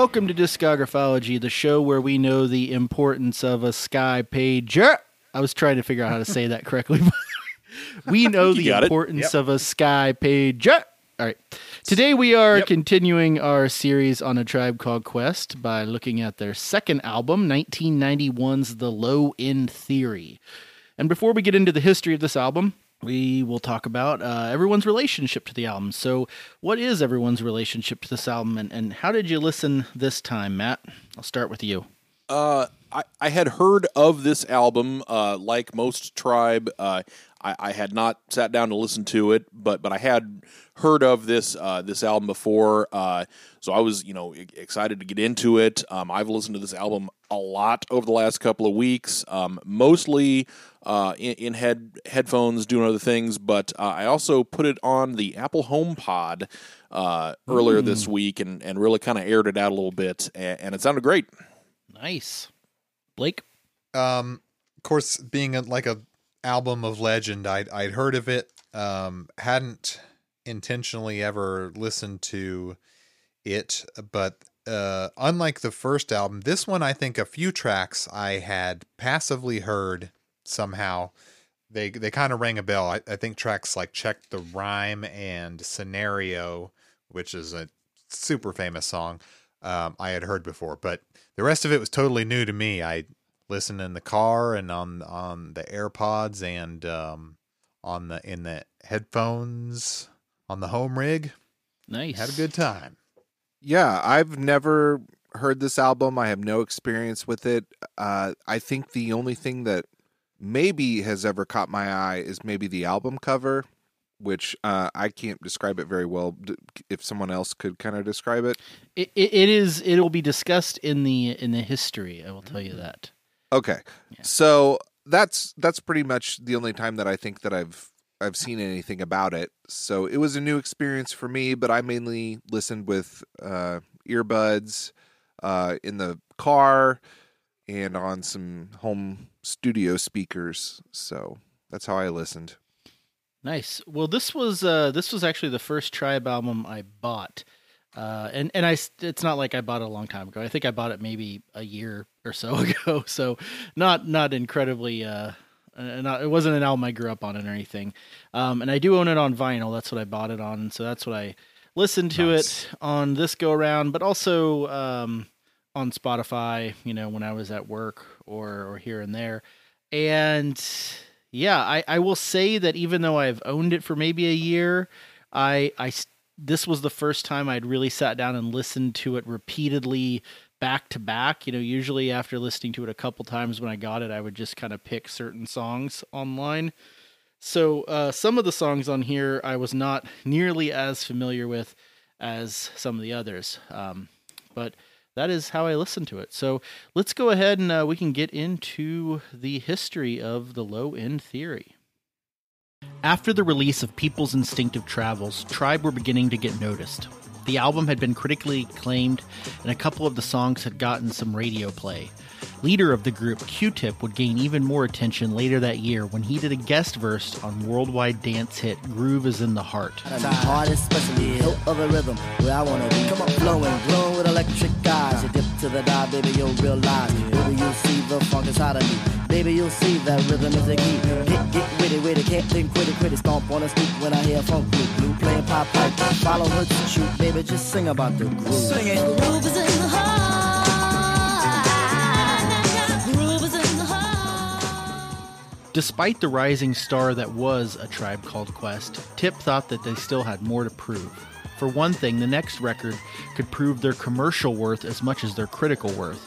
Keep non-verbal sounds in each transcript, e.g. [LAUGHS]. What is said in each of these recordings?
Welcome to Discographology, the show where we know the importance of a sky pager. I was trying to figure out how to say that correctly. [LAUGHS] we know the importance of a sky pager. All right. Today we are continuing our series on a tribe called Quest by looking at their second album, 1991's The Low End Theory. And before we get into the history of this album, we will talk about uh, everyone's relationship to the album. So, what is everyone's relationship to this album, and, and how did you listen this time, Matt? I'll start with you. Uh, I, I had heard of this album, uh, like most Tribe. Uh, I, I had not sat down to listen to it, but but I had heard of this uh, this album before. Uh, so I was you know excited to get into it. Um, I've listened to this album a lot over the last couple of weeks, um, mostly uh, in, in head headphones, doing other things. But uh, I also put it on the Apple HomePod uh, earlier this week, and and really kind of aired it out a little bit, and, and it sounded great. Nice, Blake. Um, of course, being a, like a album of legend, I'd I'd heard of it. Um, hadn't intentionally ever listened to it, but uh, unlike the first album, this one I think a few tracks I had passively heard somehow. They they kind of rang a bell. I, I think tracks like "Check the Rhyme" and "Scenario," which is a super famous song, um, I had heard before, but the rest of it was totally new to me. I listened in the car and on on the AirPods and um, on the in the headphones on the home rig. Nice. Had a good time. Yeah, I've never heard this album. I have no experience with it. Uh, I think the only thing that maybe has ever caught my eye is maybe the album cover, which uh, I can't describe it very well. If someone else could kind of describe it. It, it, it is. It will be discussed in the in the history. I will tell you that. Okay. Yeah. So that's that's pretty much the only time that I think that I've I've seen anything about it. So it was a new experience for me, but I mainly listened with uh, earbuds uh, in the car and on some home studio speakers. So that's how I listened. Nice. Well, this was uh, this was actually the first Tribe album I bought, uh, and and I it's not like I bought it a long time ago. I think I bought it maybe a year or so [LAUGHS] ago. So not not incredibly. Uh, not, it wasn't an album I grew up on or anything. Um, and I do own it on vinyl. That's what I bought it on. So that's what I listened to Nice. it on this go around, but also um, on Spotify. You know, when I was at work or or here and there, and yeah, I, I will say that even though I've owned it for maybe a year, I I this was the first time I'd really sat down and listened to it repeatedly back to back. You know, usually after listening to it a couple times when I got it, I would just kind of pick certain songs online. So uh, some of the songs on here I was not nearly as familiar with as some of the others, um, but that is how I listened to it. So let's go ahead and uh, we can get into the history of the low end theory. After the release of People's Instinctive Travels, Tribe were beginning to get noticed. The album had been critically acclaimed, and a couple of the songs had gotten some radio play. Leader of the group, Q Tip, would gain even more attention later that year when he did a guest verse on worldwide dance hit Groove is in the Heart. The hardest, especially hill of the rhythm, where I wanna be. Come on, flowing, glowing with electric eyes. You dip to the dive, baby, you'll realize. Baby, you'll see the funk inside of me. Baby, you'll see that rhythm is a key. Get, get witty, witty, can't think, quit it, quit it. Stomp on the street when I hear funk blue, blue playing pop pipe. Follow her to shoot, baby, just sing about the groove. Sing it. Groove is in the heart. Despite the rising star that was a tribe called Quest, Tip thought that they still had more to prove. For one thing, the next record could prove their commercial worth as much as their critical worth.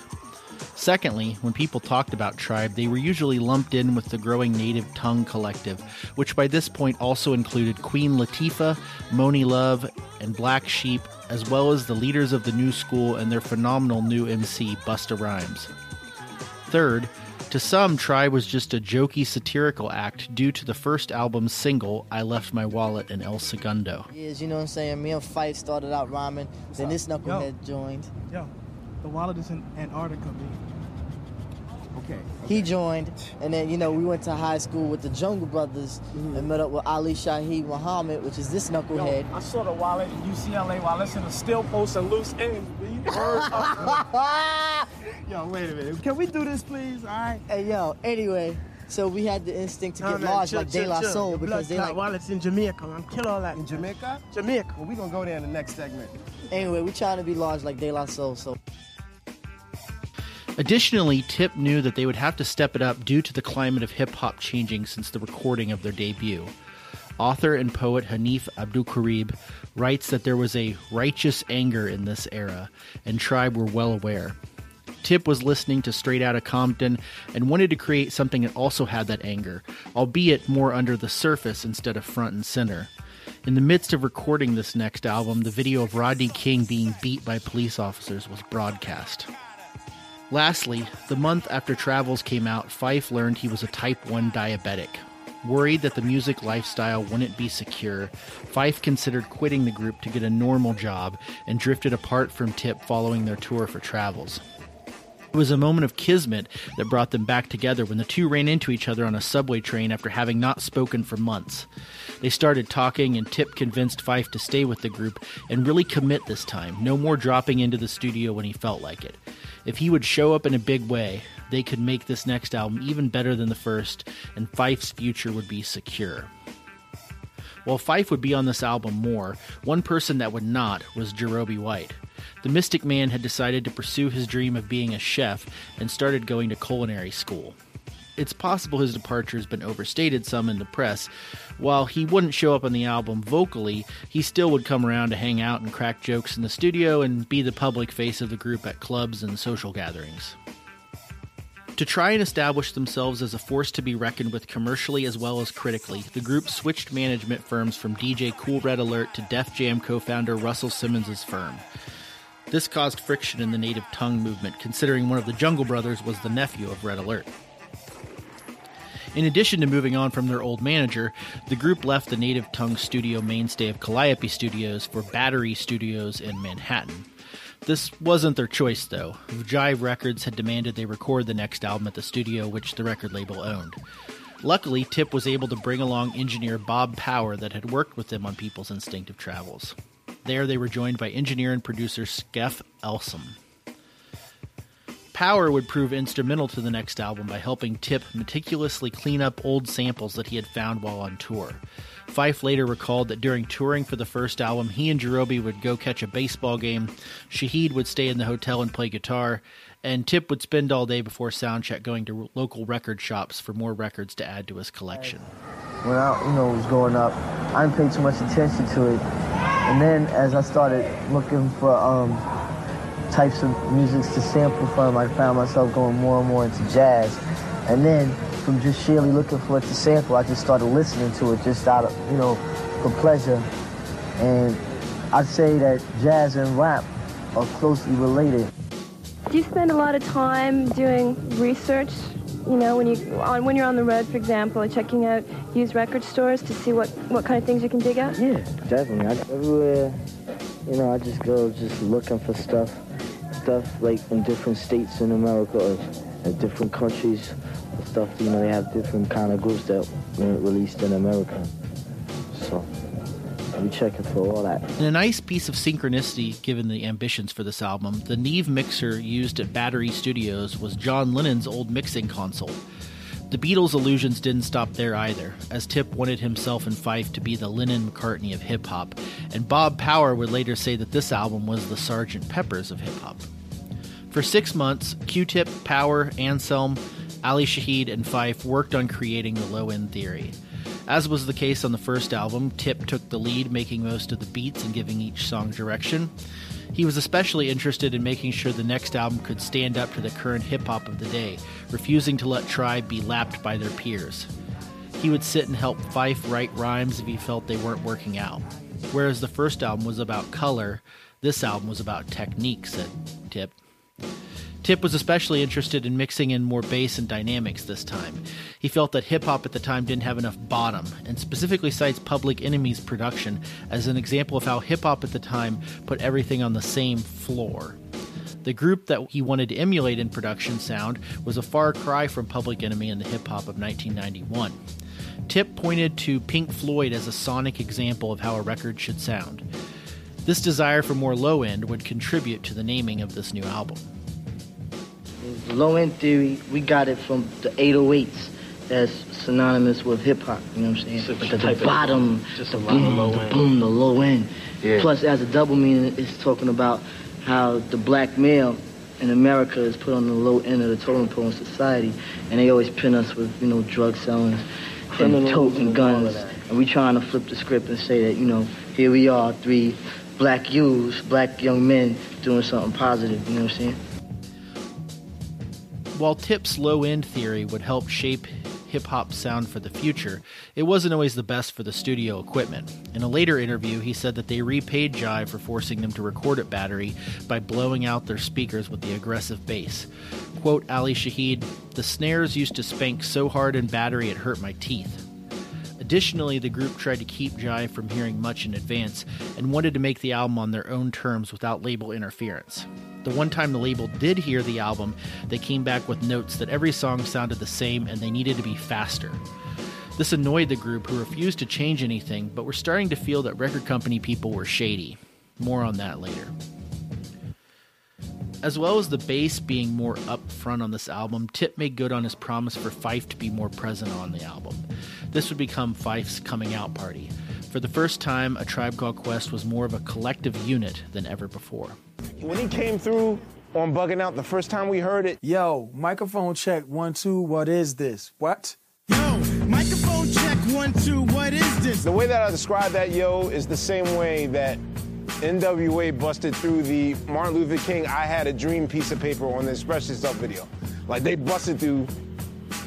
Secondly, when people talked about Tribe, they were usually lumped in with the growing native tongue collective, which by this point also included Queen Latifah, Monie Love, and Black Sheep, as well as the leaders of the new school and their phenomenal new MC, Busta Rhymes. Third, to some, Tribe was just a jokey satirical act due to the first album's single, I Left My Wallet in El Segundo. Years, you know what I'm saying? Me and Fife started out rhyming, then this knucklehead joined. Yo, the wallet is in Antarctica, B. Okay. He joined, and then you know we went to high school with the Jungle Brothers mm-hmm. and met up with Ali Shaheed Muhammad, which is this Yo, knucklehead. I saw the wallet in UCLA while listening to Steel Pulse and Loose Ends, B. Word up. Yo, wait a minute. Can we do this, please? All right. Hey yo, anyway, so we had the instinct to get large chill, like De La chill. Soul because they like. wallets in Jamaica. I'm kill all that. In Jamaica? Jamaica. Well, we gonna go there in the next segment. Anyway, we trying to be large like De La Soul, so Additionally, Tip knew that they would have to step it up due to the climate of hip hop changing since the recording of their debut. Author and poet Hanif Abdurraqib writes that there was a righteous anger in this era, and Tribe were well aware. Tip was listening to Straight Outta Compton and wanted to create something that also had that anger, albeit more under the surface instead of front and center. In the midst of recording this next album, the video of Rodney King being beat by police officers was broadcast. Lastly, the month after Travels came out, Fife learned he was a type 1 diabetic. Worried that the music lifestyle wouldn't be secure, Fife considered quitting the group to get a normal job and drifted apart from Tip following their tour for Travels. It was a moment of kismet that brought them back together when the two ran into each other on a subway train after having not spoken for months. They started talking, and Tip convinced Fife to stay with the group and really commit this time, no more dropping into the studio when he felt like it. If he would show up in a big way, they could make this next album even better than the first, and Fife's future would be secure. While Fife would be on this album more, one person that would not was Jarobi White. The Mystic Man had decided to pursue his dream of being a chef and started going to culinary school. It's possible his departure has been overstated some in the press. While he wouldn't show up on the album vocally, he still would come around to hang out and crack jokes in the studio and be the public face of the group at clubs and social gatherings. To try and establish themselves as a force to be reckoned with commercially as well as critically, the group switched management firms from DJ Kool Red Alert to Def Jam co founder Russell Simmons' firm. This caused friction in the native tongue movement, considering one of the Jungle Brothers was the nephew of Red Alert. In addition to moving on from their old manager, the group left the native tongue studio mainstay of Calliope Studios for Battery Studios in Manhattan. This wasn't their choice, though. Jive Records had demanded they record the next album at the studio, which the record label owned. Luckily, Tip was able to bring along engineer Bob Power that had worked with them on People's Instinctive Travels. There, they were joined by engineer and producer Skeff Anselm. Power would prove instrumental to the next album by helping Tip meticulously clean up old samples that he had found while on tour. Fife later recalled that during touring for the first album, he and Jarobi would go catch a baseball game, Shaheed would stay in the hotel and play guitar, and Tip would spend all day before soundcheck going to local record shops for more records to add to his collection. when I, you know, was growing up, I didn't pay too much attention to it. And then as I started looking for um, types of musics to sample from, I found myself going more and more into jazz. And then from just sheerly looking for it to sample, I just started listening to it just out of, you know, for pleasure. And I'd say that jazz and rap are closely related. Do you spend a lot of time doing research? You know, when you on when you're on the road, for example, checking out used record stores to see what what kind of things you can dig out. Yeah, definitely. I, everywhere, you know, I just go just looking for stuff, stuff like in different states in America or in different countries. Stuff, you know, they have different kind of groups that weren't released in America. We checking for all that. In a nice piece of synchronicity given the ambitions for this album, the Neve mixer used at Battery Studios was John Lennon's old mixing console. The Beatles' illusions didn't stop there either, as Tip wanted himself and Fife to be the Lennon McCartney of hip hop, and Bob Power would later say that this album was the Sgt. Peppers of hip hop. For six months, Q Tip, Power, Anselm, Ali Shaheed, and Fife worked on creating the low end theory. As was the case on the first album, Tip took the lead, making most of the beats and giving each song direction. He was especially interested in making sure the next album could stand up to the current hip hop of the day, refusing to let Tribe be lapped by their peers. He would sit and help Fife write rhymes if he felt they weren't working out. Whereas the first album was about color, this album was about technique, said Tip. Tip was especially interested in mixing in more bass and dynamics this time. He felt that hip hop at the time didn't have enough bottom, and specifically cites Public Enemy's production as an example of how hip hop at the time put everything on the same floor. The group that he wanted to emulate in production sound was a far cry from Public Enemy and the hip hop of 1991. Tip pointed to Pink Floyd as a sonic example of how a record should sound. This desire for more low end would contribute to the naming of this new album. The low end theory, we got it from the 808s that's synonymous with hip hop, you know what I'm saying? So But the, type the it- bottom, just the a lot of boom, low the end. boom, the low end. Yeah. Plus, as a double meaning, it's talking about how the black male in America is put on the low end of the totem pole in society, and they always pin us with, you know, drug selling and Criminals and guns. And we trying to flip the script and say that, you know, here we are, three black youths, black young men doing something positive, you know what I'm saying? While Tip's low end theory would help shape hip hop sound for the future, it wasn't always the best for the studio equipment. In a later interview, he said that they repaid Jive for forcing them to record at Battery by blowing out their speakers with the aggressive bass. Quote Ali Shaheed, The snares used to spank so hard in Battery it hurt my teeth. Additionally, the group tried to keep Jive from hearing much in advance and wanted to make the album on their own terms without label interference. The one time the label did hear the album, they came back with notes that every song sounded the same and they needed to be faster. This annoyed the group, who refused to change anything, but were starting to feel that record company people were shady. More on that later. As well as the bass being more upfront on this album, Tip made good on his promise for Fife to be more present on the album. This would become Fife's coming out party. For the first time, A Tribe Called Quest was more of a collective unit than ever before. When he came through on Bugging Out the first time we heard it, Yo, microphone check one two. What is this? What? Yo, microphone check one, two, what is this? the way that I describe that, yo, is the same way that NWA busted through the Martin Luther King I Had a Dream piece of paper on the Express Yourself video. Like they busted through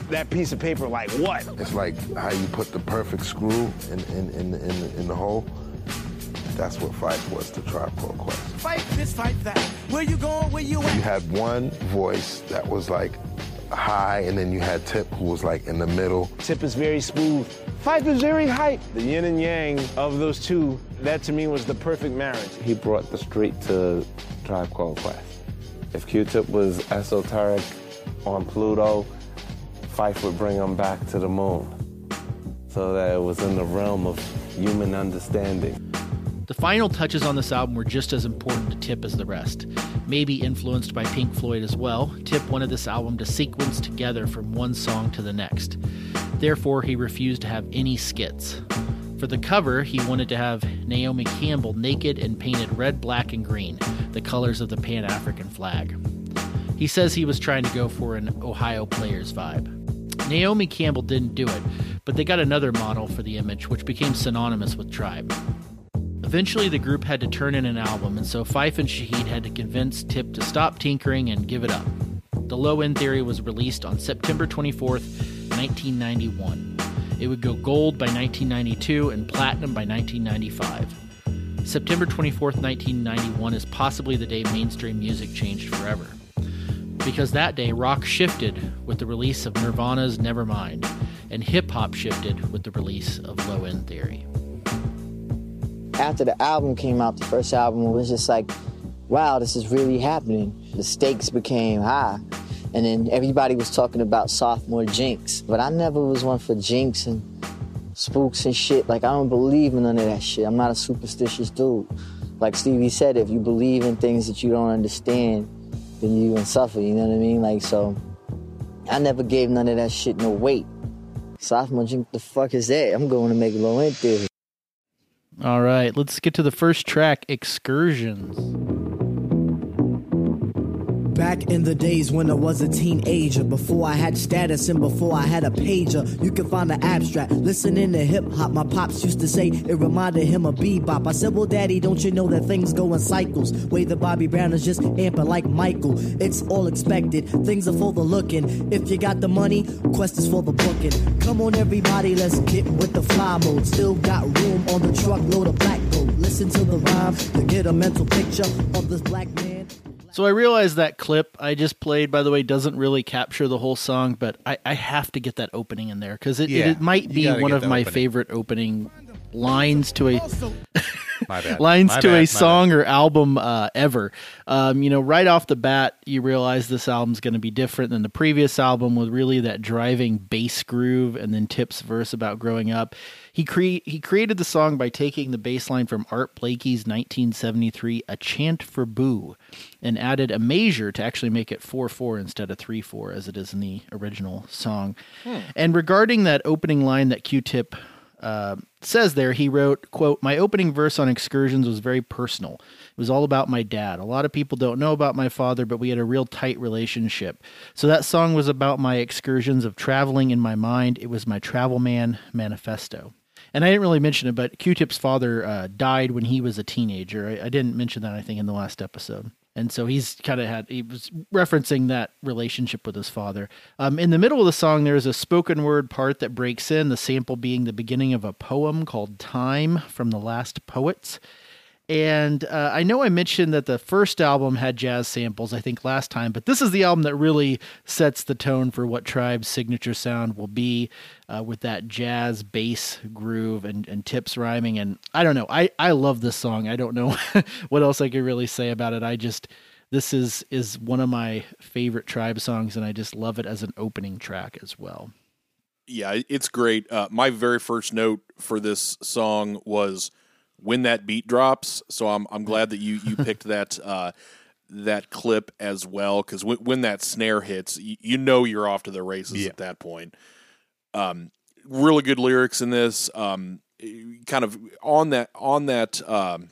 that piece of paper like what? It's like how you put the perfect screw in, in, in, in, in the hole. That's what Fife was to Tribe Called Quest. Fight this, fight that. Where you going, where you at? You had one voice that was like high, and then you had Tip who was like in the middle. Tip is very smooth. Fife is very hype. The yin and yang of those two, that to me was the perfect marriage. he brought the street to Tribe Called Quest. If Q-Tip was esoteric on Pluto, Fife would bring him back to the moon. So that it was in the realm of human understanding. The final touches on this album were just as important to Tip as the rest. Maybe influenced by Pink Floyd as well, Tip wanted this album to sequence together from one song to the next. Therefore, he refused to have any skits. For the cover, he wanted to have Naomi Campbell naked and painted red, black, and green, the colors of the Pan African flag. He says he was trying to go for an Ohio Players vibe. Naomi Campbell didn't do it, but they got another model for the image, which became synonymous with Tribe. Eventually, the group had to turn in an album, and so Fife and Shaheed had to convince Tip to stop tinkering and give it up. The Low End Theory was released on September 24th, 1991. It would go gold by 1992 and platinum by 1995. September 24th, 1991 is possibly the day mainstream music changed forever. Because that day, rock shifted with the release of Nirvana's Nevermind, and hip hop shifted with the release of Low End Theory. after the album came out, the first album was just like, wow, this is really happening. The stakes became high. And then everybody was talking about sophomore jinx. But I never was one for jinx and spooks and shit. Like, I don't believe in none of that shit. I'm not a superstitious dude. Like Stevie said, if you believe in things that you don't understand, then you gonna suffer, you know what I mean? Like, so I never gave none of that shit no weight. Sophomore jinx, the fuck is that? I'm going to make low end theory. All right, let's get to the first track, Excursions. Back in the days when I was a teenager, before I had status and before I had a pager, you can find the abstract. Listening to hip hop, my pops used to say it reminded him of bebop. I said, Well, daddy, don't you know that things go in cycles? Way the Bobby Brown is just amping like Michael. It's all expected, things are for the looking. If you got the money, quest is for the booking. Come on, everybody, let's get with the fly mode. Still got room on the truckload of black gold. Listen to the rhyme to get a mental picture of this black man. So I realize that clip I just played, by the way, doesn't really capture the whole song, but I, I have to get that opening in there because it, Yeah, it, might be one of my opening. favorite opening lines to a [LAUGHS] lines My to bad, my a bad. song or album uh, ever. Um, you know, right off the bat, you realize this album's going to be different than the previous album with really that driving bass groove and then Tip's verse about growing up. He cre- he created the song by taking the bass line from Art Blakey's 1973 "A Chant for Bu" and added a measure to actually make it 4/4 instead of 3/4 as it is in the original song. And regarding that opening line that Q-Tip uh, says there, he wrote, quote, My opening verse on excursions was very personal. It was all about my dad. A lot of people don't know about my father, but we had a real tight relationship. So that song was about my excursions of traveling in my mind. It was my travel man manifesto. And I didn't really mention it, but Q-Tip's father uh, died when he was a teenager. I, I didn't mention that, I think, in the last episode. And so he's kind of had, he was referencing that relationship with his father. Um, in the middle of the song, there's a spoken word part that breaks in, the sample being the beginning of a poem called Time from the Last Poets. And uh, I know I mentioned that the first album had jazz samples, I think last time, but this is the album that really sets the tone for what Tribe's signature sound will be uh, with that jazz bass groove and, and tips rhyming. And I don't know, I, I love this song. I don't know [LAUGHS] what else I could really say about it. I just, this is, is one of my favorite Tribe songs, and I just love it as an opening track as well. Yeah, it's great. Uh, my very first note for this song was when that beat drops. So I'm I'm glad that you you picked that [LAUGHS] uh, that clip as well because w- when that snare hits, you, you know you're off to the races Yeah. at that point. Um, really good lyrics in this. Um, kind of on that on that um,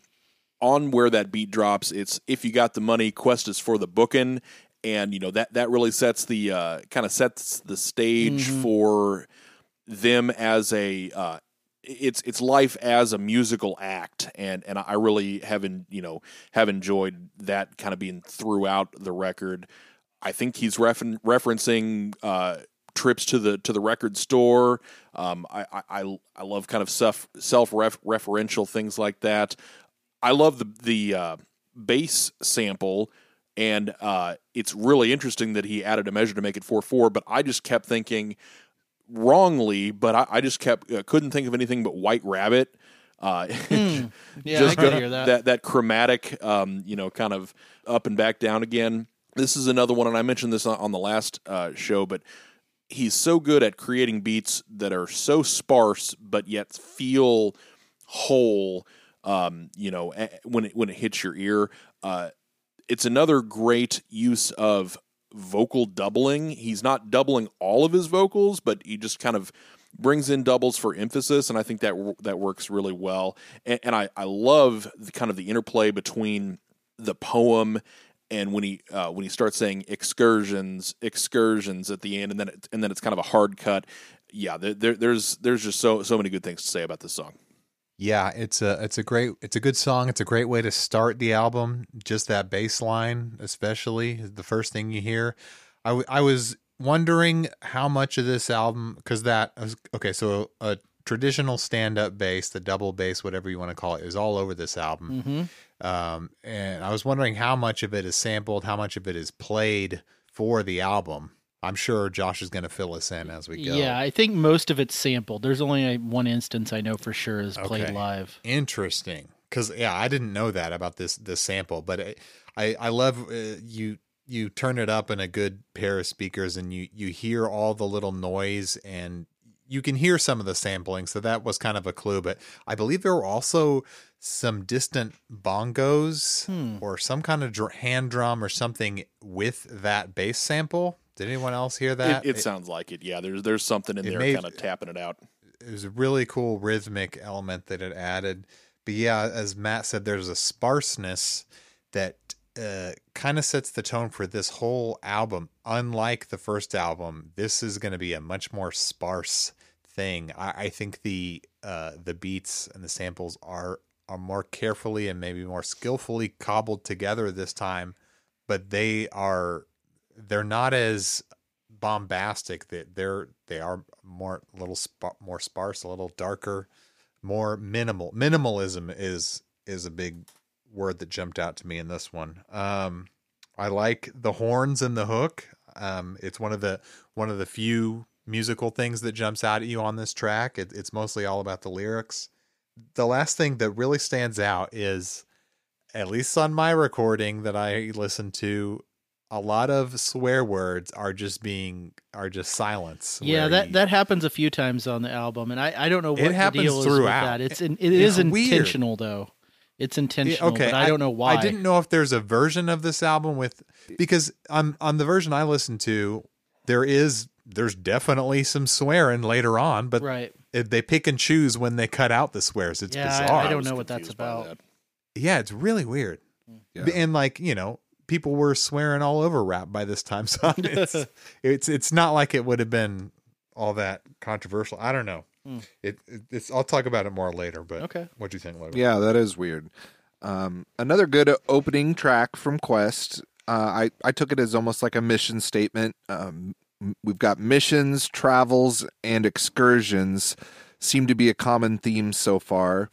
on where that beat drops. It's if you got the money, quest is for the booking, and you know that that really sets the uh, kind of sets the stage Mhm. for them as a uh, it's it's life as a musical act and and I really haven't you know have enjoyed that kind of being throughout the record. I think he's refer- referencing uh, trips to the to the record store. Um, I, I I love kind of self self referential things like that. I love the the uh, bass sample, and uh, it's really interesting that he added a measure to make it four four. But I just kept thinking wrongly, but I, I just kept uh, couldn't think of anything but White Rabbit. Uh, [LAUGHS] Hmm. Yeah, just I can go- hear that. that that chromatic, um, you know, kind of up and back down again. This is another one, and I mentioned this on, on the last uh, show, but he's so good at creating beats that are so sparse but yet feel whole. Um, you know, when it when it hits your ear, uh, it's another great use of vocal doubling. He's not doubling all of his vocals, but he just kind of brings in doubles for emphasis, and I think that that works really well. And, and I I love the, kind of the interplay between the poem and when he uh, when he starts saying excursions excursions at the end, and then it, and then it's kind of a hard cut. Yeah, there, there, there's there's just so so many good things to say about this song. Yeah, it's a it's a great it's a good song. It's a great way to start the album. Just that bass line, especially the first thing you hear. I, w- I was wondering how much of this album because that okay. So a traditional stand up bass, the double bass, whatever you want to call it, is all over this album. Mhm. Um, and I was wondering how much of it is sampled, how much of it is played for the album. I'm sure Josh is going to fill us in as we go. Yeah, I think most of it's sampled. There's only a, one instance I know for sure is played Okay. live. Interesting, because yeah, I didn't know that about this this sample, but I I, I love uh, you you turn it up in a good pair of speakers and you you hear all the little noise and you can hear some of the sampling, so that was kind of a clue. But I believe there were also some distant bongos Hmm. or some kind of dr- hand drum or something with that bass sample. Did anyone else hear that? It, it sounds like it. Yeah, there's there's something in there made- kind of tapping it out. it was a really cool rhythmic element that it added. But yeah, as Matt said, there's a sparseness that uh, kind of sets the tone for this whole album. Unlike the first album, this is going to be a much more sparse thing. I, I think the uh, the beats and the samples are are more carefully and maybe more skillfully cobbled together this time, but they are they're not as bombastic. That they're they are more little sp- more sparse, a little darker, more minimal. Minimalism is is a big word that jumped out to me in this one. Um, I like the horns and the hook. Um, it's one of the one of the few musical things that jumps out at you on this track. It, it's mostly all about the lyrics. The last thing that really stands out is, at least on my recording that I listened to, a lot of swear words are just being are just silence. Yeah, that you- that happens a few times on the album, and I, I don't know what It the happens deal is with throughout. that. It's It- in, it it's is weird. intentional though. It's intentional, okay, but I don't know why. I didn't know if there's a version of this album with because on on the version I listened to, there is there's definitely some swearing later on, but Right. it- they pick and choose when they cut out the swears. It's Yeah, bizarre. I don't know what that's about. Yeah, it's really weird. And like you know, people were swearing all over rap by this time, [LAUGHS] so [LAUGHS] it's it's it's not like it would have been all that controversial. I don't know. Hmm. It, it it's I'll talk about it more later. But Okay. what do you think, Logan? Yeah, that is weird. Um, another good opening track from Quest. Uh, I I took it as almost like a mission statement. Um, we've got missions, travels, and excursions seem to be a common theme so far.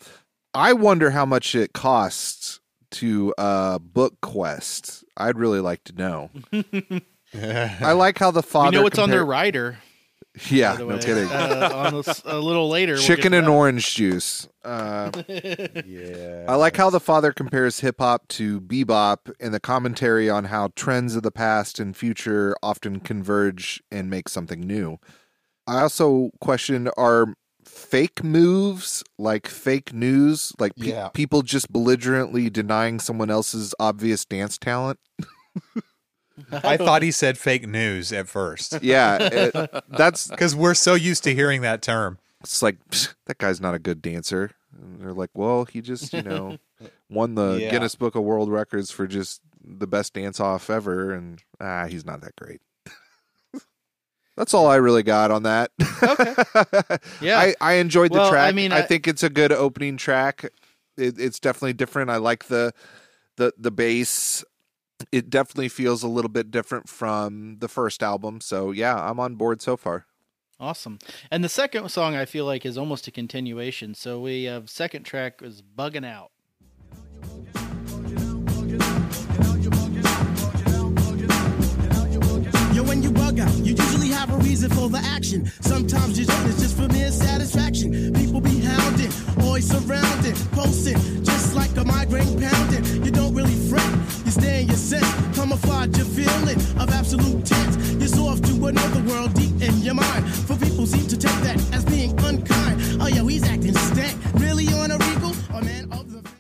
I wonder how much it costs to uh, book Quest. I'd really like to know. [LAUGHS] I like how the father. we know what's on their rider. Yeah, the no kidding. Uh, on this, a little later, we'll chicken and orange juice. Uh, yeah. I like how the father compares hip hop to bebop and the commentary on how trends of the past and future often converge and make something new. I also question are fake moves like fake news, like pe- Yeah. people just belligerently denying someone else's obvious dance talent? [LAUGHS] I thought he said fake news at first. Yeah, it- that's [LAUGHS] because we're so used to hearing that term. It's like that guy's not a good dancer. And they're like, well, he just you know [LAUGHS] won the Yeah. Guinness Book of World Records for just the best dance off ever, and ah, he's not that great. That's all I really got on that. Okay. [LAUGHS] Yeah. I, I enjoyed the Well, I track. I mean, I, I- think it's a good opening track. It, it's definitely different. I like the the the bass. It definitely feels a little bit different from the first album. So yeah, I'm on board so far. Awesome. And the second song I feel like is almost a continuation. So we have second track is bugging out. Yo, when you bug out, you usually have a reason for the action. Sometimes you don't, it's just for mere satisfaction. People be hounding, always surrounding, posting, just like a migraine pounding. You don't really fret, you stay in your sense, camouflage your feeling of absolute tense. You're so off to another world deep in your mind. For people seem to take that as being unkind. Oh, yo, he's acting stank. Really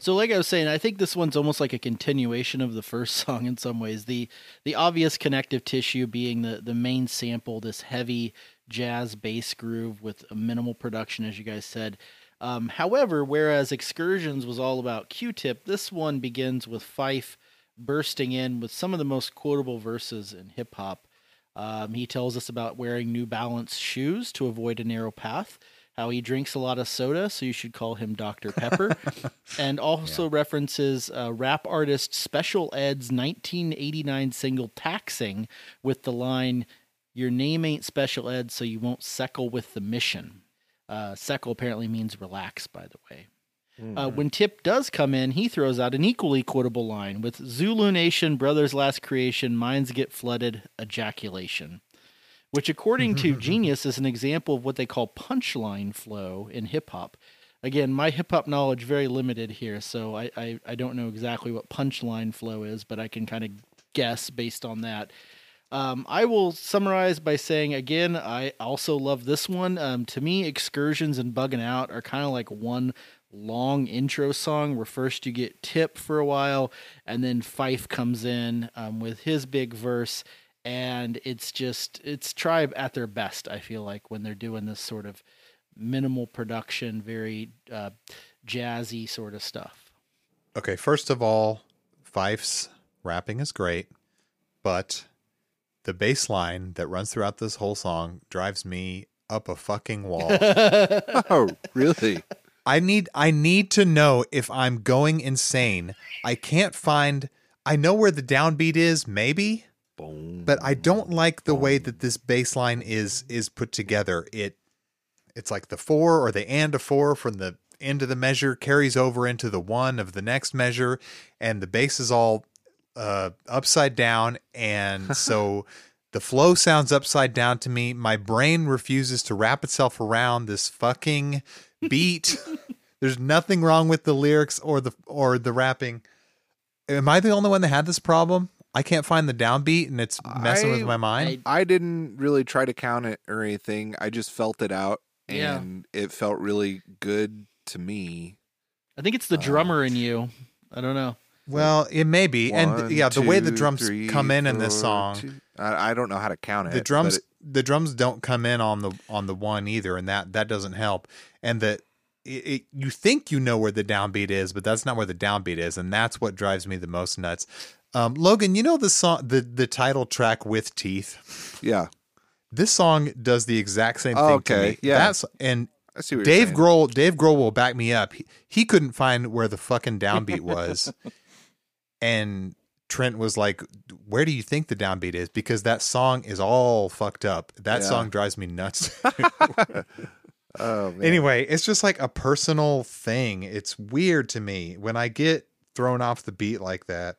So like I was saying, I think this one's almost like a continuation of the first [LAUGHS] song in some ways. The the obvious connective tissue being the the main sample, this heavy jazz bass groove with a minimal production, as you guys said. Um, however, whereas Excursions was all about Q-Tip, this one begins with Fife bursting in with some of the most quotable verses in hip hop. Um, he tells us about wearing New Balance shoes to avoid a narrow path, how he drinks a lot of soda, so you should call him Dr. Pepper, [LAUGHS] and also references uh, rap artist Special Ed's 1989 single Taxing with the line, Your name ain't Special Ed, so you won't seckle with the mission. Uh, seckle apparently means relax, by the way. Uh, when Tip does come in, he throws out an equally quotable line with Zulu Nation, Brothers Last Creation, Minds Get Flooded, Ejaculation. Which, according to Genius, is an example of what they call punchline flow in hip hop. Again, my hip hop knowledge very limited here, so I, I, I don't know exactly what punchline flow is, but I can kind of guess based on that. Um, I will summarize by saying again, I also love this one. Um, to me, excursions and bugging out are kind of like one long intro song where first you get Tip for a while, and then Fife comes in um, with his big verse, and it's just it's Tribe at their best. I feel like when they're doing this sort of minimal production, very uh, jazzy sort of stuff. Okay, first of all, Fife's rapping is great, but the bass line that runs throughout this whole song drives me up a fucking wall. [LAUGHS] [LAUGHS] oh, really? I need I need to know if I'm going insane. I can't find I know where the downbeat is, maybe. But I don't like the way that this bass line is is put together. It it's like the four or the and a four from the end of the measure carries over into the one of the next measure, and the bass is all uh, upside down, and [LAUGHS] so the flow sounds upside down to me. My brain refuses to wrap itself around this fucking beat. [LAUGHS] There's nothing wrong with the lyrics or the or the rapping. Am I the only one that had this problem? I can't find the downbeat, and it's messing with my mind. I didn't really try to count it or anything. I just felt it out, Yeah. and it felt really good to me. I think it's the uh, drummer in you. I don't know. Well, it may be, and One, yeah, the way the drums three, come in in this song, two- I, I don't know how to count it. the drums it- the drums don't come in on the on the one either, and that that doesn't help. And that it, it, you think you know where the downbeat is, but that's not where the downbeat is, and that's what drives me the most nuts. Um, Logan, you know the song, the the title track with teeth. yeah. This song does the exact same thing. to Okay, me. yeah. That's and I see what you're Dave. Grohl. Dave Grohl will back me up. He, he couldn't find where the fucking downbeat was, [LAUGHS] and Trent was like, "Where do you think the downbeat is?" Because that song is all fucked up. That Yeah. song drives me nuts. [LAUGHS] [LAUGHS] Oh man. anyway, it's just like a personal thing. It's weird to me when I get thrown off the beat like that.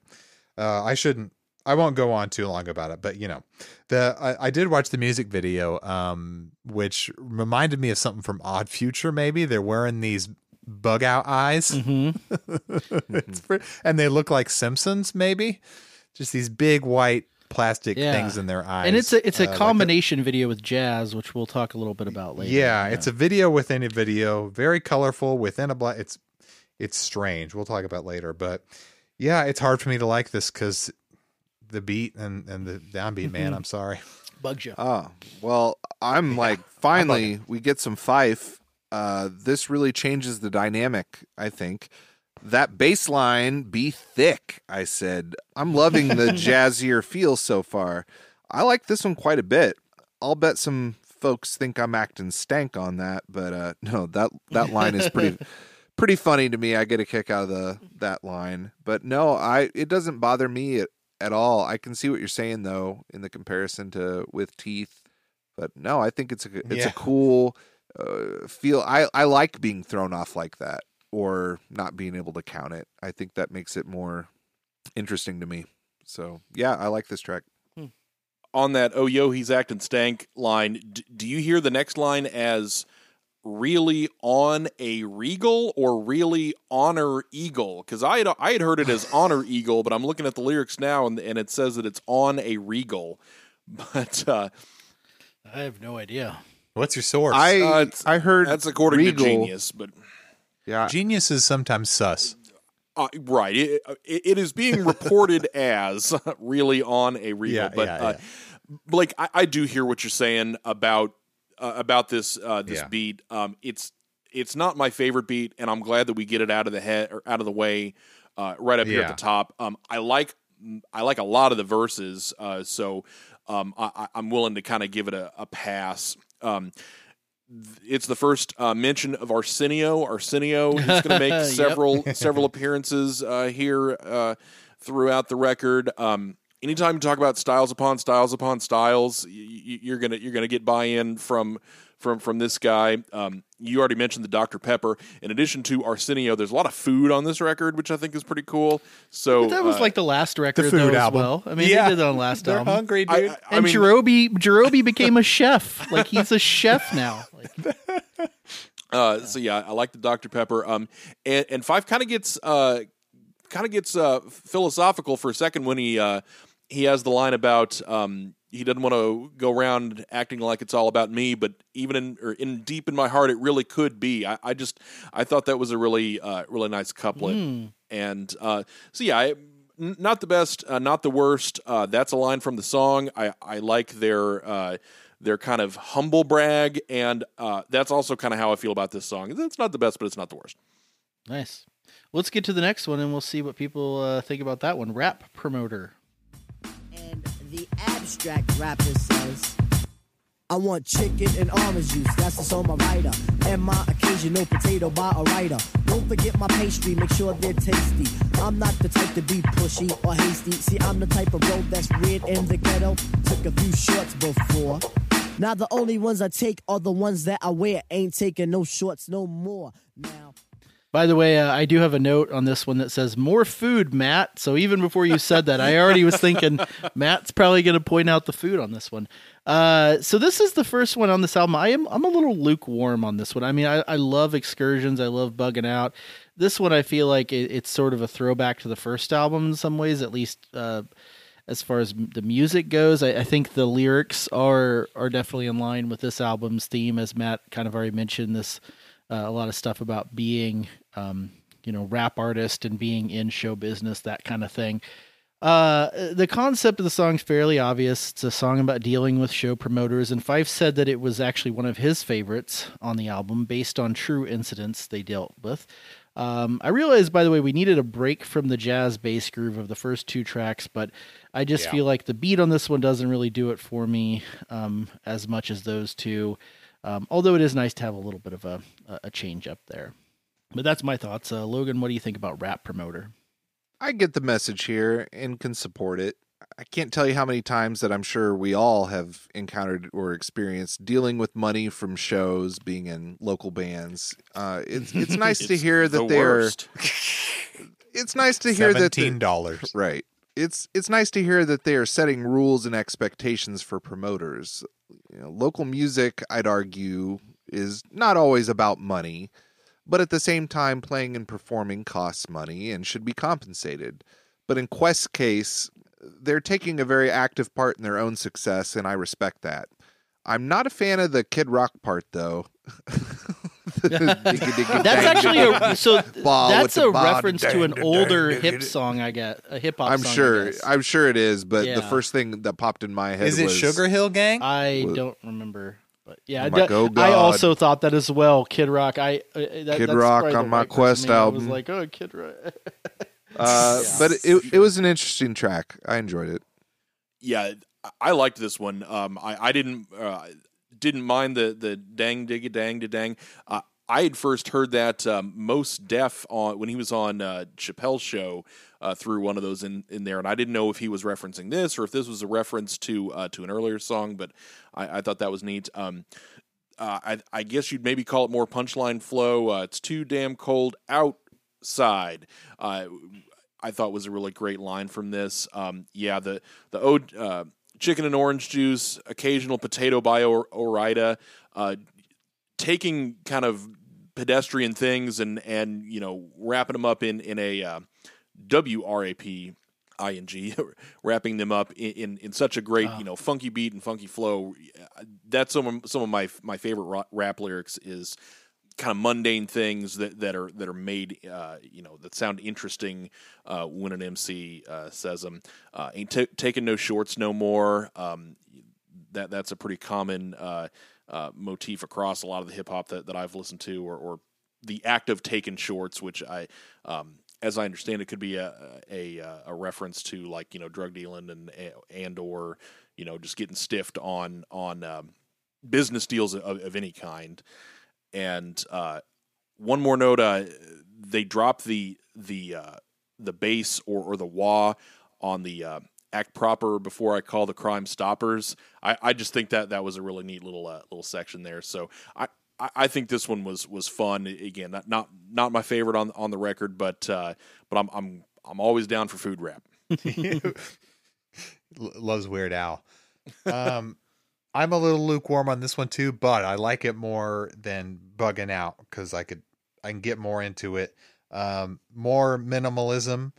Uh, I shouldn't. I won't go on too long about it, but you know, the I, I did watch the music video, um, which reminded me of something from Odd Future. Maybe they're wearing these bug out eyes, [LAUGHS] It's pre- and they look like Simpsons. Maybe just these big white plastic Yeah. things in their eyes, And it's a it's a uh, like combination video with jazz, which we'll talk a little bit about later. yeah, it's a video within a video, very colorful within a black. It's it's strange. We'll talk about later, but yeah, it's hard for me to like this because the beat and and the downbeat. Man, I'm sorry. bugs you. Oh, well, I'm like, finally, we get some Fife. Uh, this really changes the dynamic, I think. That bass line, be thick, I said. I'm loving the [LAUGHS] jazzier feel so far. I like this one quite a bit. I'll bet some folks think I'm acting stank on that, but uh, [LAUGHS] no, that that line is pretty [LAUGHS] pretty funny to me. I get a kick out of the that line. But no, I it doesn't bother me at, at all. I can see what you're saying though in the comparison to with teeth. But no, I think it's a it's Yeah. a cool uh, feel. I I like being thrown off like that or not being able to count it. I think that makes it more interesting to me. So yeah, I like this track. on that "Oh yo, he's acting stank" line, d- do you hear the next line as really on a regal or really honor eagle? Because I had I had heard it as [SIGHS] honor eagle, but I'm looking at the lyrics now and and it says that it's on a regal. [LAUGHS] But uh, I have no idea. What's your source? I Uh, I heard that's according Regal, to Genius. But Yeah, Genius is sometimes sus. uh, right, it, it, it is being reported [LAUGHS] as [LAUGHS] really on a regal. Yeah, but yeah, uh, Blake, I, I do hear what you're saying about uh, about this uh, this Yeah. beat. Um, it's it's not my favorite beat, and I'm glad that we get it out of the head or out of the way uh, right up here at the top. Um, I like I like a lot of the verses, uh, so um, I, I- I'm willing to kind of give it a, a pass. Um, it's the first uh, mention of Arsenio. Arsenio is going to make [LAUGHS] several several appearances uh, here uh, throughout the record. Um, anytime you talk about styles upon styles upon styles, y- y- you're gonna you're gonna get buy in from from from this guy. Um, you already mentioned the Dr Pepper. In addition to Arsenio, there's a lot of food on this record, which I think is pretty cool. So But that was uh, like the last record the food though, as album. well. I mean, Yeah. they did it on the last They're album. hungry, dude. I- I and mean- Jarobi [LAUGHS] Jarobi became a chef. Like he's a chef now. [LAUGHS] Like, Uh, so yeah, I like the Dr Pepper. Um, and, and Fife kind of gets uh, kind of gets uh, philosophical for a second when he uh, he has the line about um, he doesn't want to go around acting like it's all about me, but even in or in deep in my heart, it really could be. I, I just I thought that was a really uh, really nice couplet, and uh, so yeah. I, n- not the best, uh, not the worst. Uh, that's a line from the song. I, I like their uh, their kind of humble brag, and uh, that's also kind of how I feel about this song. It's not the best, but it's not the worst. nice. Let's get to the next one and we'll see what people uh, think about that one. Rap promoter. The abstract rapper says, I want chicken and orange juice, that's what's on my rider. And my occasional potato by a writer. Don't forget my pastry, make sure they're tasty. I'm not the type to be pushy or hasty. See, I'm the type of bro that's weird in the ghetto. Took a few shorts before. Now the only ones I take are the ones that I wear. Ain't taking no shorts no more. Now. By the way, uh, I do have a note on this one that says more food, Matt. So even before you said that, I already was thinking [LAUGHS] Matt's probably going to point out the food on this one. Uh, so this is the first one on this album. I am I'm a little lukewarm on this one. I mean, I, I love excursions. I love bugging out. This one, I feel like it, it's sort of a throwback to the first album in some ways, at least uh, as far as the music goes. I, I think the lyrics are are definitely in line with this album's theme, as Matt kind of already mentioned. This uh, a lot of stuff about being, um, you know, rap artist and being in show business, that kind of thing. Uh, the concept of the song is fairly obvious. It's a song about dealing with show promoters, and Fife said that it was actually one of his favorites on the album, based on true incidents they dealt with. Um, I realized, by the way, we needed a break from the jazz bass groove of the first two tracks, but I just Yeah. feel like the beat on this one doesn't really do it for me um, as much as those two. Um, although it is nice to have a little bit of a, a- a change up there. But that's my thoughts. Uh, Logan, what do you think about Rap Promoter? I get the message here and can support it. I can't tell you how many times that I'm sure we all have encountered or experienced dealing with money from shows, being in local bands. Uh, it's it's [LAUGHS] nice to It's hear the that they're. worst. [LAUGHS] It's nice to hear that they're- $17. [LAUGHS] Right. It's it's nice to hear that they are setting rules and expectations for promoters. You know, local music, I'd argue, is not always about money, but at the same time, playing and performing costs money and should be compensated. But in Quest's case, they're taking a very active part in their own success, and I respect that. I'm not a fan of the Kid Rock part, though. [LAUGHS] [LAUGHS] That's actually a so Ball that's a ball, reference to an older hip song I get a hip hop. I'm song, sure. I'm sure it is, but the first thing that popped in my head Is it was Sugar Hill Gang? I don't remember, but yeah, I'm like, do- oh, I also thought that as well. Kid Rock. I uh, that, Kid that's Rock on my right Quest name. I was album. like, oh, Kid Rock. [LAUGHS] Uh, but it it was an interesting track. I enjoyed it. yeah, I- I liked this one. Um, I, I didn't uh, didn't mind the the dang digga dang da dang. Uh, I had first heard that um, Mos Def on when he was on uh, Chappelle's show uh, through one of those in, in there, and I didn't know if he was referencing this or if this was a reference to uh, to an earlier song. But I, I thought that was neat. Um, uh, I, I guess you'd maybe call it more punchline flow. Uh, it's too damn cold outside. Uh, I thought was a really great line from this. Um, yeah, the the ode, uh, chicken and orange juice, occasional potato by or- Ore-Ida, taking kind of pedestrian things and and you know wrapping them up in in a uh, W R A P I N G, [LAUGHS] wrapping them up in, in, in such a great you know funky beat and funky flow. That's some of, some of my my favorite rap lyrics is kind of mundane things that, that are that are made uh, you know that sound interesting uh, when an MC uh, says them. Uh, ain't t- taking no shorts no more. Um, that that's a pretty common uh, uh, motif across a lot of the hip hop that, that I've listened to, or, or the act of taking shorts, which I, um, as I understand it, could be a, a a reference to like you know drug dealing and and or you know just getting stiffed on on um, business deals of, of any kind. And uh, one more note: uh, they drop the the uh, the bass or, or the wah on the uh, act proper before I call the crime stoppers. I, I just think that that was a really neat little uh, little section there. So I, I, think this one was was fun. Again, not not, not my favorite on on the record, but uh, but I'm I'm I'm always down for food rap. [LAUGHS] Loves Weird Al. Um, [LAUGHS] I'm a little lukewarm on this one too, but I like it more than bugging out because I could I can get more into it. Um, more minimalism,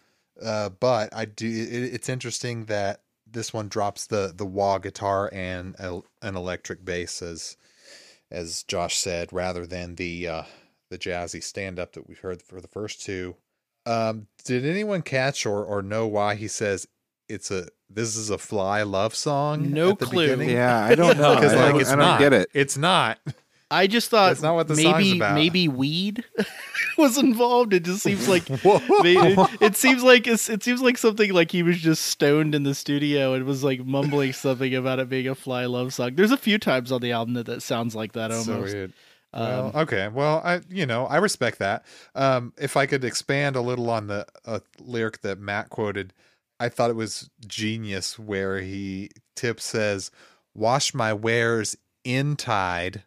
uh, but I do. It, it's interesting that this one drops the the wah guitar and a, an electric bass as as Josh said, rather than the uh, the jazzy stand up that we've heard for the first two. Um, did anyone catch or or know why he says it's a this is a fly love song? No at the clue. beginning? Yeah, I [LAUGHS] don't know. because I like don't- it's I don't not. get it. It's not. I just thought That's not what the maybe maybe weed [LAUGHS] was involved. It just seems like [LAUGHS] maybe- it, seems like it seems like something like he was just stoned in the studio and was like mumbling [LAUGHS] something about it being a fly love song. There's a few times on the album that that sounds like that almost. So weird. Um, Well, okay. Well, I you know I respect that. Um, if I could expand a little on the uh, lyric that Matt quoted, I thought it was genius where he Tip says, "Wash my wares in tide,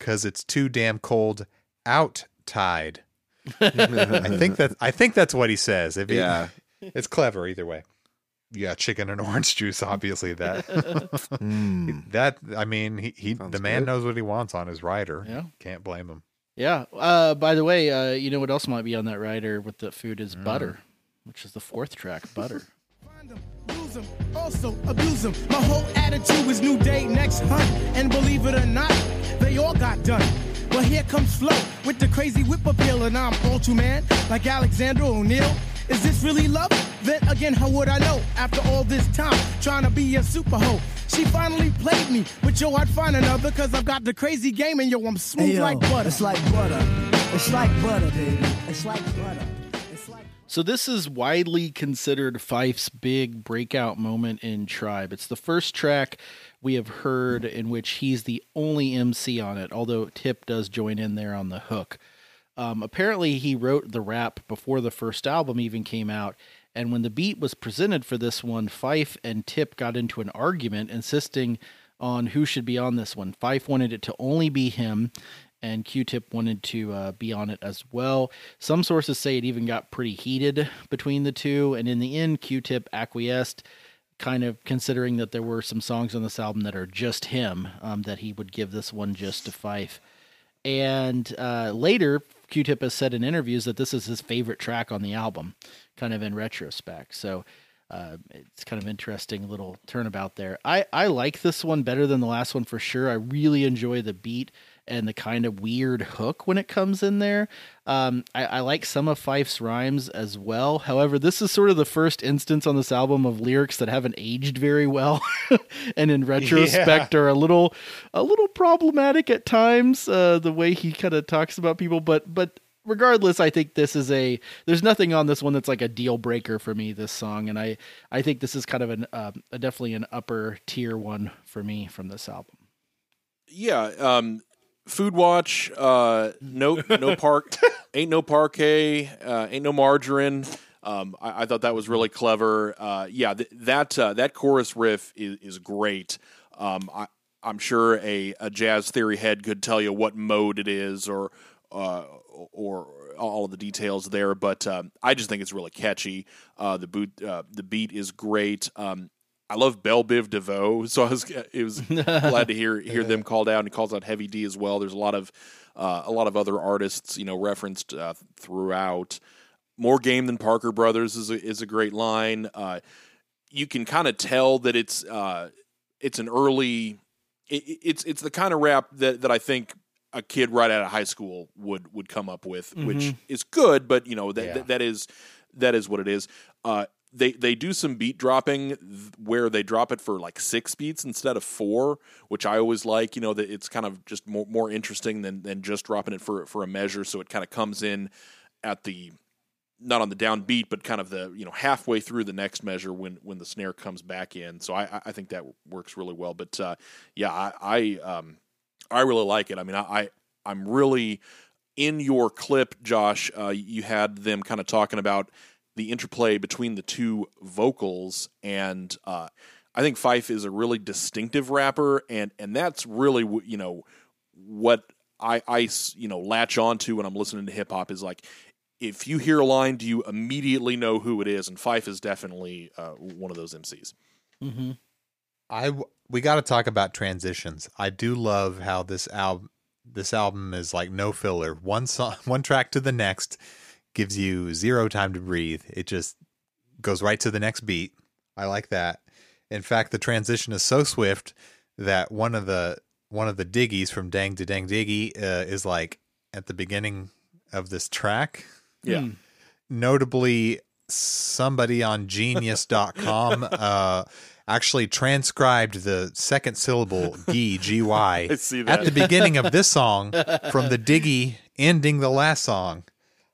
cause it's too damn cold out tide." [LAUGHS] I think that I think that's what he says. If he, Yeah. [LAUGHS] it's clever either way. Yeah, chicken and [LAUGHS] orange juice. Obviously, that Mm. that I mean, he, he the man good. knows what he wants on his rider. Yeah. can't blame him. Yeah. Uh, by the way, uh, you know what else might be on that rider with the food is butter, which is the fourth track, butter. Use 'em, also abuse 'em. My whole attitude is new day, next hunt. And believe it or not, they all got done. But here comes Flo with the crazy whip appeal, and I'm all too man, like Alexander O'Neal. Is this really love? Then again, how would I know? After all this time, trying to be a super hoe. She finally played me, but yo, I'd find another, cause I've got the crazy game, and yo, I'm smooth Hey, yo, like butter. It's like butter. It's like butter, baby. It's like butter. So this is widely considered Fife's big breakout moment in Tribe. It's the first track we have heard in which he's the only MC on it, although Tip does join in there on the hook. Um, apparently, he wrote the rap before the first album even came out, and when the beat was presented for this one, Fife and Tip got into an argument, insisting on who should be on this one. Fife wanted it to only be him, and Q-Tip wanted to uh, be on it as well. Some sources say it even got pretty heated between the two, and in the end, Q-Tip acquiesced, kind of considering that there were some songs on this album that are just him, um, that he would give this one just to Fife. And uh, later, Q-Tip has said in interviews that this is his favorite track on the album, kind of in retrospect. So uh, it's kind of interesting little turnabout there. I, I like this one better than the last one for sure. I really enjoy the beat and the kind of weird hook when it comes in there. Um, I, I like some of Fife's rhymes as well. However, this is sort of the first instance on this album of lyrics that haven't aged very well, [LAUGHS] and in retrospect are a little a little problematic at times. Uh, the way he kind of talks about people, but but regardless, I think this is a there's nothing on this one that's like a deal breaker for me. This song, and I I think this is kind of an uh, a definitely an upper tier one for me from this album. Yeah, um, Food Watch, uh, no no [LAUGHS] park, ain't no parquet, uh, ain't no margarine. Um, I, I thought that was really clever. Uh, yeah, th- that uh, that chorus riff is, is great. Um, I, I'm sure a, a jazz theory head could tell you what mode it is or uh, or all of the details there, but um, I just think it's really catchy. Uh, the boot, uh, the beat is great. I love Bell Biv DeVoe, [LAUGHS] so I was it was [LAUGHS] glad to hear hear them called out, and he calls out Heavy D as well. There's a lot of uh, a lot of other artists, you know, referenced uh, throughout. More game than Parker Brothers is a, is a great line. Uh, you can kind of tell that it's uh, it's an early. It, it's it's the kind of rap that, that I think a kid right out of high school would would come up with, which Mhm. is good, but you know that Yeah. that, that is that is what it is. Uh, they they do some beat dropping where they drop it for like six beats instead of four, which I always like. You know that it's kind of just more more interesting than than just dropping it for for a measure. So it kind of comes in at the not on the downbeat, but kind of the you know halfway through the next measure when when the snare comes back in. So I I- think that works really well. But uh, yeah, I I, um, I really like it. I mean, I, I I'm really in your clip, Josh. Uh, you had them kind of talking about the interplay between the two vocals, and uh, I think Fife is a really distinctive rapper, and and that's really you know what I I you know latch onto when I'm listening to hip hop is like if you hear a line, do you immediately know who it is? And Fife is definitely uh, one of those MCs. Mm-hmm. I we got to talk about transitions. I do love how this album this album is like no filler. One song, [LAUGHS] one track to the next gives you zero time to breathe. It just goes right to the next beat. I like that. In fact, the transition is so swift that one of the one of the diggies from Dang to Dang Diggy uh, is like at the beginning of this track. Yeah. Notably, somebody on genius.com [LAUGHS] uh, actually transcribed the second syllable "gi" g y [LAUGHS] I at the beginning of this song from the [LAUGHS] diggy ending the last song.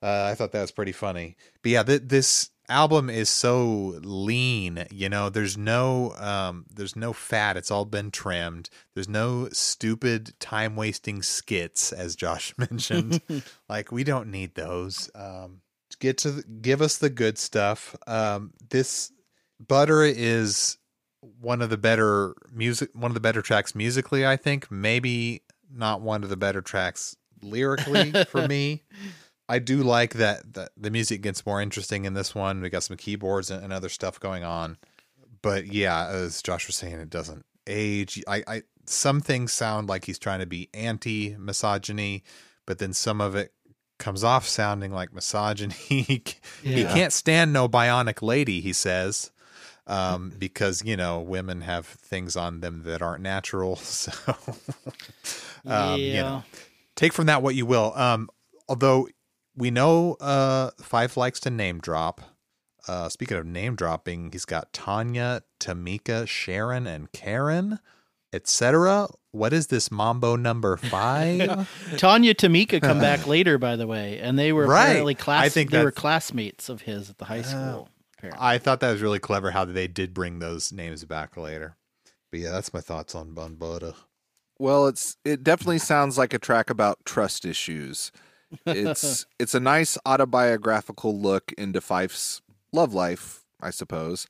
Uh, I thought that was pretty funny. But yeah, th- this album is so lean. You know, there's no um, there's no fat. It's all been trimmed. There's no stupid time wasting skits, as Josh [LAUGHS] mentioned. [LAUGHS] like we don't need those. Um, get to the, give us the good stuff. Um, this butter is one of the better music one of the better tracks musically i think maybe not one of the better tracks lyrically for me [LAUGHS] i do like that, that the music gets more interesting in this one we got some keyboards and, and other stuff going on but yeah as josh was saying it doesn't age i i some things sound like he's trying to be anti misogyny but then some of it comes off sounding like misogyny [LAUGHS] he Yeah. can't stand no bionic lady he says um, because you know women have things on them that aren't natural. [LAUGHS] So, [LAUGHS] um, you know, take from that what you will. Um, although we know uh, Fife likes to name drop. Uh, speaking of name dropping, he's got Tanya, Tamika, Sharon, and Karen, etc. What is this Mambo number [LAUGHS] five? Tanya Tamika come back [LAUGHS] later, by the way, and they were Right. apparently class. I think they were classmates of his at the high school. apparently. I thought that was really clever how they did bring those names back later. But yeah, that's my thoughts on Bun Butter. Well, it's it definitely sounds like a track about trust issues. It's it's a nice autobiographical look into Fife's love life, I suppose.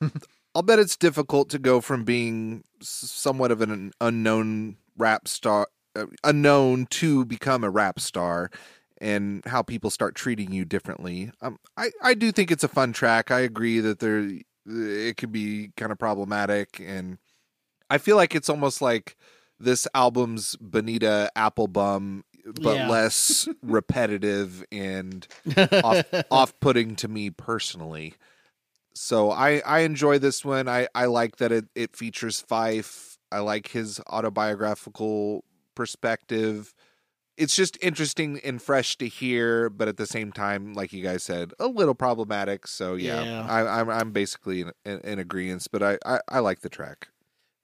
[LAUGHS] I'll bet it's difficult to go from being somewhat of an unknown rap star, uh, unknown to become a rap star, and how people start treating you differently. Um, I I do think it's a fun track. I agree that there it could be kind of problematic, and I feel like it's almost like this album's Bonita Applebum, but Yeah. less [LAUGHS] repetitive and off [LAUGHS] off putting to me personally. So I I enjoy this one. I I like that it it features Fife. I like his autobiographical perspective. It's just interesting and fresh to hear, but at the same time, like you guys said, a little problematic. So yeah, Yeah. I, I'm I'm basically in, in, in agreement. But I, I I like the track.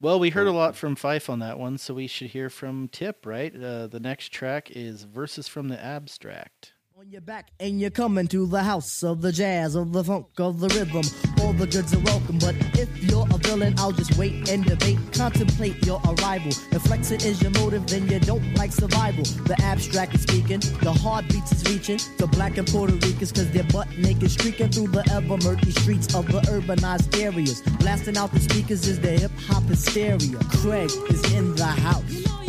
Well, we heard a lot from Fife on that one, so we should hear from Tip, right? Uh, the next track is Verses from the Abstract. On your back and you're coming to the house of the jazz, of the funk, of the rhythm. All the goods are welcome, but if you're a villain, I'll just wait and debate. Contemplate your arrival. If flexing is your motive, then you don't like survival. The abstract is speaking, the heartbeats is reaching to black and Puerto Ricans, cause they're butt naked, streaking through the ever murky streets of the urbanized areas. Blasting out the speakers is the hip hop hysteria. Craig is in the house.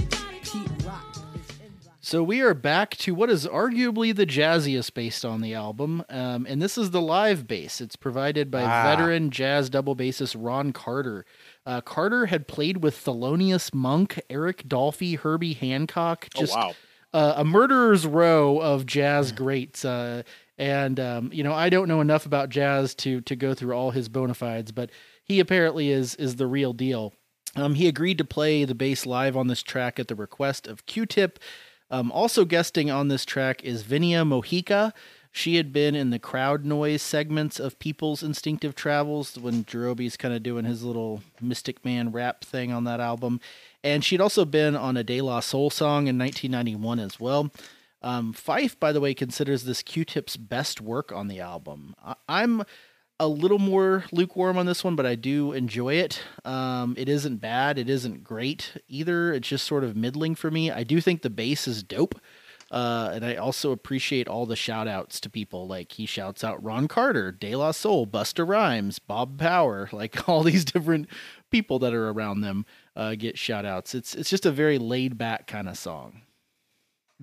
So we are back to what is arguably the jazziest based on the album, um, and this is the live bass. It's provided by Ah. veteran jazz double bassist Ron Carter. Uh, Carter had played with Thelonious Monk, Eric Dolphy, Herbie Hancock, just wow. uh, a murderer's row of jazz greats. Uh, and um, you know, I don't know enough about jazz to to go through all his bona fides, but he apparently is is the real deal. Um, he agreed to play the bass live on this track at the request of Q-Tip. Um, also guesting on this track is Vinia Mojica. She had been in the crowd noise segments of People's Instinctive Travels when Jarobi's kind of doing his little Mystic Man rap thing on that album. And she'd also been on a De La Soul song in 1991 as well. Um, Fife, by the way, considers this Q-Tip's best work on the album. I- I'm a little more lukewarm on this one, but I do enjoy it. Um, it isn't bad. It isn't great either. It's just sort of middling for me. I do think the bass is dope. Uh, and I also appreciate all the shout outs to people. Like he shouts out Ron Carter, De La Soul, Busta Rhymes, Bob Power, [LAUGHS] like all these different people that are around them uh, get shout outs. It's, it's just a very laid back kind of song.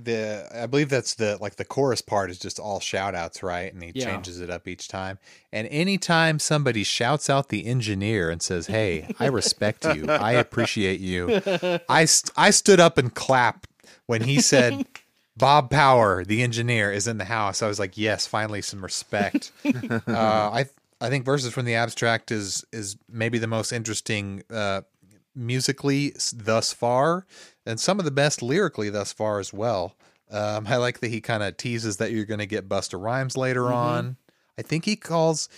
The I believe that's the like the chorus part is just all shout outs, right? And he Yeah. changes it up each time. And anytime somebody shouts out the engineer and says, Hey, I respect you, I appreciate you. [LAUGHS] I st- I stood up and clapped when he said [LAUGHS] Bob Power, the engineer, is in the house. I was like, yes, finally some respect. [LAUGHS] uh, I I think verses from the abstract is is maybe the most interesting uh, musically thus far, and some of the best lyrically thus far as well. Um, I like that he kind of teases that you're going to get Busta Rhymes later on. I think he calls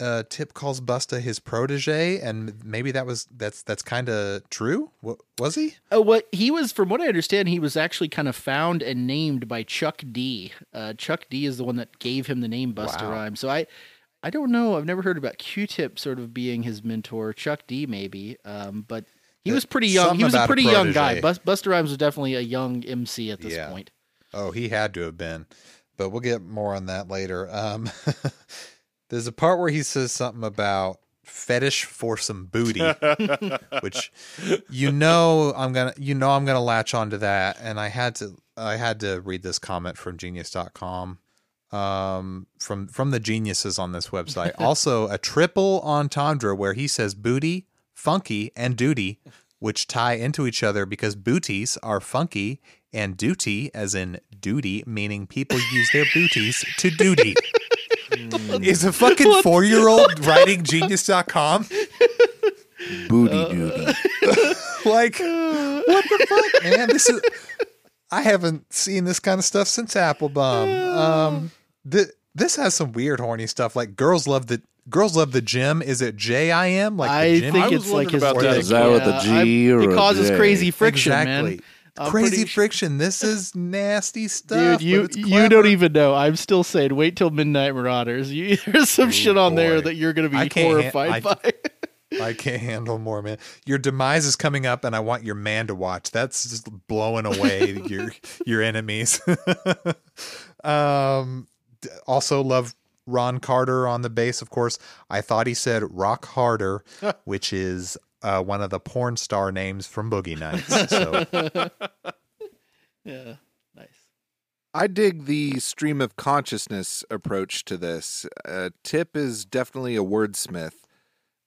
uh, Tip calls Busta his protege, and maybe that was that's that's kind of true. Wa- was he? Oh, what he was, from what I understand, he was actually kind of found and named by Chuck D. Uh, Chuck D is the one that gave him the name Busta Wow. Rhymes. So I, I don't know. I've never heard about Q-Tip sort of being his mentor. Chuck D maybe, um, but he Uh, was pretty young. He was a about a pretty young guy. Busta Rhymes was definitely a young MC at this Yeah. point. Oh, he had to have been, but we'll get more on that later. Um, [LAUGHS] there's a part where he says something about fetish for some booty, [LAUGHS] which you know I'm gonna you know I'm gonna latch onto that, and I had to I had to read this comment from Genius.com. Um, from from the geniuses on this website. [LAUGHS] Also, a triple entendre where he says booty, funky, and duty, which tie into each other because booties are funky and duty, as in duty, meaning people use their [LAUGHS] booties to duty. Hmm. Is a fucking four year old [LAUGHS] writing genius.com? Booty uh, duty. [LAUGHS] like, uh. what the fuck, man? This is. I haven't seen this kind of stuff since Applebum. Um, th- this has some weird horny stuff. Like girls love the girls love the gym. Is it J I M? Like the I gym? think it's like his dick. Is that with a Yeah, G I- or it causes J? crazy friction, exactly. man. I'm Crazy pretty- friction. This [LAUGHS] is nasty stuff. Dude, you you don't even know. I'm still saying, wait till Midnight Marauders. You, [LAUGHS] there's some shit on there that you're gonna be can't ha- horrified I- by. [LAUGHS] I can't handle more, man. Your demise is coming up, and I want your man to watch. That's just blowing away your your enemies. um, d- also love Ron Carter on the bass, of course. I thought he said Rock Harder, [LAUGHS] which is uh, one of the porn star names from Boogie Nights. [LAUGHS] So yeah, nice. I dig the stream of consciousness approach to this. Uh, Tip is definitely a wordsmith.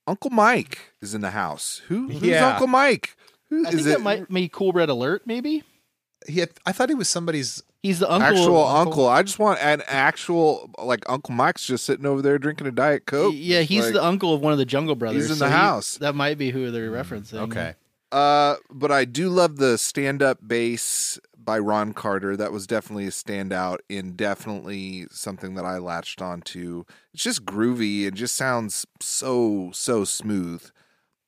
Uncle Mike is in the house. Who, who's Yeah. Uncle Mike? Who I is think it? that might be Kool Red Alert. Maybe he, had, I thought he was somebody's. He's the uncle. actual of- uncle. I just want an actual like Uncle Mike's just sitting over there drinking a diet coke. Yeah, he's Like, the uncle of one of the Jungle Brothers. He's in so the he- house. that might be who they're referencing. Okay. Uh, but I do love the stand-up bass by Ron Carter. That was definitely a standout and definitely something that I latched onto. It's just groovy and just sounds so so smooth.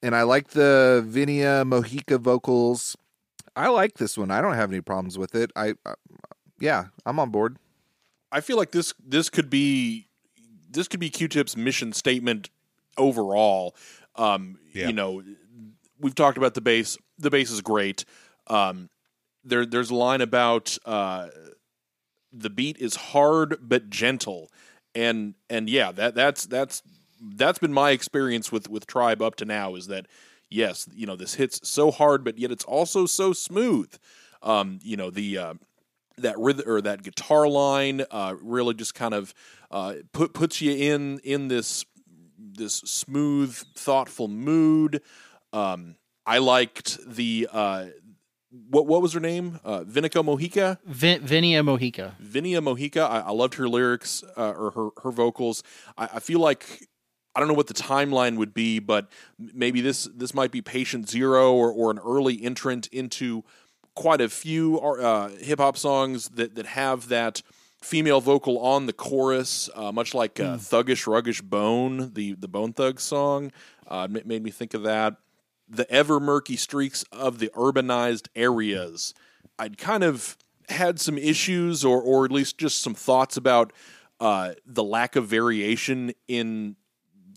And I like the Vinia Mojica vocals. I like this one. I don't have any problems with it. I, uh, yeah, I'm on board. I feel like this this could be this could be Q-Tip's mission statement overall. Um, Yeah. You know, we've talked about the bass. The bass is great. Um, there there's a line about uh, the beat is hard but gentle, and and yeah, that that's that's that's been my experience with with Tribe up to now. Is that yes, you know, this hits so hard, but yet it's also so smooth. Um, you know the uh, that rhythm or that guitar line uh, really just kind of uh, put puts you in in this this smooth, thoughtful mood. Um, I liked the uh, what what was her name? Uh, Vinica Mojica. Vin- Vinia Mojica. Vinia Mojica. I, I loved her lyrics uh, or her her vocals. I, I feel like I don't know what the timeline would be, but maybe this this might be patient zero or or an early entrant into quite a few uh, hip hop songs that that have that female vocal on the chorus, uh, much like uh, "Thuggish Ruggish Bone," the the Bone Thugs song, uh, ma- made me think of that. The ever murky streaks of the urbanized areas. I'd kind of had some issues, or or at least just some thoughts about uh, the lack of variation in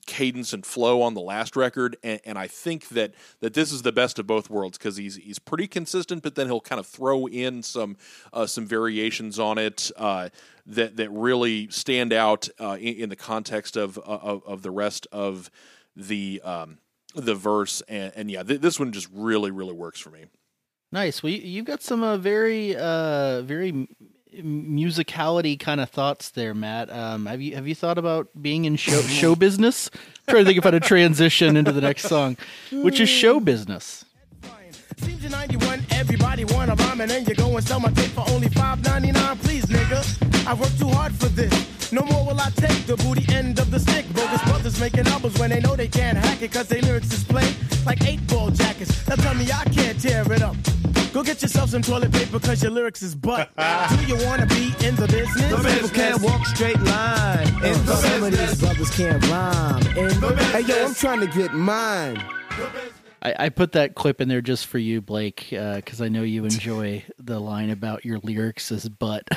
cadence and flow on the last record, and, and I think that that this is the best of both worlds because he's he's pretty consistent, but then he'll kind of throw in some uh, some variations on it uh, that that really stand out uh, in, in the context of, of of the rest of the um, the verse, and, and yeah, th- this one just really really works for me. Nice. Well, you, you've got some uh, very, uh, very musicality kind of thoughts there, Matt. Um, have you have you thought about being in show [LAUGHS] show business? trying to think of how to transition into the next song, which is show business. Seems in 91, everybody wanna rhyme and then you go and sell my tape for only $5.99. Please, nigga, I worked too hard for this. No more will I take the booty end of the stick. Bogus brothers making albums when they know they can't hack it cause they lyrics display like eight ball jackets. Now tell me I can't tear it up. Go get yourself some toilet paper cause your lyrics is butt. [LAUGHS] Do you wanna be in the business? Some people can't walk straight line. In the Some of these brothers can't rhyme. And Hey yo, I'm trying to get mine. I, I put that clip in there just for you, Blake, because I know you enjoy the line about your lyrics as butt.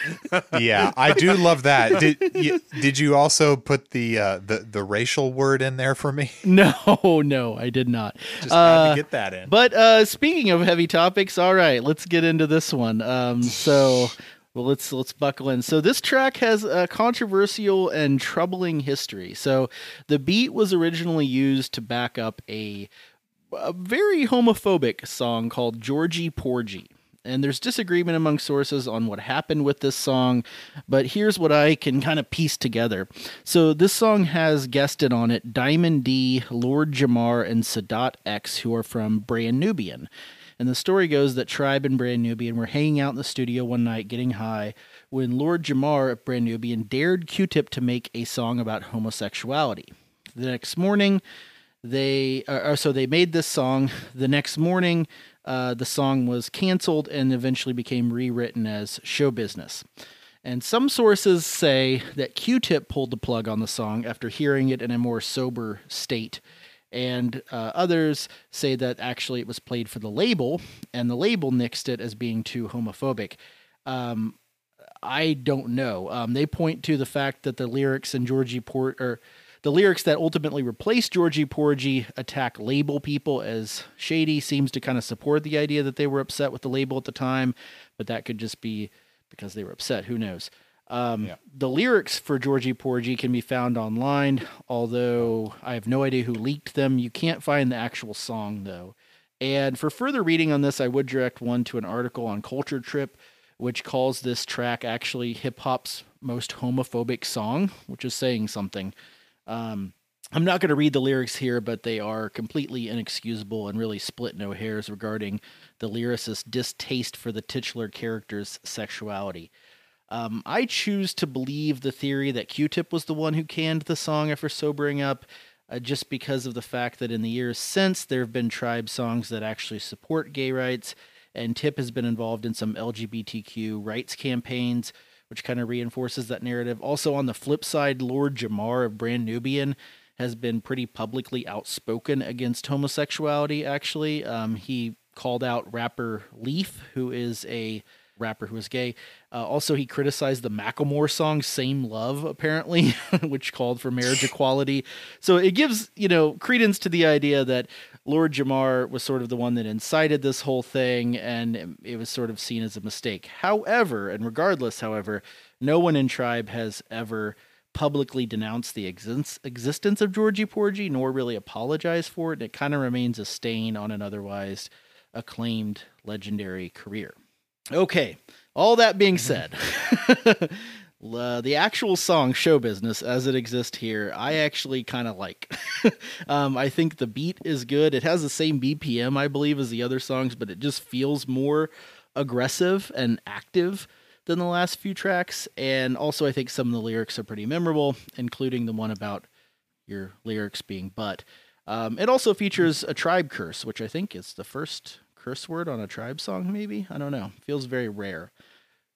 [LAUGHS] yeah, I do love that. Did you, did you also put the uh, the the racial word in there for me? [LAUGHS] No, no, I did not. Just had Uh, to get that in. But uh, speaking of heavy topics, all right, let's get into this one. Um, so, well, let's let's buckle in. So this track has a controversial and troubling history. So the beat was originally used to back up a, a very homophobic song called Georgie Porgy. And there's disagreement among sources on what happened with this song, but here's what I can kind of piece together. So this song has guested on it Diamond D, Lord Jamar, and Sadat X, who are from Brand Nubian. And the story goes that Tribe and Brand Nubian were hanging out in the studio one night getting high when Lord Jamar of Brand Nubian dared Q Tip to make a song about homosexuality. The next morning, they uh, so they made this song. The next morning, uh, the song was canceled and eventually became rewritten as "Show Business." And some sources say that Q-Tip pulled the plug on the song after hearing it in a more sober state. And uh, others say that actually it was played for the label, and the label nixed it as being too homophobic. Um, I don't know. Um, they point to the fact that the lyrics in Georgie Port or the lyrics that ultimately replaced Georgie Porgy attack label people as shady seems to kind of support the idea that they were upset with the label at the time, but that could just be because they were upset. Who knows? Um, The lyrics for Georgie Porgy can be found online, although I have no idea who leaked them. You can't find the actual song though. And for further reading on this, I would direct one to an article on Culture Trip, which calls this track actually hip hop's most homophobic song, which is saying something. Um, I'm not going to read the lyrics here, but they are completely inexcusable and really split no hairs regarding the lyricist's distaste for the titular character's sexuality. Um, I choose to believe the theory that Q Tip was the one who canned the song after sobering up, uh, just because of the fact that in the years since there have been tribe songs that actually support gay rights, and Tip has been involved in some LGBTQ rights campaigns, which kind of reinforces that narrative. Also, on the flip side, Lord Jamar of Brand Nubian has been pretty publicly outspoken against homosexuality, actually. Um, he called out rapper Leaf, who is a rapper who is gay. Uh, also, he criticized the Macklemore song "Same Love," apparently, [LAUGHS] which called for marriage equality. So it gives you know credence to the idea that Lord Jamar was sort of the one that incited this whole thing, and it was sort of seen as a mistake. However, and regardless, however, no one in Tribe has ever publicly denounced the exist- existence of Georgie Porgy, nor really apologized for it. And it kind of remains a stain on an otherwise acclaimed legendary career. Okay, all that being said, [LAUGHS] uh, the actual song "Show Business" as it exists here, I actually kind of like. [LAUGHS] um, I think the beat is good. It has the same BPM, I believe, as the other songs, but it just feels more aggressive and active than the last few tracks. And also, I think some of the lyrics are pretty memorable, including the one about your lyrics being "but." Um, it also features a tribe curse, which I think is the first curse word on a tribe song. Maybe I don't know. Feels very rare.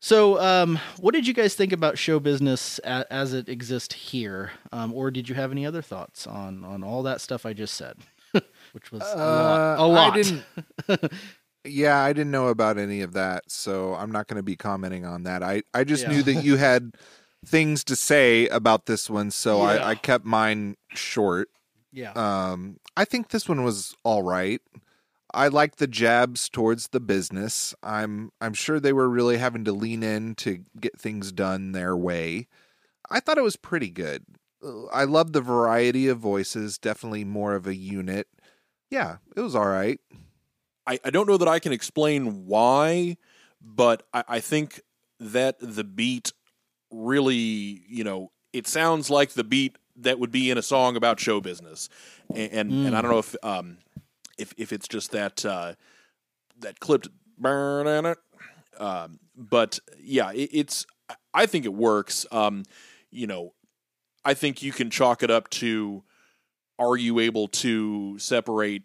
So, um, what did you guys think about show business a- as it exists here, um, or did you have any other thoughts on on all that stuff I just said, [LAUGHS] which was a lot? Uh, A lot. I didn't. [LAUGHS] yeah, I didn't know about any of that, so I'm not going to be commenting on that. I I just Yeah. knew that you had [LAUGHS] things to say about this one, so Yeah. I, I kept mine short. Yeah. Um, I think this one was all right. I like the jabs towards the business. I'm I'm sure they were really having to lean in to get things done their way. I thought it was pretty good. I love the variety of voices, definitely more of a unit. Yeah, it was all right. I, I don't know that I can explain why, but I, I think that the beat really, you know, it sounds like the beat that would be in a song about show business, and and, and I don't know if um if if it's just that uh, that clipped burn in it, um, but yeah, it, it's I think it works. Um, you know, I think you can chalk it up to are you able to separate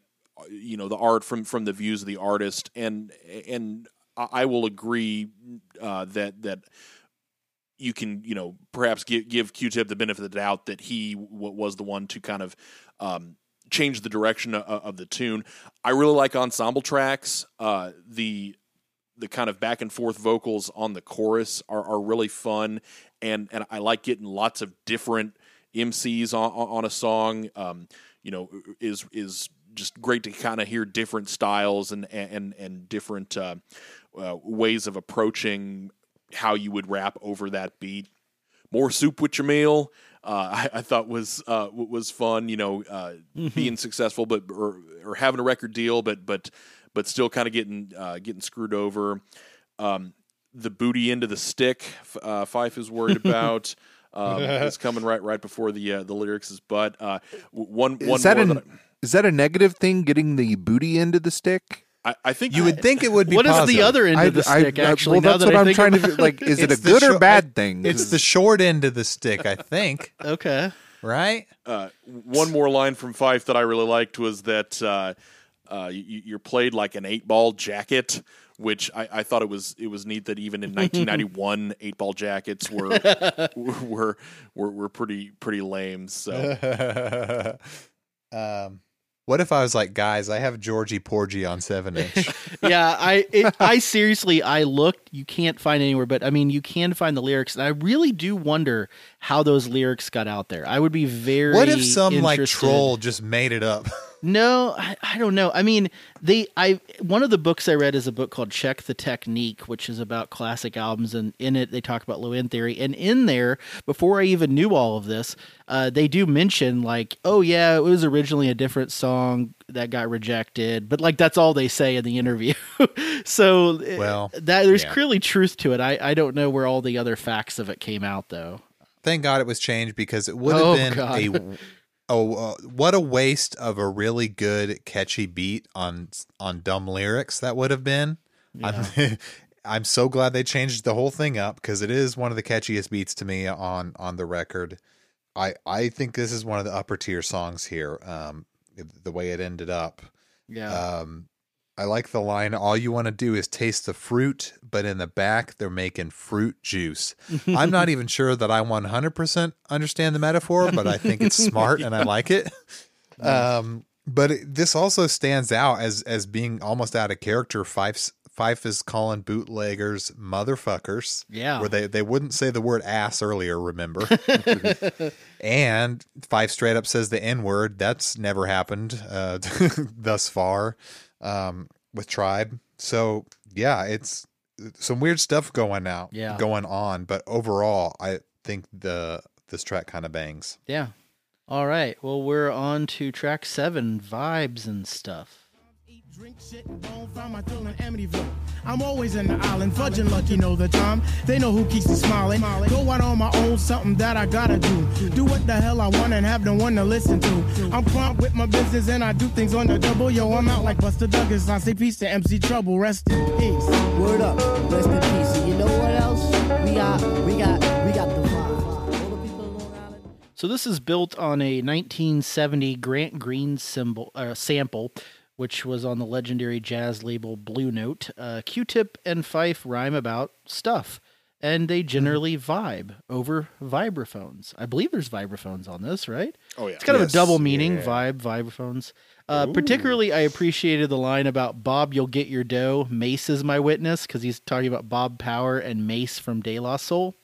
you know the art from from the views of the artist, and and I will agree uh, that that you can you know perhaps give give Q-Tip the benefit of the doubt that he w- was the one to kind of um, change the direction of, of the tune. I really like ensemble tracks. Uh, the the kind of back and forth vocals on the chorus are, are really fun, and and I like getting lots of different MCs on on a song. Um, you know, is is just great to kind of hear different styles and and and different uh, uh, ways of approaching how you would rap over that beat. More soup with your meal. Uh, [LAUGHS] I, I thought was uh, was fun. You know, uh, being successful, but or, or having a record deal, but but but still kind of getting uh, getting screwed over. Um, the booty end of the stick, uh, Fife is worried [LAUGHS] about. Um, [LAUGHS] is coming right right before the uh, the lyrics is but uh, w- one one Is that more an, that is that a negative thing? Getting the booty end of the stick? I, I think You would think it would be. What is the other end I- of the I- stick? I- actually, well, now that's that what I I'm trying to [LAUGHS] like. Is it a It's the good or bad thing? It's the short end of the stick, I [LAUGHS] think. Okay. right? uh, one more line from Fife that I really liked was that uh, uh, you, you're played like an eight ball jacket, which I, I thought it was it was neat that even in [LAUGHS] 1991 eight ball jackets were were were were pretty pretty lame. So um, what if I was like, guys, I have Georgie Porgy on seven inch. [LAUGHS] yeah, I it, I seriously I looked. You can't find anywhere, but I mean, you can find the lyrics, and I really do wonder how those lyrics got out there. I would be very. what if some like troll just made it up? [LAUGHS] No, I, I don't know. I mean, they I one of the books I read is a book called Check the Technique, which is about classic albums, and in it they talk about low end theory. And in there, before I even knew all of this, uh, they do mention like, oh yeah, it was originally a different song that got rejected, but like that's all they say in the interview. [LAUGHS] so uh, Well, that there's yeah. clearly truth to it. I I don't know where all the other facts of it came out though. Thank God it was changed because it would have Oh, been God. a [LAUGHS] oh uh, what a waste of a really good catchy beat on on dumb lyrics that would have been. I'm, [LAUGHS] I'm so glad they changed the whole thing up because it is one of the catchiest beats to me on on the record. I I think this is one of the upper tier songs here. Um, the way it ended up. Yeah. Um, I like the line, all you want to do is taste the fruit, but in the back, they're making fruit juice. I'm not [LAUGHS] even sure that I 100% understand the metaphor, but I think it's smart and I [LAUGHS] like it. Um, but it, this also stands out as as being almost out of character. Fife's, Fife is calling bootleggers motherfuckers. Yeah. Where they, they wouldn't say the word ass earlier, remember? [LAUGHS] and Fife straight up says the N word. That's never happened uh, thus far um, with Tribe. So yeah, it's some weird stuff going out, Yeah. going on. But overall, I think the this track kind of bangs. Yeah. All right. Well, we're on to track seven, vibes and stuff. Drink shit, don't find my thrill in Amityville. I'm always in the island, fudging lucky know the time. They know who keeps me smiling. Go out on my own, something that I gotta do. Do what the hell I want and have no one to listen to. I'm prompt with my business and I do things on the double. Yo, I'm out like Buster Douglas. I say peace to MC Trouble. Rest in peace. Word up, rest in peace. And you know what else? We got, we got, we got the vibe. All the people on Long Island. So this is built on a 1970 Grant Green symbol uh, sample, which was on the legendary jazz label Blue Note. Uh, Q-Tip and Fife rhyme about stuff, and they generally vibe over vibraphones. I believe there's vibraphones on this, right? Oh, yeah. It's kind of a double meaning, Yeah. vibe, vibraphones. Uh, particularly, I appreciated the line about Bob, you'll get your dough. Mase is my witness because he's talking about Bob Power and Mase from De La Soul.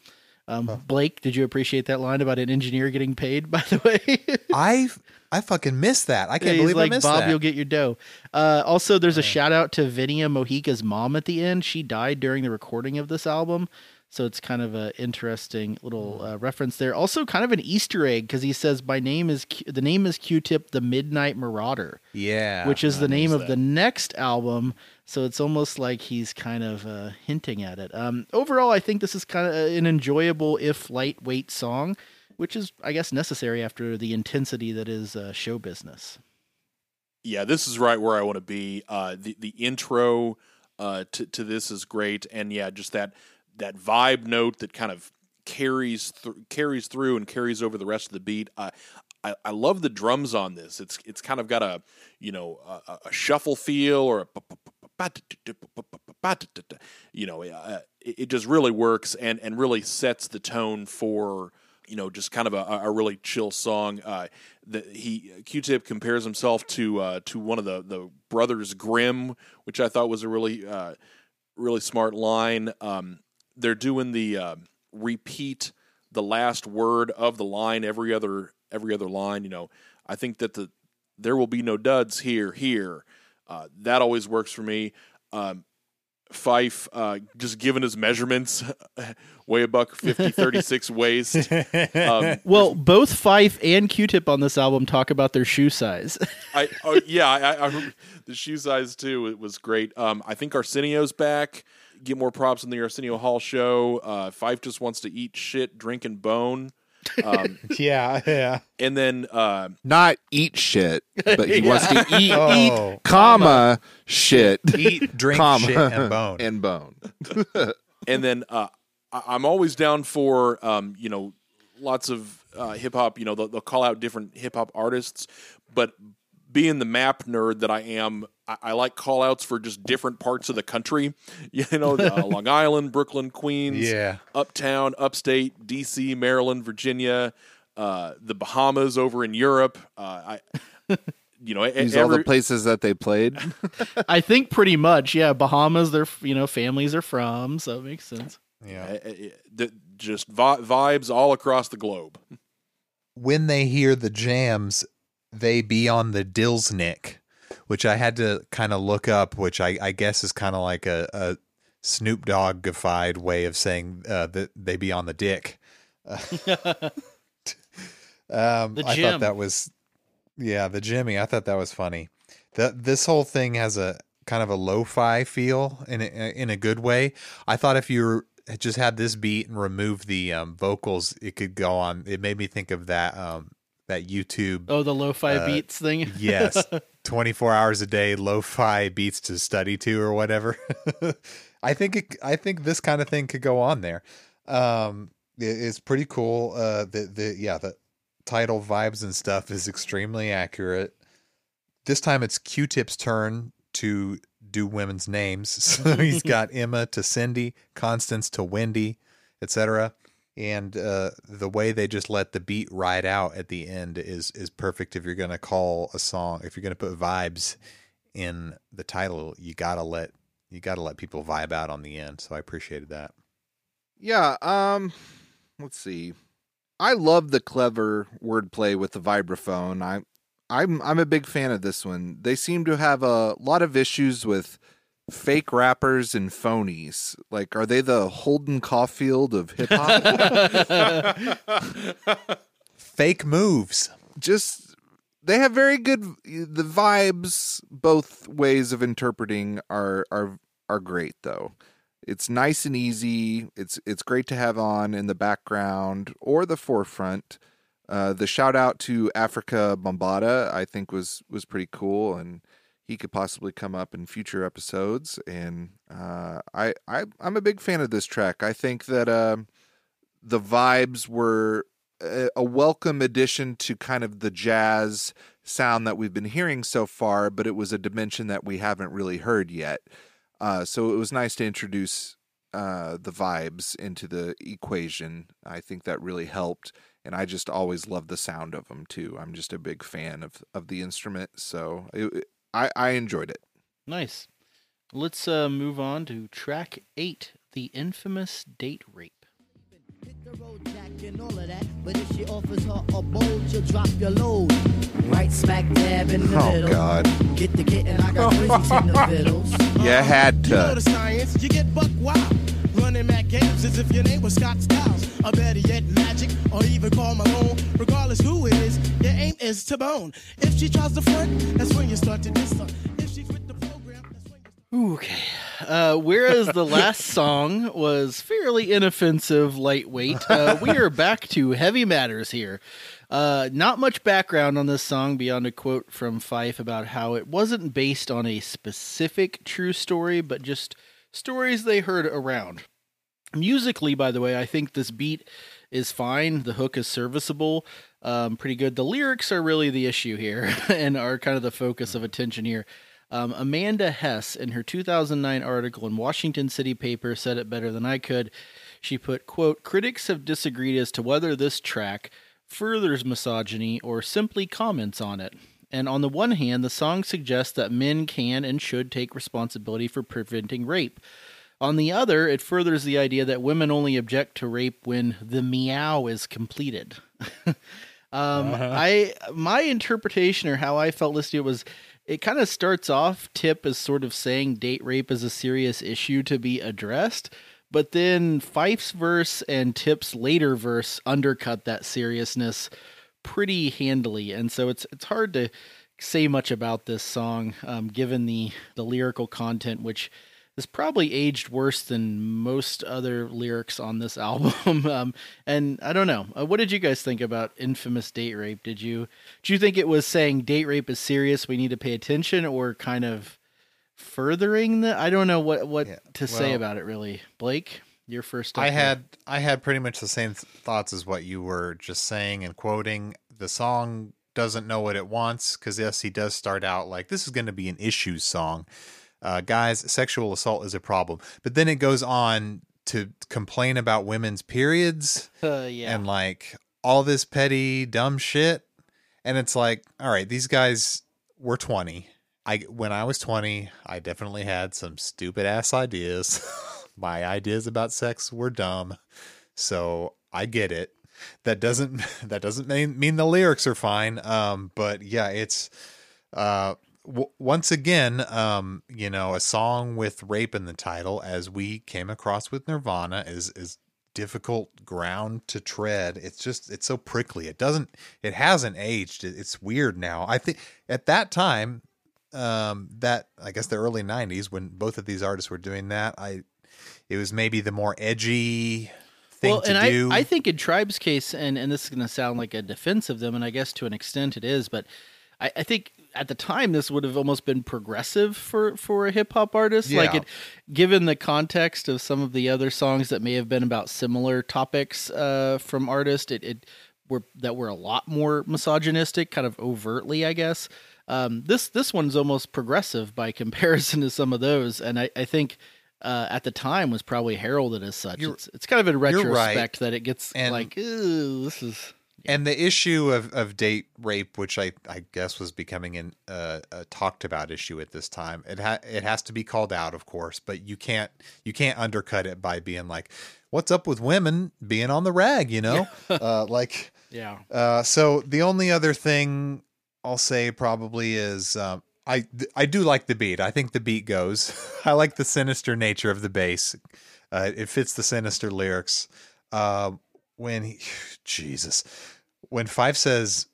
Um, Blake, did you appreciate that line about an engineer getting paid? [LAUGHS] By the way, I I fucking missed that. I can't he's believe like I missed Bob, that. you'll get your dough. Uh, also, there's a shout out to Vinia Mojica's mom at the end. She died during the recording of this album, so it's kind of a interesting little uh, reference there. Also, kind of an Easter egg because he says, "My name is Q- the name is Q-Tip, the Midnight Marauder." yeah, which is I the name of that. the next album. So it's almost like he's kind of uh, hinting at it. Um, overall, I think this is kind of an enjoyable, if lightweight song, which is, I guess, necessary after the intensity that is uh, show business. yeah, this is right where I want to be. Uh, the the intro uh, to to this is great, and yeah, just that that vibe note that kind of carries th- carries through and carries over the rest of the beat. Uh, I, I love the drums on this. It's it's kind of got a you know a, a shuffle feel or a you know uh, it, it just really works and and really sets the tone for you know just kind of a, a really chill song. Uh, the, he Q-Tip compares himself to uh, to one of the the brothers Grimm, which I thought was a really uh, really smart line. Um, they're doing the uh, repeat the last word of the line every other every other line. You know, I think that the there will be no duds here here. Uh, that always works for me. Um, Fife uh, just given his measurements, [LAUGHS] weigh a buck 50, 36 [LAUGHS] waist. Um, [LAUGHS] well, both Fife and Q-Tip on this album talk about their shoe size. I oh, yeah, I, I, I the shoe size too. It was great. Um, I think Arsenio's back. Get more props on the Arsenio Hall show. Uh, Fife just wants to eat shit, drink, and bone. Um, [LAUGHS] yeah, yeah. and then uh, Not eat shit, but he Yeah. wants to [LAUGHS] eat, Oh. eat, comma, shit, Eat, drink, [LAUGHS] comma, shit, and bone. and bone. and then uh, I- I'm always down for um, you know lots of uh, hip hop. You know they'll, they'll call out different hip hop artists, but being the map nerd that I am, I, I like call outs for just different parts of the country. [LAUGHS] You know, uh, [LAUGHS] Long Island, Brooklyn, Queens, Yeah. Uptown, Upstate, D.C., Maryland, Virginia, uh, the Bahamas over in Europe. Uh, I. You know, These all the places that they played. [LAUGHS] I think pretty much, yeah. Bahamas, their you know families are from, so it makes sense. Yeah. the- just vi- vibes all across the globe. when they hear the jams, they be on the Dills Dillsnick, which I had to kind of look up, which I, I guess is kind of like a, a Snoop Doggified way of saying uh, that they be on the dick. [LAUGHS] Um, The I thought that was, yeah, the Jimmy. I thought that was funny. That this whole thing has a kind of a lo-fi feel in a, in a good way. I thought if you just had this beat and remove the um, vocals, it could go on. It made me think of that um, that YouTube. Oh, the lo-fi Uh, beats thing. yes, [LAUGHS] twenty four hours a day, lo-fi beats to study to or whatever. [LAUGHS] I think it, I think this kind of thing could go on there. Um, it- it's pretty cool. Uh, the the yeah the title vibes and stuff is extremely accurate. This time it's Q-Tip's turn to do women's names. [LAUGHS] So he's [LAUGHS] got Emma to Cindy, Constance to Wendy, etc. And uh, the way they just let the beat ride out at the end is is perfect. If you're gonna call a song, if you're gonna put vibes in the title, you gotta let you gotta let people vibe out on the end. So I appreciated that. Yeah. Um. Let's see. I love the clever wordplay with the vibraphone. I, I'm I'm a big fan of this one. They seem to have a lot of issues with fake rappers and phonies. Like, are they the Holden Caulfield of hip hop? [LAUGHS] Fake moves. Just they have very good the vibes. Both ways of interpreting are are are great though. It's nice and easy. It's it's great to have on in the background or the forefront. Uh, the shout out to Afrika Bambaataa I think was was pretty cool, and he could possibly come up in future episodes. And uh, I I I'm a big fan of this track. I think that um the vibes were a, a welcome addition to kind of the jazz sound that we've been hearing so far, but it was a dimension that we haven't really heard yet. Uh, so it was nice to introduce uh, the vibes into the equation. I think that really helped, and I just always love the sound of them too. I'm just a big fan of of the instrument, so it- I I enjoyed it. Nice. Let's uh, move on to track eight, the infamous date rape. and all of that. But if she offers her a bowl, she'll drop your load. Right smack dab in the Oh, middle. God. Get the kitten, I got grizzlies in the fiddles. You had You know to. the science, you get buck wild. Running mad games as if your name was Scott Skiles. Or better yet, Magic, or even Karl Malone. Regardless who it is, your aim is to bone. If she tries to front, that's when you start to diss her. If she's with the program, that's when you Okay. Uh, whereas the last [LAUGHS] song was fairly inoffensive, lightweight, uh, we are back to heavy matters here. Uh, not much background on this song beyond a quote from Fife about how it wasn't based on a specific true story, but just stories they heard around. Musically, by the way, I think this beat is fine. The hook is serviceable. um, pretty good. The lyrics are really the issue here [LAUGHS] and are kind of the focus of attention here. Um, Amanda Hess, in her 2009 article in Washington City Paper, said it better than I could. She put, quote, critics have disagreed as to whether this track furthers misogyny or simply comments on it. And on the one hand, the song suggests that men can and should take responsibility for preventing rape. On the other, it furthers the idea that women only object to rape when the meow is completed. [LAUGHS] um, I my interpretation or how I felt listening to it was it kind of starts off Tip as sort of saying date rape is a serious issue to be addressed, but then Fife's verse and Tip's later verse undercut that seriousness pretty handily, and so it's it's hard to say much about this song um, given the the lyrical content, which is probably aged worse than most other lyrics on this [LAUGHS] album. um, and I don't know. Uh, what did you guys think about infamous date rape? Did you do you think it was saying date rape is serious, we need to pay attention, or kind of furthering the? I don't know what what to say about it really. Blake, your first. I here. had I had pretty much the same th- thoughts as what you were just saying and quoting. The song doesn't know what it wants because yes, he does start out like this is going to be an issues song. Uh, guys, sexual assault is a problem, but then it goes on to complain about women's periods Uh, yeah. and like all this petty dumb shit. And it's like, all right, these guys were 20. I when I was 20, I definitely had some stupid ass ideas. [LAUGHS] My ideas about sex were dumb. So, I get it. That doesn't [LAUGHS] that doesn't mean mean the lyrics are fine. Um but yeah, it's uh w- once again, um, you know, a song with rape in the title, as we came across with Nirvana, is is difficult ground to tread. It's just it's so prickly. It doesn't. It hasn't aged. It- It's weird now. I think at that time, um, that I guess the early '90s when both of these artists were doing that, I it was maybe the more edgy thing well, to and do. I, I think in Tribe's case, and, and this is going to sound like a defense of them, and I guess to an extent it is, but I, I think at the time this would have almost been progressive for, for a hip hop artist. Like it, given the context of some of the other songs that may have been about similar topics uh, from artists, it, it were that were a lot more misogynistic, kind of overtly, I guess. Um, this this one's almost progressive by [LAUGHS] comparison to some of those, and I, I think uh, at the time was probably heralded as such. You're- it's, it's kind of in you're right. retrospect that it gets And- like, ooh, this is and the issue of, of date rape, which I, I guess was becoming an, uh, a talked about issue at this time, it ha- it has to be called out, of course, but you can't you can't undercut it by being like, "What's up with women being on the rag?" You know, [LAUGHS] uh, like yeah. uh, so the only other thing I'll say probably is um, I I do like the beat. I think the beat goes. [LAUGHS] I like the sinister nature of the bass. Uh, it fits the sinister lyrics. Uh, when he, [SIGHS] Jesus, when Fife says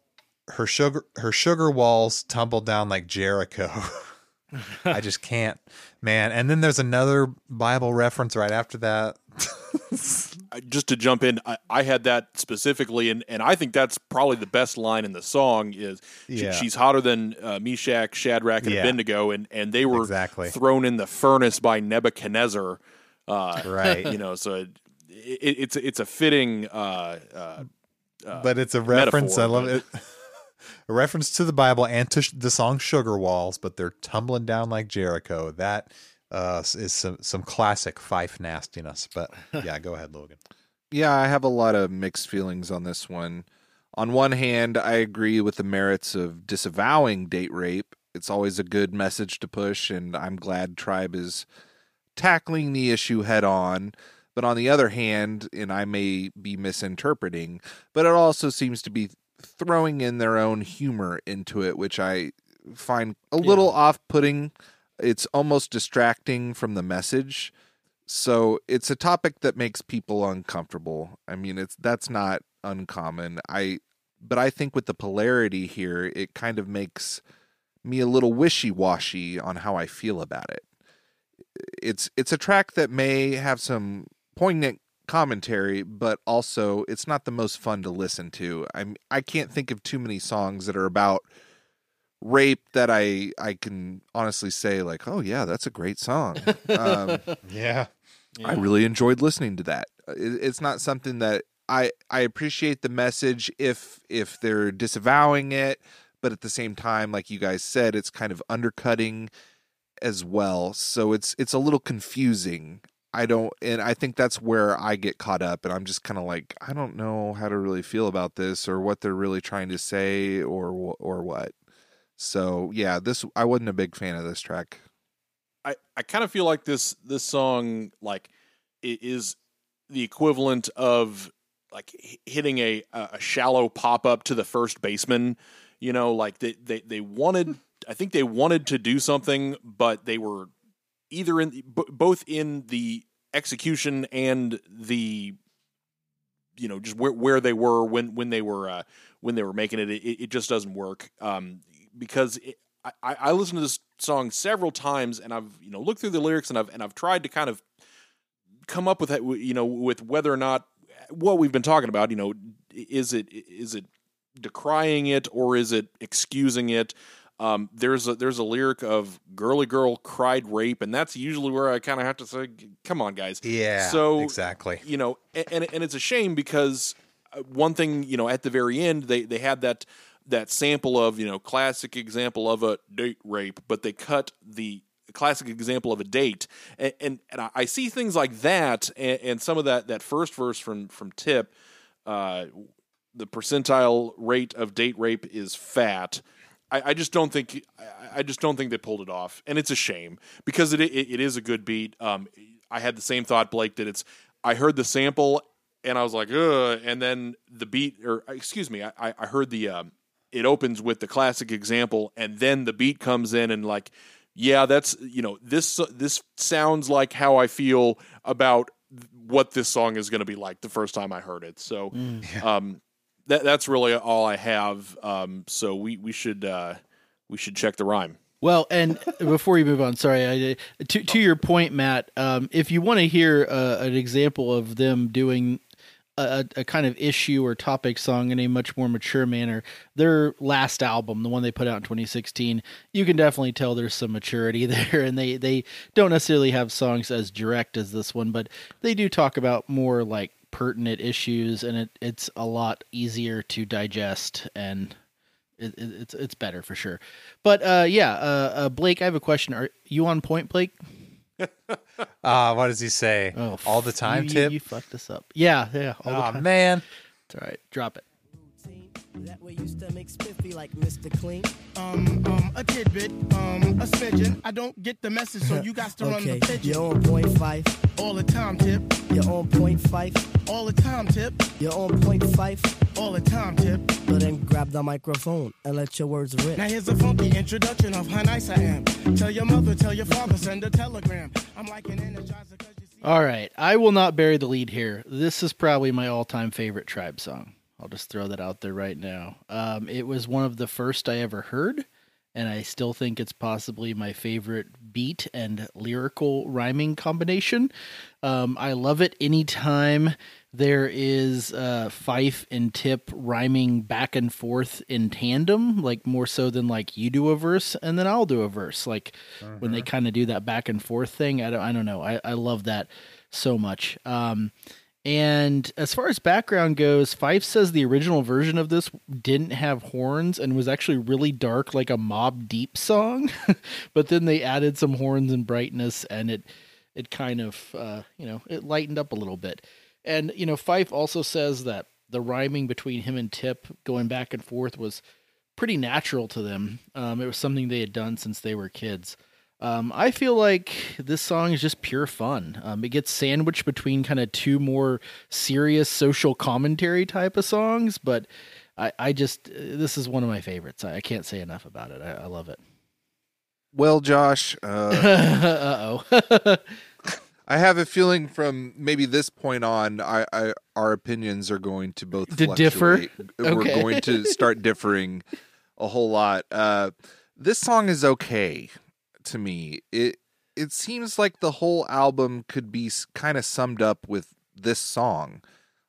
her sugar her sugar walls tumble down like Jericho. I just [LAUGHS] can't, man. And then there's another Bible reference right after that. Just to jump in, I, I had that specifically, and, and I think that's probably the best line in the song is she- Yeah. she's hotter than uh, Meshach, Shadrach, and Yeah. Abednego, and, and they were Exactly. thrown in the furnace by Nebuchadnezzar. Uh, Right. [LAUGHS] You know, so it, it, it's it's a fitting. Uh, uh, but it's a reference. metaphor, I love but- it. [LAUGHS] A reference to the Bible and to sh- the song "Sugar Walls," but they're tumbling down like Jericho. That uh, is some some classic Fife nastiness. But [LAUGHS] yeah, go ahead, Logan. Yeah, I have a lot of mixed feelings on this one. On one hand, I agree with the merits of disavowing date rape. It's always a good message to push, and I'm glad Tribe is tackling the issue head on. But on the other hand, and I may be misinterpreting, but it also seems to be throwing in their own humor into it, which I find a little off putting. It's almost distracting from the message. So it's a topic that makes people uncomfortable. I mean, it's that's not uncommon. I but I think with the polarity here, it kind of makes me a little wishy-washy on how I feel about it. It's it's a track that may have some poignant commentary, but also it's not the most fun to listen to. I'm I can't think of too many songs that are about rape that I I can honestly say like, oh yeah, that's a great song. Um, [LAUGHS] Yeah. I really enjoyed listening to that. Uh, It, it's not something that I I appreciate the message if if they're disavowing it, but at the same time, like you guys said, it's kind of undercutting as well. So it's it's a little confusing. I don't, and I think that's where I get caught up, and I'm just kind of like, I don't know how to really feel about this or what they're really trying to say or or what. So yeah, this I wasn't a big fan of this track. I, I kind of feel like this this song like is the equivalent of like hitting a a shallow pop up to the first baseman. You know, like they they they wanted. Hmm. I think they wanted to do something, but they were either in b- both in the execution and the you know just where where they were when when they were uh, when they were making it. It, it just doesn't work um, because it, I, I listened to this song several times and I've you know looked through the lyrics and I've and I've tried to kind of come up with you know with whether or not what we've been talking about you know is it is it decrying it or is it excusing it um, there's a there's a lyric of girly girl cried rape and that's usually where I kind of have to say come on guys. Yeah, so exactly. you know and and it's a shame because uh, one thing you know at the very end they they had that that sample of you know classic example of a date rape but they cut the classic example of a date. And and, and I, I see things like that and, and some of that that first verse from from tip uh the percentile rate of date rape is fat I, I just don't think I, I just don't think they pulled it off, and it's a shame because it it, it is a good beat. Um, I had the same thought, Blake, that it's. I heard the sample and I was like, ugh, and then the beat, or excuse me, I, I heard the. Um, it opens with the classic example, and then the beat comes in, and like, yeah, that's you know this this sounds like how I feel about what this song is going to be like the first time I heard it. So, Mm. um, that that's really all I have. Um, so we we should uh, we should check the rhyme. Well, and [LAUGHS] before you move on, sorry, I, to to your point, Matt. Um, if you want to hear uh, an example of them doing a, a kind of issue or topic song in a much more mature manner, their last album, the one they put out in 2016, you can definitely tell there's some maturity [LAUGHS] there, and they they don't necessarily have songs as direct as this one, but they do talk about more like pertinent issues, and it it's a lot easier to digest and it, it, it's it's better for sure. But uh, yeah, uh, uh, Blake, I have a question. Are you on point, Blake? Uh, [LAUGHS] what does he say? Oh, All the time, you, you- Tip? You, fucked this up. Yeah, yeah. All the time. man. It's all right. Drop it. That way used to make spiffy like Mr. Clean. Um, um, a tidbit, um, a smidgen. I don't get the message, so you got to run Okay, the pigeon. you're on point Fife. All the time, tip. You're on point Fife. All the time, tip. You're on point Fife. All the time, tip. So then grab the microphone and let your words rip. Now here's a funky introduction of how nice I am. Tell your mother, tell your father, send a telegram. I'm like an energizer 'cause you see. All right, I will not bury the lead here. This is probably my all-time favorite Tribe song. I'll just throw that out there right now. Um, it was one of the first I ever heard, and I still think it's possibly my favorite beat and lyrical rhyming combination. Um, I love it anytime there is uh, Fife and Tip rhyming back and forth in tandem, like more so than like you do a verse and then I'll do a verse. Like when they kind of do that back and forth thing. I don't, I don't know. I, I love that so much. Um, and as far as background goes, Fife says the original version of this didn't have horns and was actually really dark, like a Mobb Deep song. [LAUGHS] but then they added some horns and brightness, and it it kind of uh, you know it lightened up a little bit. And you know, Fife also says that the rhyming between him and Tip going back and forth was pretty natural to them. Um, it was something they had done since they were kids. Um, I feel like this song is just pure fun. Um, it gets sandwiched between kind of two more serious social commentary type of songs, but I, I just uh, this is one of my favorites. I, I can't say enough about it. I, I love it. Well, Josh, uh, [LAUGHS] oh. [LAUGHS] I have a feeling from maybe this point on, I, I our opinions are going to both To differ? fluctuate. We're going to start differing a whole lot. Uh, this song is okay to me. It it seems like the whole album could be kind of summed up with this song.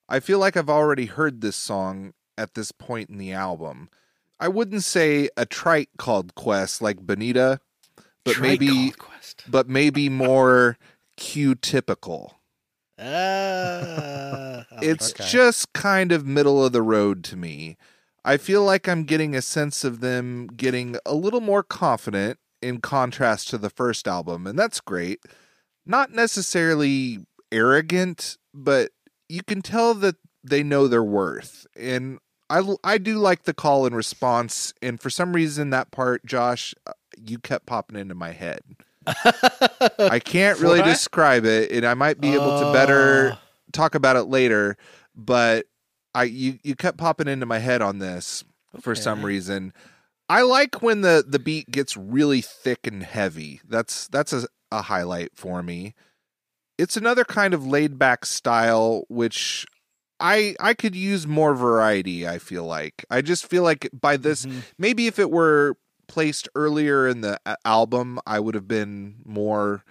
I feel like I've already heard this song at this point in the album. I wouldn't say a trite called Quest like Bonita, but Trite maybe Quest. but maybe more Q typical. Uh, [LAUGHS] it's Okay. just kind of middle of the road to me. I feel like I'm getting a sense of them getting a little more confident in contrast to the first album, and that's great. Not necessarily arrogant, but you can tell that they know their worth. And I I do like the call and response, and for some reason that part, Josh, uh, you kept popping into my head. I can't really What? describe it, and I might be able to better talk about it later. But I you you kept popping into my head on this for some reason. I like when the the beat gets really thick and heavy. That's that's a, a highlight for me. It's another kind of laid back style, which I I could use more variety. I feel like I just feel like by this mm-hmm. maybe if it were placed earlier in the album, I would have been more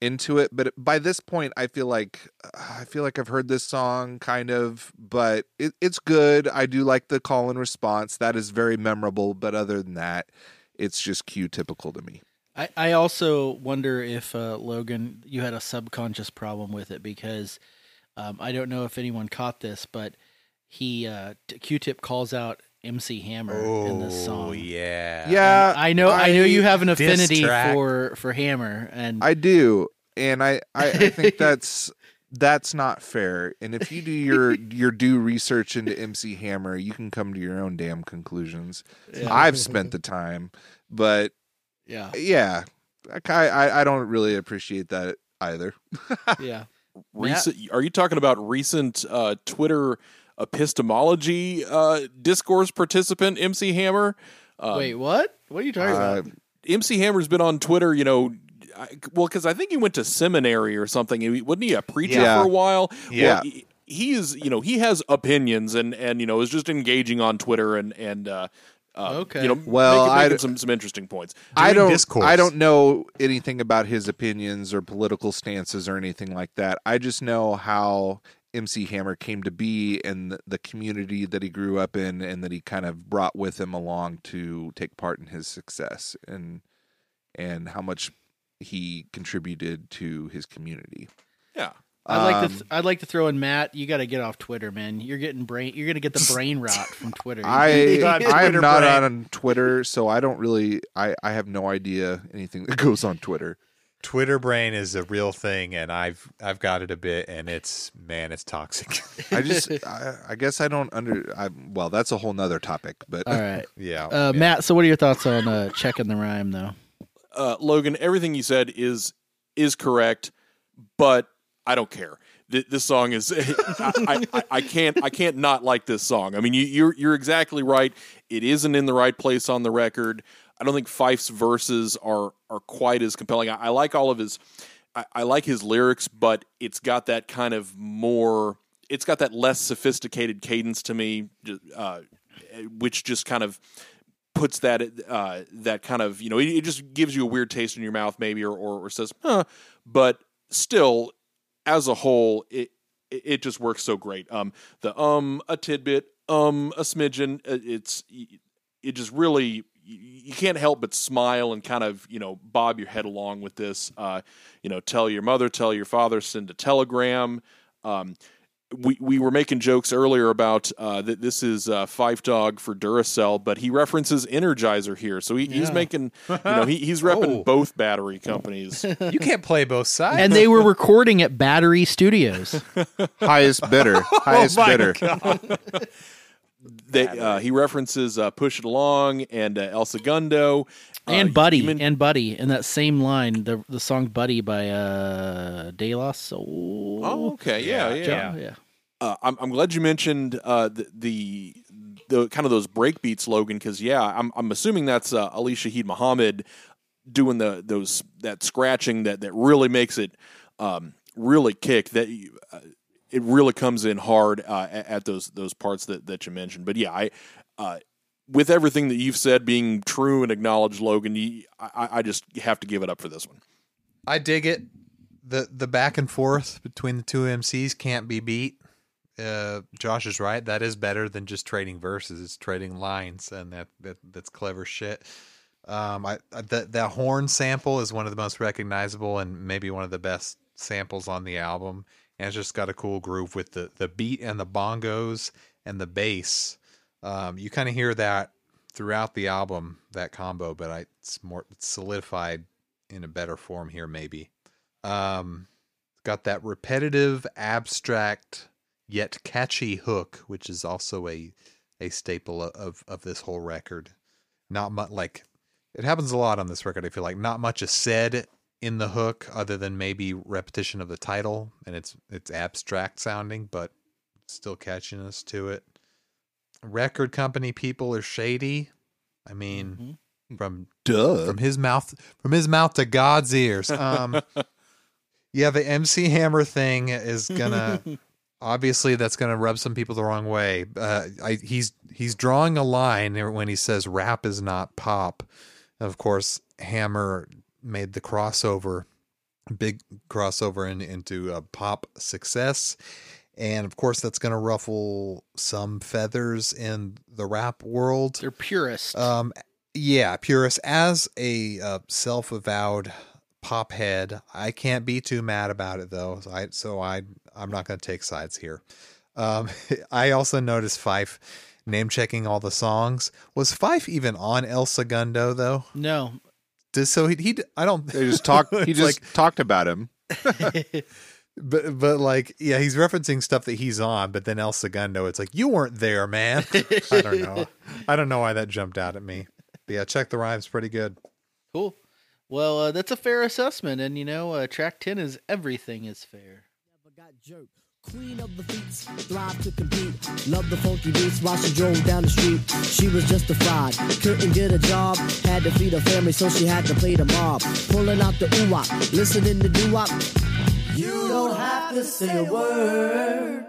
into it. But by this point, I feel like I feel like I've heard this song kind of, but it, it's good. I do like the call and response. That is very memorable. But other than that, it's just Q typical to me. I, I also wonder if uh, Logan, you had a subconscious problem with it because um, I don't know if anyone caught this, but he uh, Q-Tip calls out MC Hammer in this song. Oh song. yeah. Yeah, I know. I, know you have an affinity for for Hammer, and I do, and I I, I think [LAUGHS] that's that's not fair. And if you do your your due research into MC Hammer, you can come to your own damn conclusions. Yeah. I've spent the time, but yeah, yeah, I I, I don't really appreciate that either. [LAUGHS] yeah. Recent, are you talking about recent uh, Twitter epistemology uh, discourse participant MC Hammer? Uh, Wait, what? What are you talking Uh, about? MC Hammer's been on Twitter, you know. I, well, because I think he went to seminary or something. He- Wasn't he a preacher Yeah. for a while? Yeah. Well, he, he is, you know, he has opinions and and you know is just engaging on Twitter and and uh, uh, Okay. you know, Well, making, I making d- some some interesting points. I don't discourse. I don't know anything about his opinions or political stances or anything like that. I just know how MC Hammer came to be and the- the community that he grew up in and that he kind of brought with him along to take part in his success and and how much he contributed to his community. Yeah. I'd like to. Um, Th- I'd like to throw in Matt. You got to get off Twitter, man. You're getting brain. You're gonna get the brain [LAUGHS] rot from Twitter. I [LAUGHS] I am not brain. on Twitter, so I don't really I I have no idea anything that [LAUGHS] goes on Twitter. Twitter brain is a real thing, and I've I've got it a bit, and it's man, it's toxic. I just [LAUGHS] I, I guess I don't under I well that's a whole nother topic, but All right, [LAUGHS] yeah, uh, yeah. Matt. So, what are your thoughts on uh, checking the rhyme, though? uh, Logan, everything you said is is correct, but I don't care. Th- This song is [LAUGHS] I, I, I can't I can't not like this song. I mean, you, you're you're exactly right. It isn't in the right place on the record. I don't think Fife's verses are are quite as compelling. I, I like all of his I, I like his lyrics, but it's got that kind of more. It's got that less sophisticated cadence to me, uh, which just kind of puts that uh, that kind of you know it, it just gives you a weird taste in your mouth maybe or or, or says huh but still as a whole it it just works so great um the um a tidbit um a smidgen uh, it's it just really you you can't help but smile and kind of you know bob your head along with this uh you know tell your mother tell your father send a telegram um we, we were making jokes earlier about uh, that this is uh, Fife Dawg for Duracell, but he references Energizer here, so he, he's making you know he, [LAUGHS] he's repping Oh. both battery companies. [LAUGHS] you can't play both sides. And they were recording at Battery Studios. [LAUGHS] highest bidder, highest my bidder. They, uh, he references uh, Push It Along and uh, El Segundo uh, and Buddy you men- and Buddy in that same line, the the song Buddy by uh De La Soul. Oh, okay, yeah, yeah. Yeah, yeah. Uh, I'm, I'm glad you mentioned uh, the, the the kind of those breakbeat Logan, because yeah, I'm I'm assuming that's uh, Ali Shaheed Muhammad doing the those that scratching that that really makes it um, really kick that uh, it really comes in hard uh, at, those those parts that that you mentioned. But yeah, I. Uh, with everything that you've said being true and acknowledged, Logan, you, I, I just have to give it up for this one. I dig it. the The back and forth between the two MCs can't be beat. Uh, Josh is right. That is better than just trading verses. It's trading lines, and that, that that's clever shit. Um, I I- the the horn sample is one of the most recognizable and maybe one of the best samples on the album. And it's just got a cool groove with the the beat and the bongos and the bass. Um, you kind of hear that throughout the album, that combo, but I, it's more it's solidified in a better form here, maybe. Um, got that repetitive, abstract yet catchy hook, which is also a a staple of of this whole record. Not much like it happens a lot on this record. I feel like not much is said in the hook other than maybe repetition of the title, and it's it's abstract sounding, but still catching us to it. Record company people are shady. I mean, from Duh. from his mouth from his mouth to God's ears. Um, [LAUGHS] yeah, the MC Hammer thing is gonna [LAUGHS] obviously that's gonna rub some people the wrong way. Uh, I, he's he's drawing a line when he says rap is not pop. Of course, Hammer made the crossover, big crossover in, into a pop success. And of course, that's going to ruffle some feathers in the rap world. They're purists. Um, yeah, purists. As a uh, self-avowed pop head, I can't be too mad about it though. So I, so I, I'm not going to take sides here. Um, [LAUGHS] I also noticed Fife name checking all the songs. Was Fife even on El Segundo though? No. Does so he, he I don't. They just talked. [LAUGHS] He just like- talked about him. [LAUGHS] [LAUGHS] but but like yeah, he's referencing stuff that he's on, but then El Segundo, it's like you weren't there, man. I don't know. I don't know why that jumped out at me. But yeah, check the rhymes, pretty good. Cool. Well, uh, that's a fair assessment, and you know, uh, track ten is everything is fair. Queen of the feats, thrive to compete. Love the funky beats while she drove down the street. She was just a fraud, couldn't get a job. Had to feed her family, so she had to play the mob. Pulling out the ooh wop, listening to doo wop. You don't have to say a word.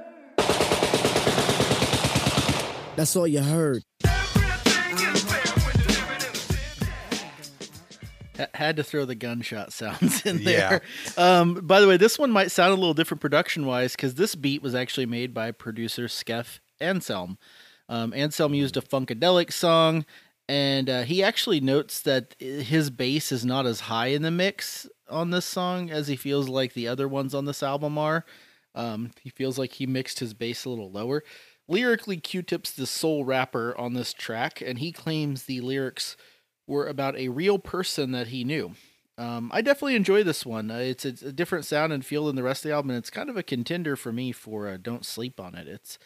That's all you heard. Ha- had to throw the gunshot [LAUGHS] sounds in there. Um, by the way, this one might sound a little different production wise because this beat was actually made by producer Skeff Anselm. Um, Anselm used a funkadelic song, and uh, he actually notes that his bass is not as high in the mix on this song as he feels like the other ones on this album are. Um, he feels like he mixed his bass a little lower. Lyrically, Q-Tip's the sole rapper on this track, and he claims the lyrics were about a real person that he knew. Um, I definitely enjoy this one. Uh, it's, it's a different sound and feel than the rest of the album, and it's kind of a contender for me for uh, "Don't Sleep on It." It's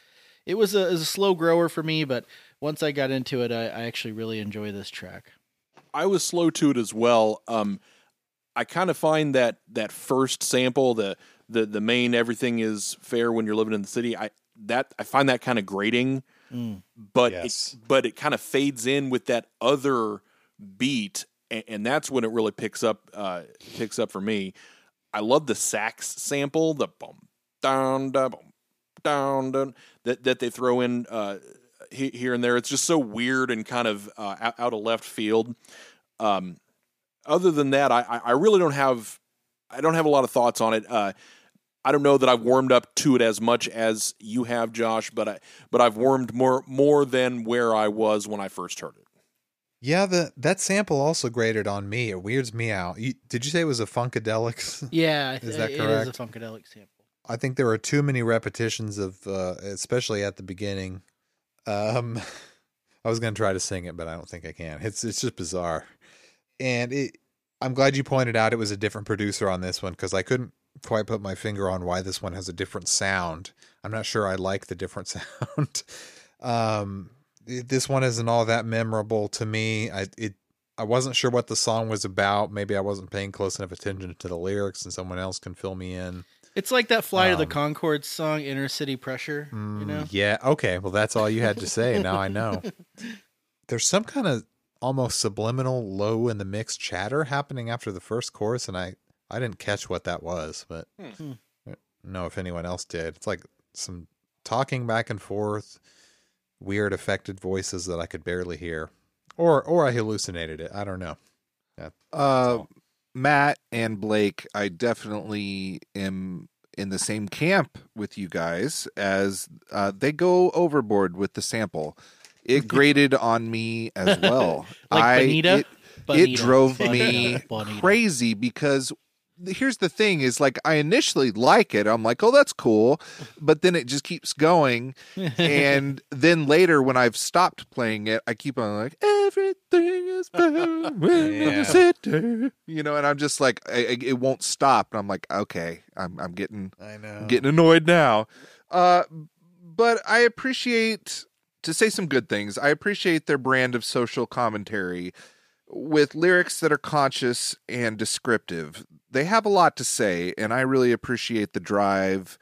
it was a, it was a slow grower for me, but once I got into it, I, I actually really enjoy this track. I was slow to it as well. Um, I kind of find that that first sample, the the the main everything is fair when you're living in the city. I that I find that kind of grating, Mm. but Yes. it, but it kind of fades in with that other beat, and, and that's when it really picks up uh, picks up for me. I love the sax sample, the boom down boom down down that that they throw in uh, here and there. It's just so weird and kind of uh, out, out of left field. Um, other than that, I, I- I really don't have I don't have a lot of thoughts on it. Uh, I don't know that I've warmed up to it as much as you have, Josh, but I but I've warmed more more than where I was when I first heard it. Yeah, the that sample also grated on me. It weirds me out. You, did you say it was a funkadelic? [LAUGHS] Yeah, Is that it correct? is a funkadelic sample. I think there were too many repetitions of, uh, especially at the beginning. Um, [LAUGHS] I was going to try to sing it, but I don't think I can. It's it's just bizarre, and it. I'm glad you pointed out it was a different producer on this one because I couldn't quite put my finger on why this one has a different sound. I'm not sure I like the different [LAUGHS] sound. um, it- this one isn't all that memorable to me. I it I wasn't sure what the song was about. Maybe I wasn't paying close enough attention to the lyrics, and someone else can fill me in. It's like that "Fly to the Um, Conchords" song, "Inner City Pressure." you know, Mm, Yeah. Okay. Well, that's all you had to say. now I know. [LAUGHS] There's some kind of almost subliminal low in the mix chatter happening after the first chorus, and I I didn't catch what that was, but Hmm. I don't know if anyone else did. It's like some talking back and forth, weird affected voices that I could barely hear, or or I hallucinated it. I don't know. Yeah. Uh, Matt and Blake, I definitely am in the same camp with you guys as uh, they go overboard with the sample. It [LAUGHS] grated on me as well. [LAUGHS] Like I Bonita? it, Bonita. it drove Bonita. me Bonita. crazy because here's the thing: is like I initially like it. I'm like, oh, that's cool, but then it just keeps going, and [LAUGHS] then later when I've stopped playing it, I keep on like everything is [LAUGHS] better when Yeah. you sit there, you know, and I'm just like, I, I- it won't stop, and I'm like, okay, I'm I'm getting I know. I'm getting annoyed now. Uh, but I appreciate to say some good things. I appreciate their brand of social commentary with lyrics that are conscious and descriptive. They have a lot to say, and I really appreciate the drive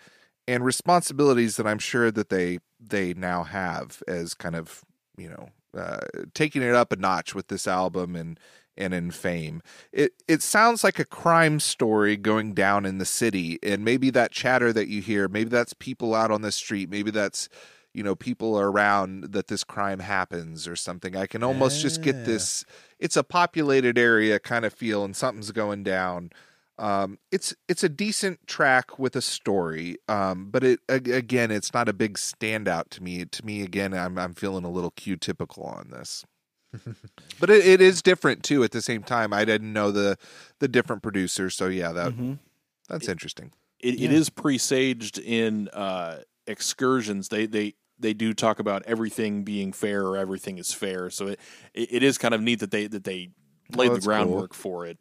and responsibilities that I'm sure that they they now have as kind of you know uh, taking it up a notch with this album and and in fame. It it sounds like a crime story going down in the city, and maybe that chatter that you hear, maybe that's people out on the street, maybe that's you know people are around that this crime happens or something. I can almost just get this. It's a populated area kind of feel, and something's going down. Um, it's it's a decent track with a story, um, but it again, it's not a big standout to me. To me, again, I'm I'm feeling a little Q-typical on this [LAUGHS] but it, it is different too at the same time i didn't know the the different producers so yeah that Mhm. that's interesting it, it is presaged in uh, excursions. They they they do talk about everything being fair or everything is fair. So it it, it is kind of neat that they that they laid the that's cool. groundwork for it.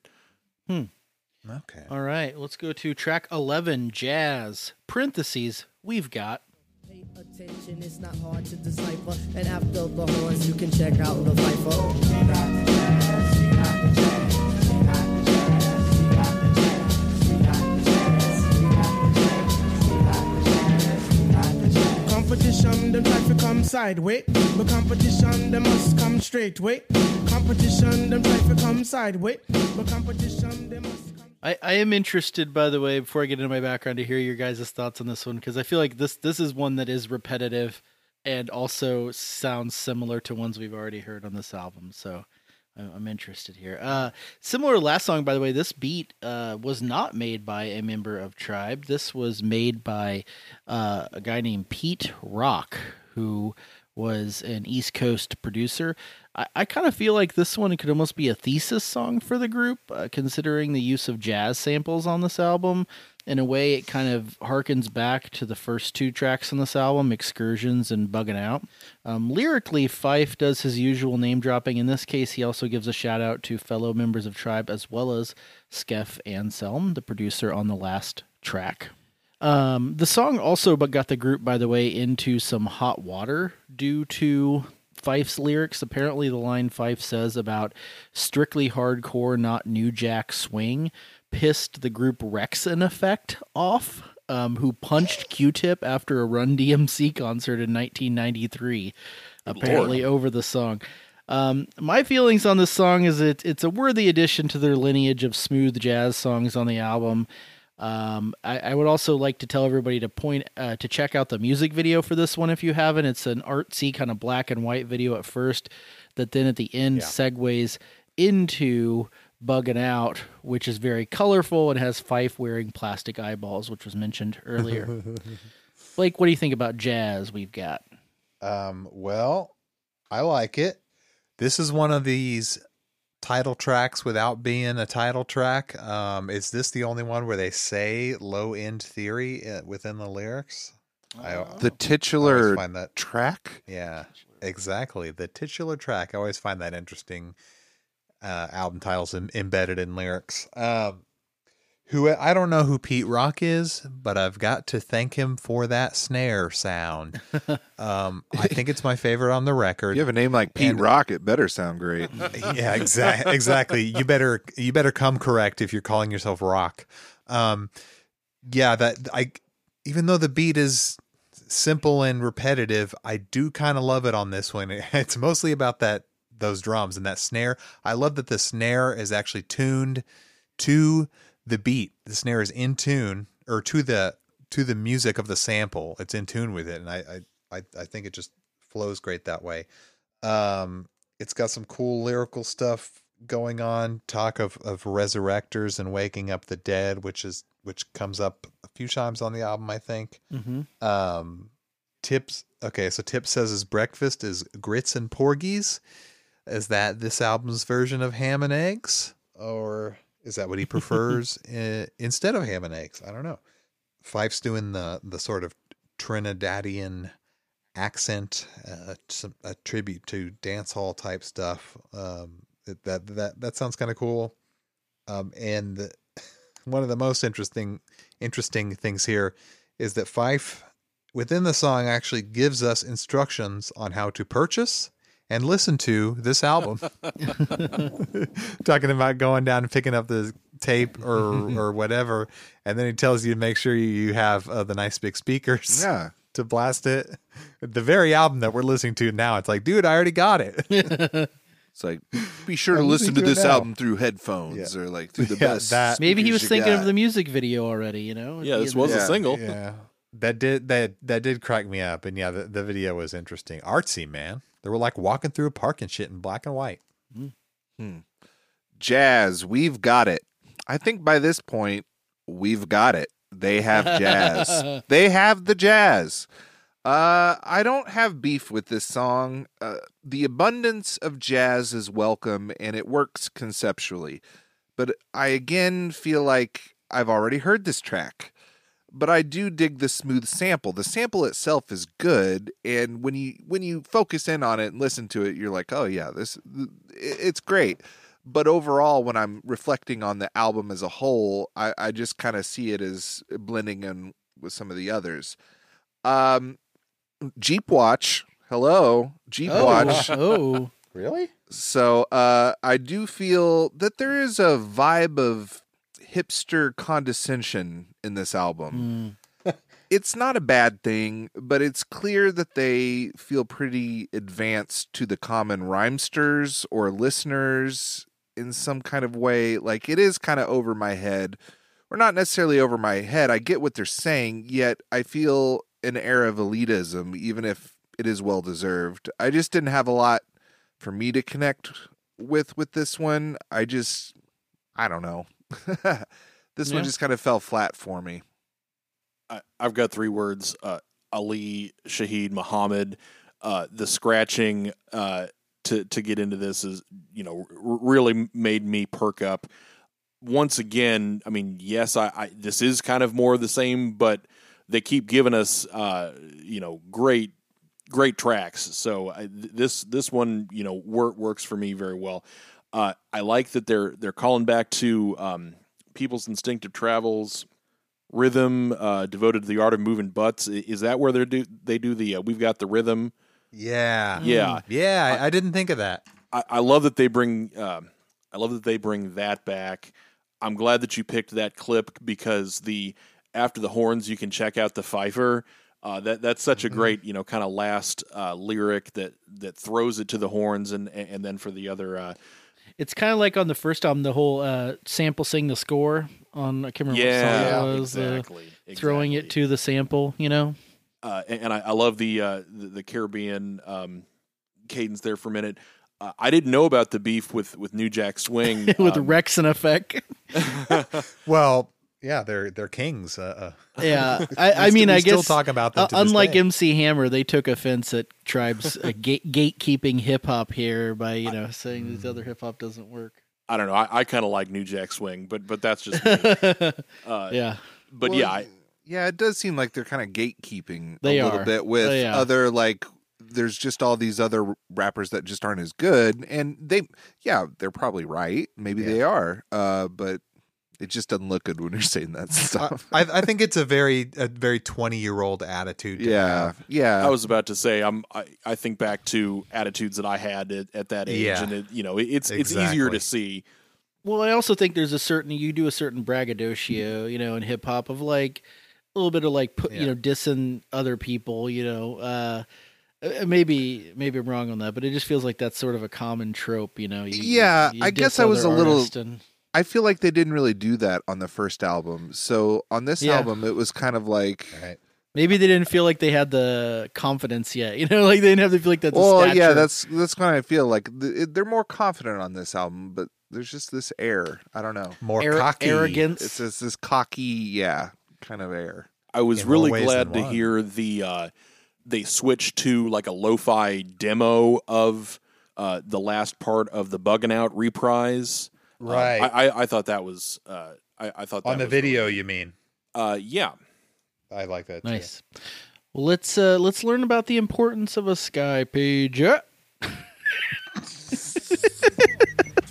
Hmm. Okay. All right, let's go to track 11, Jazz. Parentheses, we've got. Pay attention, it's not hard to decipher. And after the horns, you can check out the Viper. Competition, them try to come sideways. But competition, them must come straight way. Competition, them try to come sideways. But competition, them must. I, I am interested, by the way, before I get into my background, to hear your guys' thoughts on this one because I feel like this this is one that is repetitive and also sounds similar to ones we've already heard on this album. So I'm interested here. Uh, similar to last song, by the way, this beat uh, was not made by a member of Tribe. This was made by uh, a guy named Pete Rock, who was an East Coast producer. I, I kind of feel like this one could almost be a thesis song for the group, uh, considering the use of jazz samples on this album. In a way, it kind of harkens back to the first two tracks on this album, Excursions and Bugging Out. Um, lyrically, Fife does his usual name dropping. In this case, he also gives a shout out to fellow members of Tribe as well as Skeff Anselm, the producer on the last track. Um, the song also but got the group, by the way, into some hot water due to Fife's lyrics. Apparently, the line Fife says about strictly hardcore, not New Jack swing, pissed the group Rex-N-Effect off, um, who punched Q-Tip after a Run DMC concert in 1993, apparently over the song. Um, my feelings on this song is it it's a worthy addition to their lineage of smooth jazz songs on the album. Um, I, I would also like to tell everybody to point uh, to check out the music video for this one if you haven't. It's an artsy kind of black and white video at first, that then at the end segues into bugging out, which is very colorful and has Fife wearing plastic eyeballs, which was mentioned earlier. [LAUGHS] Blake, what do you think about jazz? We've got. Um, well, I like it. This is one of these title tracks without being a title track. Um, is this the only one where they say low end theory uh, within the lyrics? I, the I titular find that track yeah, exactly. The titular track. I always find that interesting. Uh, album titles em- embedded in lyrics. Um, who I don't know who Pete Rock is, but I've got to thank him for that snare sound. [LAUGHS] Um, I think it's my favorite on the record. you have a name like pete And- rock it better sound great [LAUGHS] yeah, exactly. Exactly. You better you better come correct if you're calling yourself rock. Um, yeah, that I even though the beat is simple and repetitive, I do kind of love it on this one. [LAUGHS] It's mostly about that those drums and that snare. I love that the snare is actually tuned to the beat. The snare is in tune or to the to the music of the sample. It's in tune with it, and I I I, I think it just flows great that way. Um, it's got some cool lyrical stuff going on. Talk of of resurrectors and waking up the dead, which is which comes up a few times on the album, I think. Mm-hmm. Um, Tips. Okay, so Tip says his breakfast is grits and porgies. Is that this album's version of ham and eggs, or Is that what he [LAUGHS] prefers uh, instead of ham and eggs? I don't know. Fife's doing the the sort of Trinidadian accent, uh, some, a tribute to dance hall type stuff. Um, that that that, that sounds kind of cool. Um, and the- [LAUGHS] one of the most interesting interesting things here is that Fife within the song actually gives us instructions on how to purchase and listen to this album. [LAUGHS] [LAUGHS] Talking about going down and picking up the tape or [LAUGHS] or whatever, and then he tells you to make sure you have uh, the nice big speakers. Yeah. To blast it, the very album that we're listening to now, it's like, dude, I already got it. It's like be sure to listen to to this now. album through headphones or like through the Yeah, best. that- Maybe he was thinking got. of the music video already. You know? Yeah, this was know? a single. Yeah, that did that that did crack me up, and yeah, the, the video was interesting, artsy, man. They were like walking through a park and shit in black and white. jazz. We've got it. I think by this point, we've got it. They have jazz. [LAUGHS] they have the jazz. Uh, I don't have beef with this song. Uh, the abundance of jazz is welcome and it works conceptually. But I again feel like I've already heard this track. But I do dig the smooth sample. The sample itself is good, and when you when you focus in on it and listen to it, you're like, oh yeah, this it's great but overall when i'm reflecting on the album as a whole i, I just kind of see it as blending in with some of the others um jeep watch hello jeep Oh, watch oh. Really? so uh i do feel that there is a vibe of hipster condescension in this album mm. [LAUGHS] it's not a bad thing, but it's clear that they feel pretty advanced to the common rhymesters or listeners in some kind of way. Like it is kind of over my head, or not necessarily over my head. I get what they're saying, yet I feel an air of elitism, even if it is well deserved. I just didn't have a lot for me to connect with with this one. I just, I don't know. [LAUGHS] this Yeah. one just kind of fell flat for me. I, I've got three words: uh, Ali, Shaheed, Muhammad. Uh, the scratching uh, to to get into this is you know r- really made me perk up. Once again, I mean, yes, I, I this is kind of more of the same, but they keep giving us uh, you know great great tracks. So I, this this one you know work, works for me very well. Uh, I like that they're they're calling back to um, people's instinctive travels rhythm uh, devoted to the art of moving butts. Is that where they do they do the uh, we've got the rhythm? Yeah, Yeah. yeah. I, I didn't think of that. I, I love that they bring um, I love that they bring that back. I'm glad that you picked that clip because the after the horns you can check out the fifer. Uh, that that's such a great you know kind of last uh, lyric that that throws it to the horns and and then for the other uh, It's kind of like on the first album, the whole uh, sample sing the score on I can't remember Yeah, what song it was. uh, exactly, Throwing it to the sample, you know. uh, and, and I, I love the, uh, the the Caribbean um, cadence there for a minute. Uh, I didn't know about the beef with with New Jack Swing [LAUGHS] with um, Rex-N-Effect. [LAUGHS] [LAUGHS] Well, yeah, they're they're kings. Uh, uh. Yeah, [LAUGHS] I, I mean, we I still guess talk about them. uh, unlike. MC Hammer, they took offense at Tribe's uh, gate, gatekeeping hip hop here by you know saying Mm. this other hip hop doesn't work. I don't know. I, I kind of like New Jack Swing, but but that's just me. [LAUGHS] uh, Yeah. But Well, yeah, I, yeah, it does seem like they're kind of gatekeeping They a little are. bit with yeah. other like. There's just all these other rappers that just aren't as good, and they, yeah, they're probably right. Maybe they are, uh, but it just doesn't look good when you're saying that [LAUGHS] stuff. I, I think it's a very a very twenty year old attitude. To Yeah, have. yeah. I was about to say I'm. I, I think back to attitudes that I had at, at that age, Yeah. and it, you know, it, it's it's easier to see. Well, I also think there's a certain you do a certain braggadocio, you know, in hip hop of like a little bit of like put, you know dissing other people, you know. Uh, uh, maybe maybe I'm wrong on that, but it just feels like that's sort of a common trope, you know. You, yeah, you I guess I was a little. artists and- I feel like they didn't really do that on the first album. So on this Yeah. album, it was kind of like, Maybe they didn't feel like they had the confidence yet, [LAUGHS] you know, like they didn't have to feel like that's. well, a yeah, that's that's kind of I feel like they're more confident on this album, but there's just this air. I don't know, More Arro- cocky. arrogance. It's this, this cocky, yeah, kind of air. I was In really glad to one. hear the uh, they switched to like a lo-fi demo of uh, the last part of the Bugging Out reprise. Um, Right. I, I I thought that was uh, I, I thought that On the was video, you mean? Uh, yeah. I like that. Too. Nice. Well, let's uh, let's learn about the importance of a sky pager.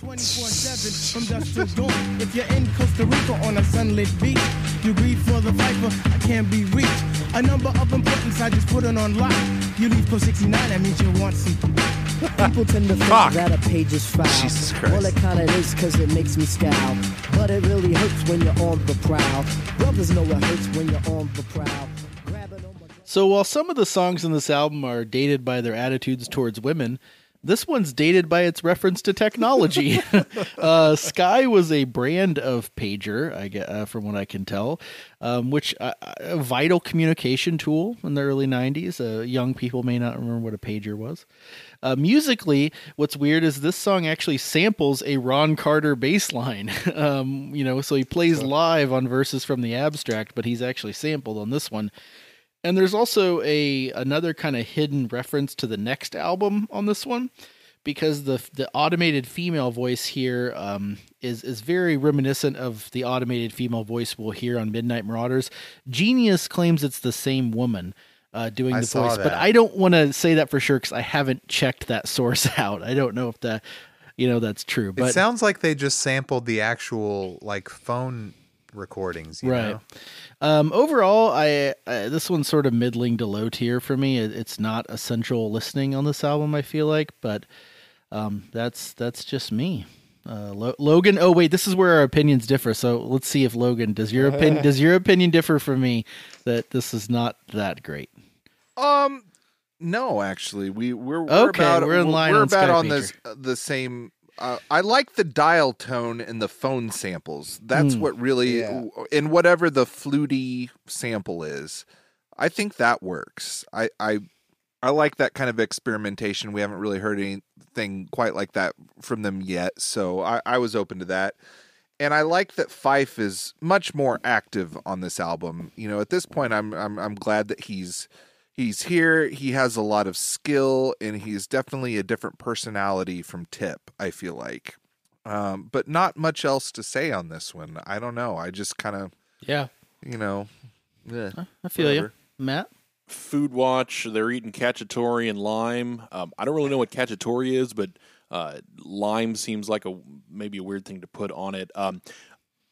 24-7 from dusk till dawn. If you're in Costa Rica on a sunlit beach, you breathe for the viper, I can't be reached. A number of importance, I just put it on lock. You leave code 69, that means you want some. People tend to think Fuck. that a page is foul. Jesus Christ. Well, it kinda is cause it makes me scowl. But it really hurts when you're on the prowl. Brothers know it hurts when you're on the prowl. So while some of the songs in this album are dated by their attitudes towards women, this one's dated by its reference to technology. [LAUGHS] [LAUGHS] uh, Sky was a brand of pager, I get uh, from what I can tell, um, which uh, a vital communication tool in the early '90s. Uh, young people may not remember what a pager was. Uh, musically, what's weird is this song actually samples a Ron Carter bass line. [LAUGHS] um, you know, so he plays live on verses from the abstract, but he's actually sampled on this one. And there's also a another kind of hidden reference to the next album on this one, because the the automated female voice here um, is is very reminiscent of the automated female voice we'll hear on Midnight Marauders. Genius claims it's the same woman uh, doing I the voice, but. I don't want to say that for sure because I haven't checked that source [LAUGHS] out. I don't know if that you know that's true. But it sounds like they just sampled the actual like phone recordings. You right. Know? Um, overall, I, I this one's sort of middling to low tier for me. It, it's not essential listening on this album. I feel like, but um, that's that's just me. Uh, Lo- Logan. Oh wait, this is where our opinions differ. So let's see if Logan does your opinion [LAUGHS] does your opinion differ from me that this is not that great. Um, no, actually, we we're, we're Okay, about we're in line we're on about Sky on this uh, the same. Uh, I like the dial tone and the phone samples. That's Hmm. what really, in whatever the fluty sample is, I think that works. I, I I like that kind of experimentation. We haven't really heard anything quite like that from them yet, so I, I was open to that. And I like that Fife is much more active on this album. You know, at this point, I'm I'm I'm glad that he's he's here. He has a lot of skill, and he's definitely a different personality from Tip. I feel like, um, but not much else to say on this one. I don't know. I just kind of Yeah. you know, eh, I feel you. Matt. Food Watch. They're eating cacciatore and lime. Um, I don't really know what cacciatore is, but uh, lime seems like a maybe a weird thing to put on it. Um,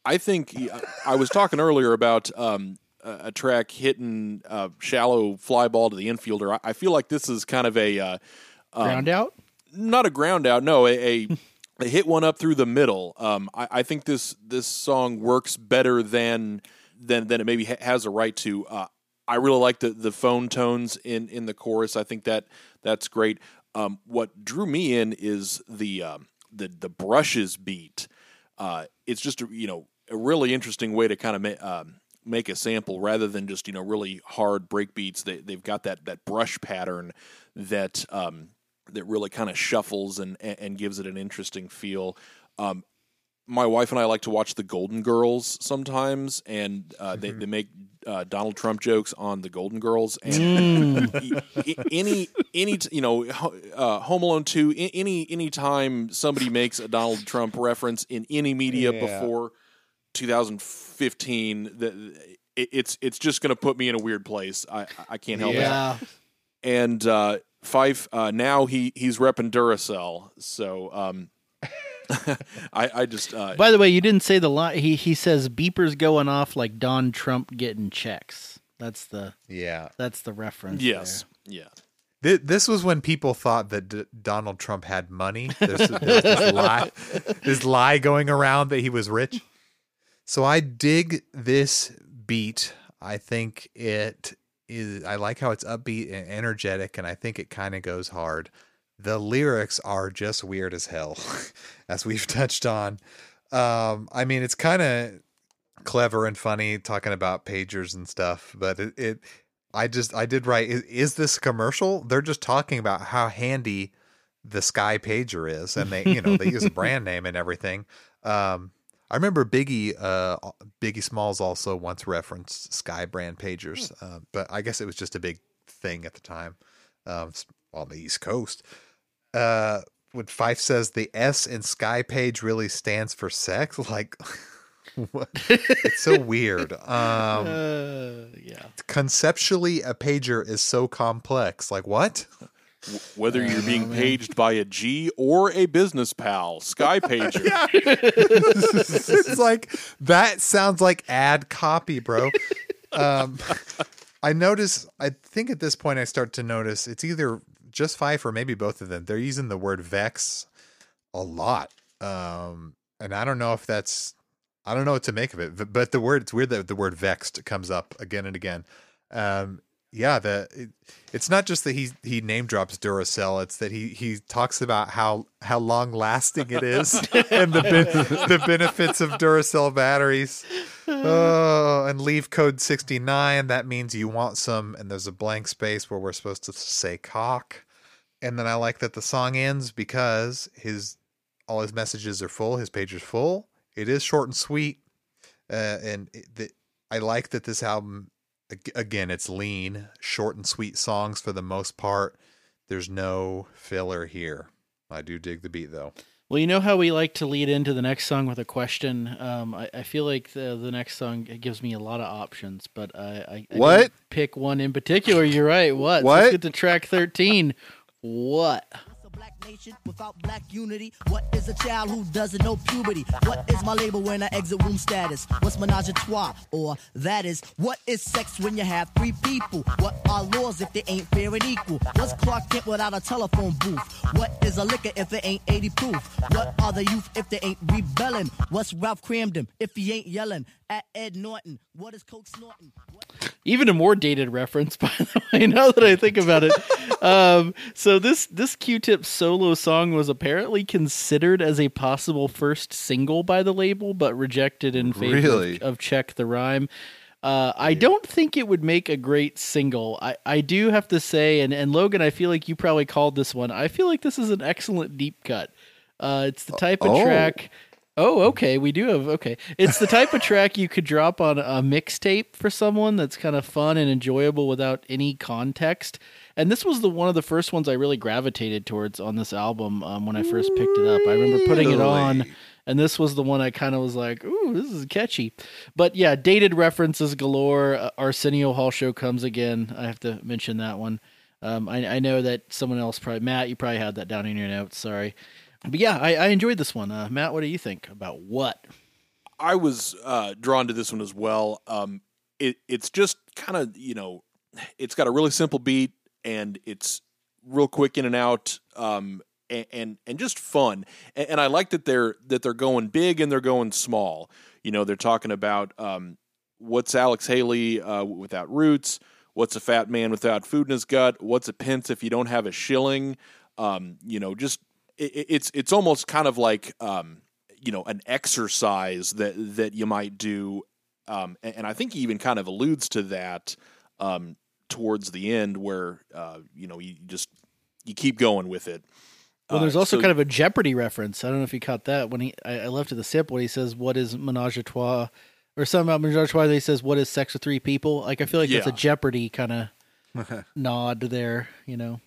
I think I was talking earlier about um, a, a track hitting uh, shallow fly ball to the infielder. I, I feel like this is kind of a uh, um, Ground out. not a ground out. No, a, a, [LAUGHS] a hit one up through the middle. Um, I, I think this this song works better than than than it maybe ha- has a right to. Uh, I really like the the phone tones in in the chorus. I think that that's great. Um, what drew me in is the um, the the brushes beat. Uh, it's just a, you know a really interesting way to kind of ma- um, make a sample rather than just you know really hard break beats. They they've got that that brush pattern that um, that really kind of shuffles and and gives it an interesting feel. Um, my wife and I like to watch the Golden Girls sometimes, and uh, they they make uh, Donald Trump jokes on the Golden Girls. And Mm. [LAUGHS] i- i- any any you know uh, Home Alone two any any time somebody makes a Donald Trump reference in any media Yeah. before 2015, that it, it's it's just going to put me in a weird place. I I can't help Yeah. it. And uh, Fife uh, now he he's repping Duracell, so. Um, [LAUGHS] I, I just uh, By the way, you didn't say the line. He he says beepers going off like Don Trump getting checks. That's the Yeah. That's the reference. yes yeah Th- This was when people thought that D- Donald Trump had money. There's, there's this lie, [LAUGHS] this lie going around that he was rich. So I dig this beat. I think it is. I like how it's upbeat and energetic, and I think it kind of goes hard. The lyrics are just weird as hell, [LAUGHS] as we've touched on. Um, I mean, it's kind of clever and funny talking about pagers and stuff, but it, it I just I did write is, is this commercial? They're just talking about how handy the Sky pager is and they you know they use a [LAUGHS] brand name and everything. Um I remember Biggie uh Biggie Smalls also once referenced Sky brand pagers, uh, but I guess it was just a big thing at the time um on the East Coast. Uh when Fife says the S in Sky Page really stands for sex, [LAUGHS] like [LAUGHS] what? it's so weird. [LAUGHS] Um, Uh, yeah. conceptually, a pager is so complex. Like what? Whether you're Oh, being paged by a G or a business pal, Sky [LAUGHS] Pager. it's like that sounds like ad copy, bro. Um, [LAUGHS] I notice. I think at this point I start to notice it's either just Fife or maybe both of them. They're using the word vex a lot, um, and I don't know if that's. I don't know what to make of it, but- but the word it's weird that the word vexed comes up again and again. Um, yeah, the it, it's not just that he he name drops Duracell; it's that he he talks about how how long lasting it is [LAUGHS] and the ben- the benefits of Duracell batteries. Oh, and leave code sixty nine. That means you want some, and there's a blank space where we're supposed to say cock. And then I like that the song ends because his all his messages are full. His page is full. It is short and sweet, uh, and it, the, I like that this album again. It's lean, short and sweet songs for the most part. There's no filler here. I do dig the beat though. Well, you know how we like to lead into the next song with a question. Um, I, I feel like the the next song it gives me a lot of options, but I, I, I What? pick one in particular. You're right. What? So What? let's get to track thirteen. What? Nation without black unity? What is a child who doesn't know puberty? What is my label when I exit womb status? What's menage a trois? Or that is, what is sex when you have three people? What are laws if they ain't fair and equal? What's Clark Kent without a telephone booth? What is a liquor if it ain't 80 proof? What are the youth if they ain't rebelling? What's Ralph Kramden if he ain't yelling at Ed Norton? What is Coke snorting? Even a more dated reference, [LAUGHS] by the way. Now that I think about it, [LAUGHS] um, so this this Q-Tip solo song was apparently considered as a possible first single by the label, but rejected in favor Really? of, of "Check the Rhyme." Uh, I don't think it would make a great single. I, I do have to say, and, and Logan, I feel like you probably called this one. I feel like this is an excellent deep cut. Uh, it's the type of Oh. track. Oh, okay. We do have okay. It's the type of track you could drop on a mixtape for someone that's kind of fun and enjoyable without any context. And this was the one of the first ones I really gravitated towards on this album um, when I first picked it up. I remember putting it on, and this was the one I kind of was like, "Ooh, this is catchy." But yeah, dated references galore. Uh, Arsenio Hall show comes again. I have to mention that one. Um, I, I know that someone else probably Matt, you probably had that down in your notes. Sorry, but yeah, I, I enjoyed this one. Uh, Matt, what do you think about what? I was uh, drawn to this one as well. Um, it, it's just kind of you know, it's got a really simple beat and it's real quick in and out, um, and, and and just fun. And, and I like that they're that they're going big and they're going small. You know, they're talking about um, what's Alex Haley uh, without roots. What's a fat man without food in his gut? What's a pence if you don't have a shilling? Um, you know, just it, it- it's it's almost kind of like um, you know an exercise that that you might do, um, and, and I think he even kind of alludes to that um, towards the end, where uh, you know you just you keep going with it. Well, Uh, there's also so- kind of a Jeopardy reference. I don't know if you caught that when he. I, I left at the sip when he says, "What is menage a trois?" or something about menage a trois. That he says, "What is sex with three people?" Like I feel like that's a Jeopardy kind of [LAUGHS] nod there. You know.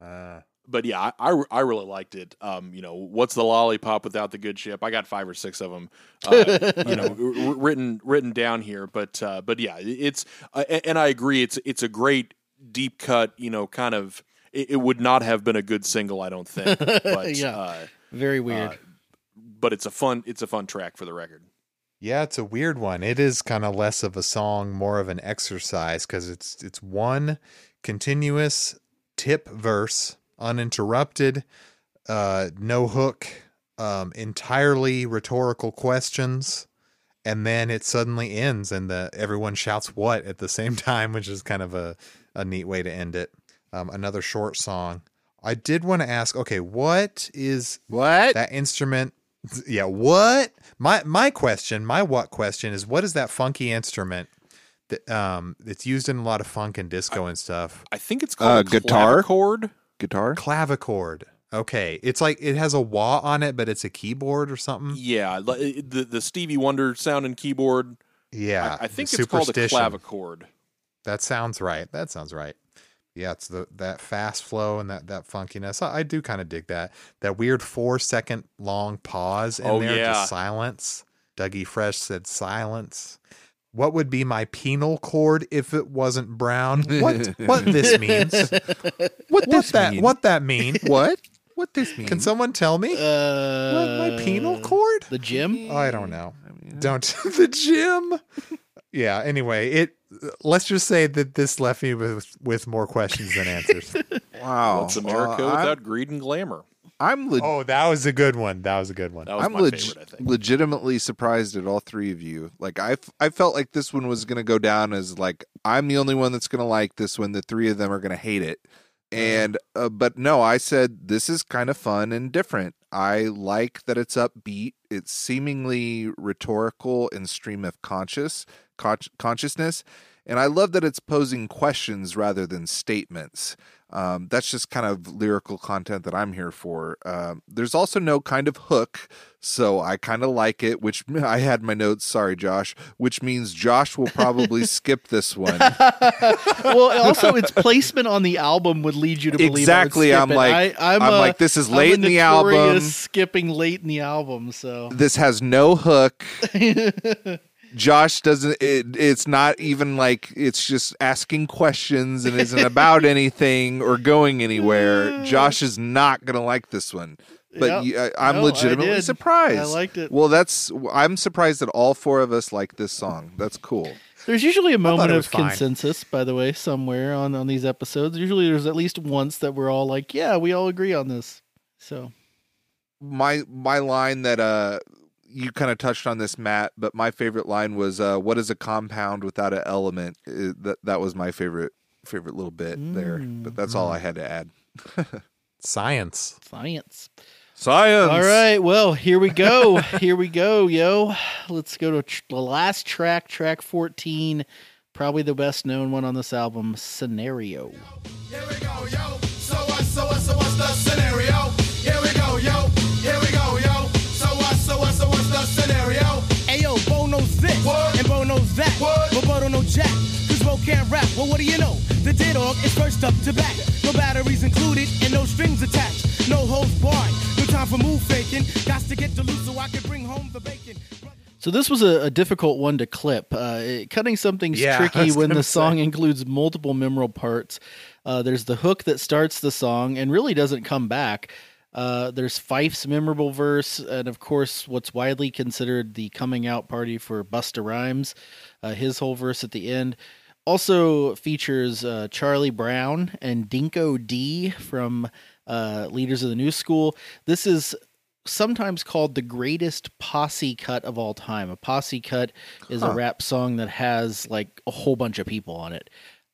Uh, but yeah, I, I I really liked it. Um, you know, what's the lollipop without the good ship? I got five or six of them, uh, [LAUGHS] you know, r- r- written written down here. But uh, but yeah, it's uh, and I agree. It's it's a great deep cut. You know, kind of. It, it would not have been a good single, I don't think. [LAUGHS] But Yeah. uh, Very weird. uh, but it's a fun it's a fun track for the record. Yeah, it's a weird one. It is kind of less of a song, more of an exercise because it's it's one continuous tip verse, uninterrupted, uh, no hook, um, entirely rhetorical questions, and then it suddenly ends, and the everyone shouts "what" at the same [LAUGHS] time, which is kind of a a neat way to end it. Um, another short song. I did want to ask, okay, what is what that instrument? Yeah, what? My my question, my what question is, what is that funky instrument that um that's used in a lot of funk and disco and stuff? I think it's Uh, called a guitar? clavichord. Guitar? Clavichord. Okay, it's like it has a wah on it, but it's a keyboard or something. Yeah, uh, the the Stevie Wonder sound sounding keyboard. Yeah, I, I think the it's called a superstition. clavichord. That sounds right. That sounds right. Yeah, it's the that fast flow and that that funkiness. I, I do kind of dig that. That weird four second long pause in Oh, there, yeah. just silence. Dougie Fresh said silence. What would be my penal cord if it wasn't brown? [LAUGHS] What what this means? What, this that mean? what that mean? [LAUGHS] What? What this mean? Can someone tell me? Uh, what my penal cord? The gym? I don't know. I mean, Don't [LAUGHS] the gym. Yeah. Anyway, it. Let's just say that this left me with with more questions than answers. wow. What's America Well, I'm- without greed and glamour? I'm le- oh, that was a good one. That was a good one. That was I'm my leg- favorite, I think. legitimately surprised at all three of you. Like I, f- I felt like this one was going to go down as like I'm the only one that's going to like this one. The three of them are going to hate it. And uh, but no, I said this is kind of fun and different. I like that it's upbeat. It's seemingly rhetorical and stream of conscious con- consciousness, and I love that it's posing questions rather than statements. Um, that's just kind of lyrical content that I'm here for. Um, there's also no kind of hook, so I kind of like it. Which [LAUGHS] I had my notes. Sorry, Josh. Which means Josh will probably [LAUGHS] skip this one. [LAUGHS] well, also its placement on the album would lead you to believe Exactly, I'm it. like- I, I'm, I'm a- like, this is I'm late in the album. Skipping late in the album, so this has no hook. Josh doesn't. It, it's not even like it's just asking questions and isn't about [LAUGHS] anything or going anywhere. Josh is not gonna like this one. But Yep. you, I, I'm No, legitimately did. surprised. I liked it. Well, that's. I'm surprised that all four of us like this song. That's cool. There's usually a moment of was fine. consensus, by the way, somewhere on on these episodes. Usually, there's at least once that we're all like, "Yeah, we all agree on this." So, my my line that uh you kind of touched on this Matt but my favorite line was uh what is a compound without an element Uh, that that was my favorite favorite little bit there but that's all I had to add [LAUGHS] Science. science. science All right, well, here we go. here we go, yo. Let's go to tr- the last track, track 14, probably the best known one on this album, Scenario. Here we go, yo. So what, so what, so what's the scenario? Here we go, yo. Jack, cause Bo can't rap. Well, what do you know? The D-Dog is first up to bat. No batteries included, and no strings attached. No holds barred. No time for move faking. Got to get to loose so I can bring home the bacon. So this was a, a difficult one to clip. Uh, cutting something's Yeah, [LAUGHS] tricky when the song say. includes multiple memorable parts. Uh, there's the hook that starts the song and really doesn't come back. Uh, there's Fife's memorable verse, and of course, what's widely considered the coming out party for Busta Rhymes, his whole verse at the end. Also features uh, Charlie Brown and Dinko D from uh, Leaders of the New School. This is sometimes called the greatest posse cut of all time. A posse cut is a rap song that has like a whole bunch of people on it.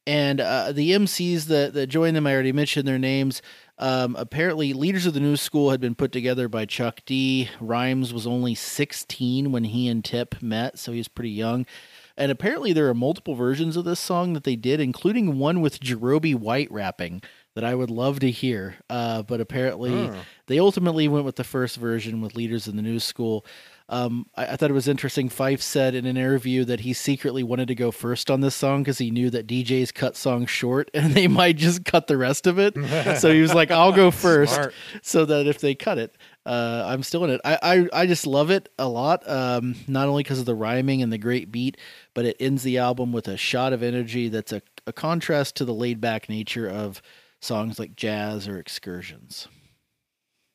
And uh, the MCs that, that joined them, I already mentioned their names. Um, apparently, Leaders of the New School had been put together by Chuck D. Rhymes was only 16 when he and Tip met, so he was pretty young. And apparently, there are multiple versions of this song that they did, including one with Jarobi White rapping that I would love to hear. Uh, but apparently, Hmm. they ultimately went with the first version with Leaders in the New School. Um, I, I thought it was interesting. Fife said in an interview that he secretly wanted to go first on this song because he knew that DJs cut songs short [LAUGHS] and they might just cut the rest of it. [LAUGHS] so he was like, "I'll go first, Smart. so that if they cut it, uh, I'm still in it." I, I I just love it a lot. Um, not only because of the rhyming and the great beat, but it ends the album with a shot of energy that's a, a contrast to the laid back nature of songs like Jazz or Excursions.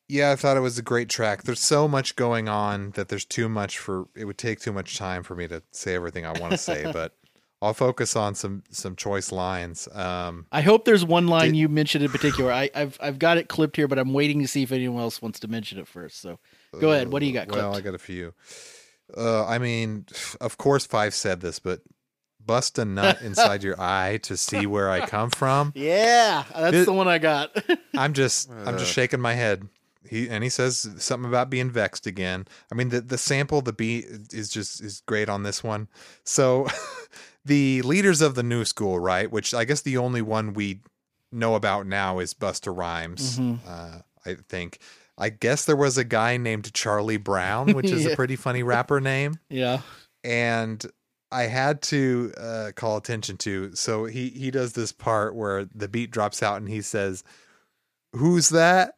Yeah, I thought it was a great track. There's so much going on that there's too much for it would take too much time for me to say everything I want to say, [LAUGHS] but I'll focus on some some choice lines. Um I hope there's one line you mentioned in particular. I, I've I've got it clipped here, but I'm waiting to see if anyone else wants to mention it first. So go ahead. What do you got clipped? Well, I got a few. Uh, I mean, of course, Fife said this, but bust a nut inside your [LAUGHS] eye to see where I come from. yeah, that's It- the one I got. [LAUGHS] I'm just, I'm just shaking my head. He and he says something about being vexed again. I mean, the the sample, the beat is just is great on this one. So, [LAUGHS] the leaders of the new school, right? Which I guess the only one we know about now is Busta Rhymes. Mhm. Uh, I think. I guess there was a guy named Charlie Brown, which is [LAUGHS] Yeah. a pretty funny rapper name. yeah, And I had to uh, call attention to. So he he does this part where the beat drops out and he says, "Who's that?"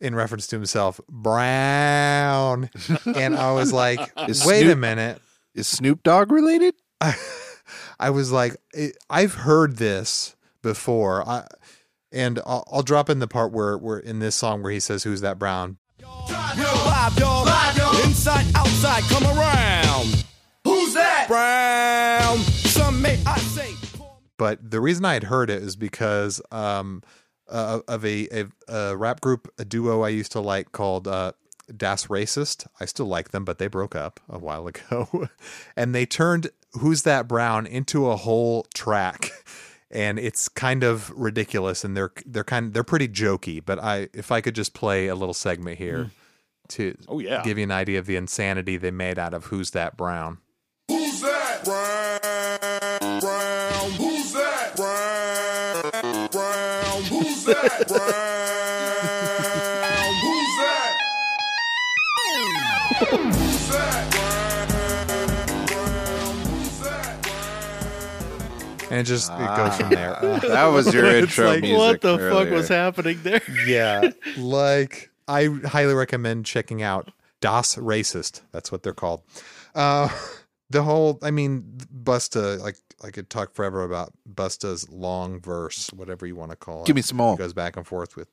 in reference to himself, Brown. [LAUGHS] and I was like, Is "Wait a minute." Is Snoop Dogg related? [LAUGHS] I was like, I've heard this before. I and I'll, I'll drop in the part where where in this song where he says, "Who's that Brown?" Real live, dog. Inside, outside, come around. Who's that? Brown. Some may I say. but the reason I had heard it is because um, uh, of a, a, a rap group, a duo I used to like called uh, Das Racist. I still like them, but they broke up a while ago, [LAUGHS] and they turned "Who's That Brown" into a whole track. And it's kind of ridiculous, and they're they're kind they're pretty jokey. But I, if I could just play a little segment here hmm. to Oh, yeah. give you an idea of the insanity they made out of "Who's That Brown." Who's that? Brown. Brown. Who's that? Brown. Brown. Who's that? Brown. Who's that? And it just it goes from there. Ah, [LAUGHS] that was your intro like, music. what the fuck was happening there? yeah, [LAUGHS] like I highly recommend checking out Das Racist. That's what they're called. Uh, the whole, I mean, Busta. Like I could talk forever about Busta's long verse, whatever you want to call it. Give me some more. Goes back and forth with.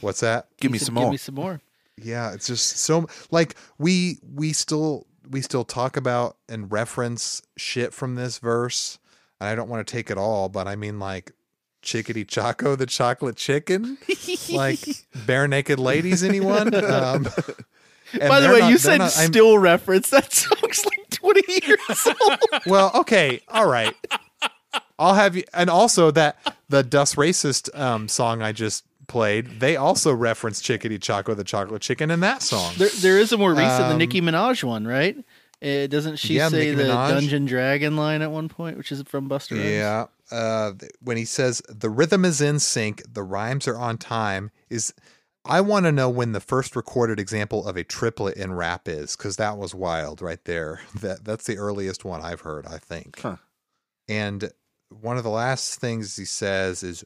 What's that? Give me He said, some Give me some more. Yeah, it's just so like we we still we still talk about and reference shit from this verse. And I don't want to take it all, but I mean like Chickadee Choco, the chocolate chicken, like [LAUGHS] bare naked ladies. Anyone? Um, [LAUGHS] By the way, not- you said not- I'm- still reference. That song's like 20 years old. [LAUGHS] well, okay, all right. I'll have you, and also that the Das Racist um, song I just played, they also reference Chickadee Choco, the chocolate chicken, in that song. There, there is a more recent, the Um, Nicki Minaj one, right? Uh, doesn't she Yeah, say Nicki the Minaj. Dungeon Dragon line at one point, which is from Busta Rhymes? Yeah. Uh, when he says the rhythm is in sync, the rhymes are on time, is I want to know when the first recorded example of a triplet in rap is, because that was wild right there. [LAUGHS] That that's the earliest one I've heard, I think. Huh. And one of the last things he says is,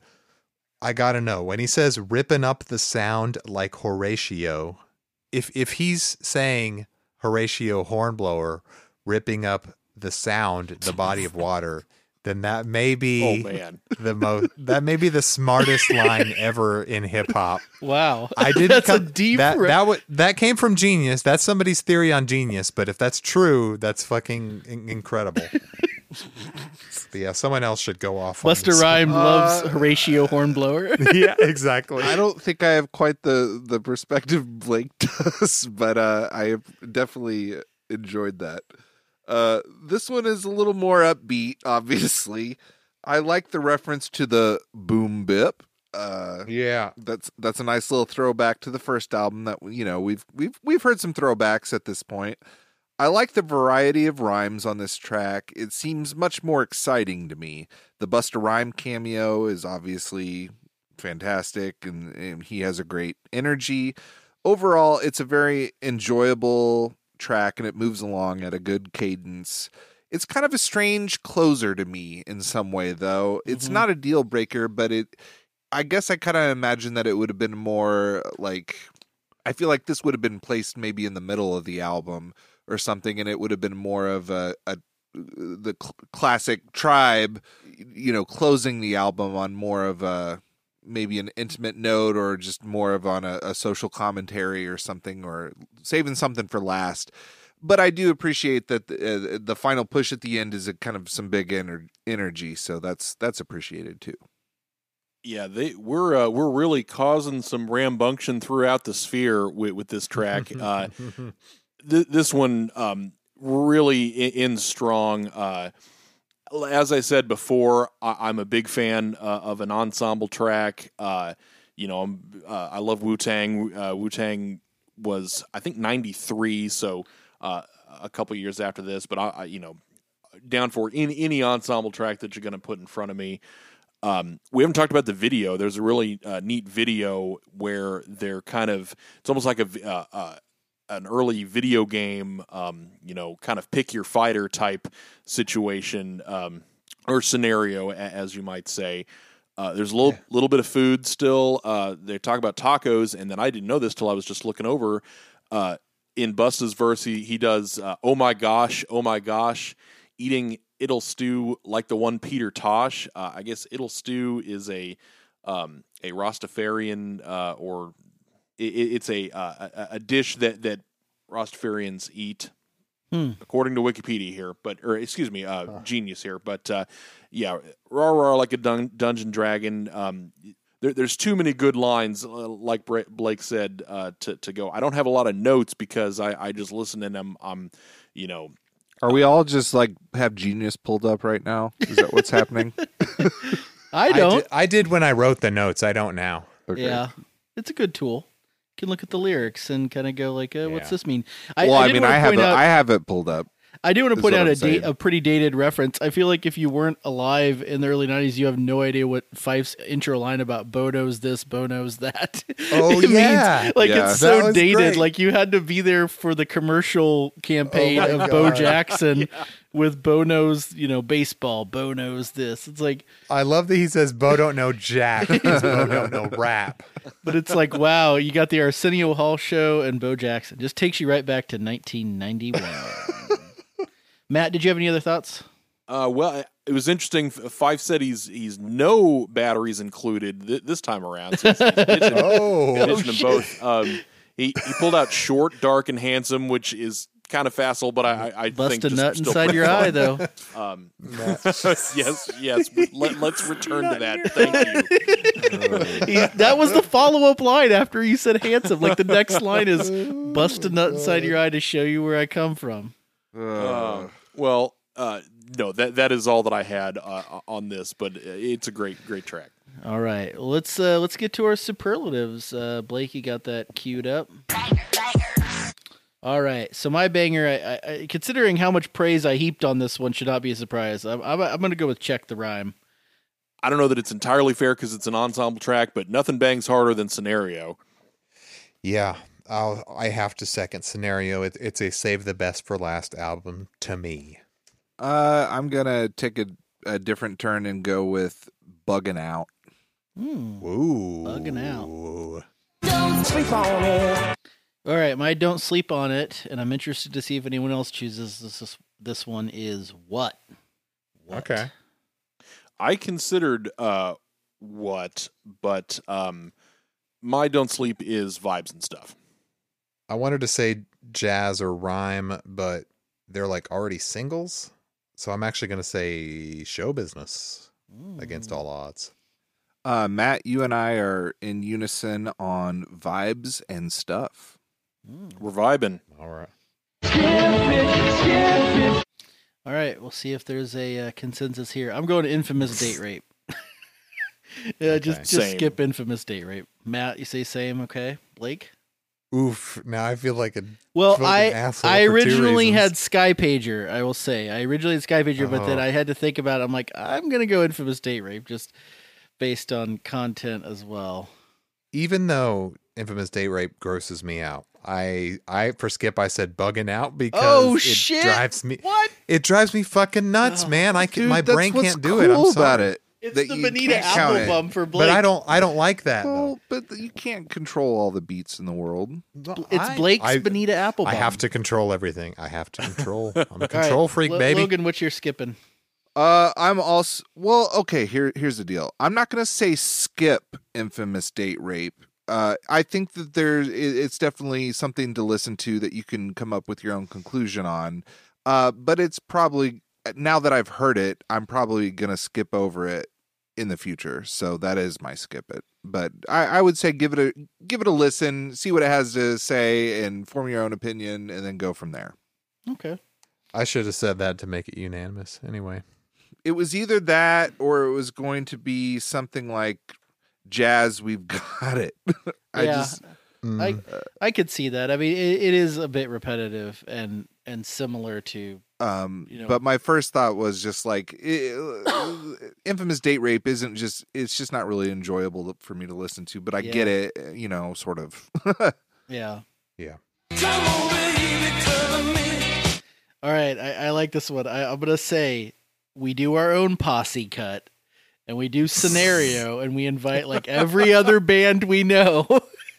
"I gotta know." When he says "ripping up the sound like Horatio," if if he's saying Horatio Hornblower ripping up the sound, the body of water, then that may be Oh, man. the most that may be the smartest line ever in hip hop. Wow. I [LAUGHS] didn't That's a come- deep that re- that, wa- that came from Genius. That's somebody's theory on Genius, but if that's true, that's fucking in- incredible. but yeah, someone else should go off. on Busta this. Rhyme loves Uh, Horatio Hornblower. [LAUGHS] yeah, exactly. I don't think I have quite the the perspective Blake [LAUGHS] does, but uh, I definitely enjoyed that. Uh, this one is a little more upbeat. [LAUGHS] Obviously, I like the reference to the boom bip. Uh, yeah, that's that's a nice little throwback to the first album. That you know we've we've we've heard some throwbacks at this point. I like the variety of rhymes on this track. It seems much more exciting to me. The Busta Rhyme cameo is obviously fantastic, and, and he has a great energy. Overall, it's a very enjoyable track, and it moves along at a good cadence. It's kind of a strange closer to me in some way, though. It's Mhm. not a deal breaker, but it. I guess I kind of imagine that it would have been more like. I feel like this would have been placed maybe in the middle of the album or something, and it would have been more of a, a the cl- classic tribe, you know, closing the album on more of a maybe an intimate note or just more of on a, a social commentary or something, or saving something for last. But I do appreciate that the, uh, the final push at the end is a kind of some big ener- energy, so that's that's appreciated too. Yeah, they we're uh, we're really causing some rambunction throughout the sphere with, with this track. [LAUGHS] Uh, th- this one um, really i- in strong. As I said before, I- I'm a big fan uh, of an ensemble track. Uh, you know, uh, I love Wu Tang. Uh, Wu Tang was I think '93, so uh, a couple years after this. But I, I, you know, down for any any ensemble track that you're going to put in front of me. Um, we haven't talked about the video. There's a really uh, neat video where they're kind of it's almost like a uh, uh, an early video game, um, you know, kind of pick your fighter type situation um, or scenario, as you might say. Uh, there's a little little bit of food still. Uh, they talk about tacos, and then I didn't know this till I was just looking over. Uh, in Busta's verse, he he does, uh, "Oh my gosh, oh my gosh," eating it'll stew like the one Peter Tosh. Uh, I guess it'll stew is a um, a Rastafarian uh, or it, it's a, uh, a a dish that that Rastafarians eat Hmm. according to Wikipedia here, but or excuse me, uh, Genius here, but uh, yeah, rah rah like a dun- dungeon dragon. Um, there, there's too many good lines, uh, like Bra- Blake said, uh, to to go. I don't have a lot of notes because I, I just listen and I'm I'm you know Are we all just like have genius pulled up right now? Is that what's happening? [LAUGHS] I don't. did, I did when I wrote the notes. I don't now. Yeah, it's a good tool. You can look at the lyrics and kind of go like, uh, "What's Yeah. this mean?" well, I, did mean, wanna I have point it, out- I have it pulled up. I do want to is point what out I'm a date, saying. a pretty dated reference. I feel like if you weren't alive in the early '90s, you have no idea what Fife's intro line about Bo knows this, Bo knows that. [LAUGHS] Oh, it yeah. means, like Yeah. it's That so was dated. great. Like you had to be there for the commercial campaign Oh, of my Bo God. Jackson [LAUGHS] with Bo knows, you know, baseball. Bo knows this. It's like, I love that he says Bo don't know Jack. Bo don't know [LAUGHS] rap. but it's like, wow, you got the Arsenio Hall show and Bo Jackson. Just takes you right back to 1991. [LAUGHS] Matt, did you have any other thoughts? Uh, well, it was interesting. F- Fife said he's he's no batteries included th- this time around. So he's, he's [LAUGHS] pitching, Oh. pitching them both. Um, he he pulled out short, dark, and handsome, which is kind of facile, but I I, I Bust think a just nut inside your fun. eye, though. [LAUGHS] Um, [LAUGHS] yes, yes. [LAUGHS] Let, let's return to that. Thank you. He- that was the follow up line after you said handsome. Like the next line is bust a nut inside your eye to show you where I come from. Uh, well, uh, no, that that is all that I had uh, on this, but it's a great great track. All right, let's uh, let's get to our superlatives. Uh, Blake, you got that queued up. All right, so my banger, I, I, I, considering how much praise I heaped on this one, should not be a surprise. I'm, I'm, I'm going to go with check the rhyme. I don't know that it's entirely fair because it's an ensemble track, but nothing bangs harder than scenario. Yeah, I'll, I have to second scenario. It, it's a save the best for last album to me. Uh, I'm gonna take a, a different turn and go with bugging out. Hmm. Ooh, Bugging out. Don't sleep on it. All right, my don't sleep on it, and I'm interested to see if anyone else chooses this. This, this one is what? What? Okay. I considered uh, what, but um, my don't sleep is vibes and stuff. I wanted to say jazz or rhyme, but they're like already singles. So I'm actually going to say show business against all odds. Uh, Matt, you and I are in unison on vibes and stuff. We're vibing. All right. All right, we'll see if there's a uh, consensus here. I'm going to infamous date rape. [LAUGHS] yeah, just Okay. just Same. skip infamous date rape. Matt, you say same, okay? Blake. Oof. Now I feel like a Well, I asshole I for originally reasons. had Sky Pager. I will say I originally had Sky Pager, but then Oh. I had to think about. it. I'm like, I'm gonna go infamous date rape just based on content as well. even though infamous date rape grosses me out. I I for Skip I said bugging out because Oh, it shit. drives me What? it drives me fucking nuts, Oh, man. I can Dude, my brain can't do it. I'm sorry. about it. It's that the you Bonita can't. Applebum for Blake. But I don't I don't like that. Well, but you can't control all the beats in the world. though. It's I- Blake's I, Bonita Applebum. I have to control everything. I have to control. [LAUGHS] I'm a All right, control freak, Lo- baby. Logan, what you're skipping? Uh, I'm also well. Okay, here here's the deal. I'm not gonna say skip infamous date rape. Uh, I think that there's it's definitely something to listen to that you can come up with your own conclusion on. Uh, but it's probably now that I've heard it, I'm probably gonna skip over it in the future. So that is my skip it. But I, I would say give it a give it a listen, see what it has to say, and form your own opinion, and then go from there. Okay. I should have said that to make it unanimous. Anyway, it was either that or it was going to be something like jazz we've [LAUGHS] got it [LAUGHS] i Yeah. just I I could see that. I mean, it, it is a bit repetitive and and similar to um You know. but my first thought was just like it, [COUGHS] infamous date rape isn't just it's just not really enjoyable for me to listen to but i get it you know sort of yeah. [LAUGHS] yeah. Come on, baby, cover me. All right, I, I like this one. I, I'm gonna say we do our own posse cut, and we do scenario, and we invite like every other band we know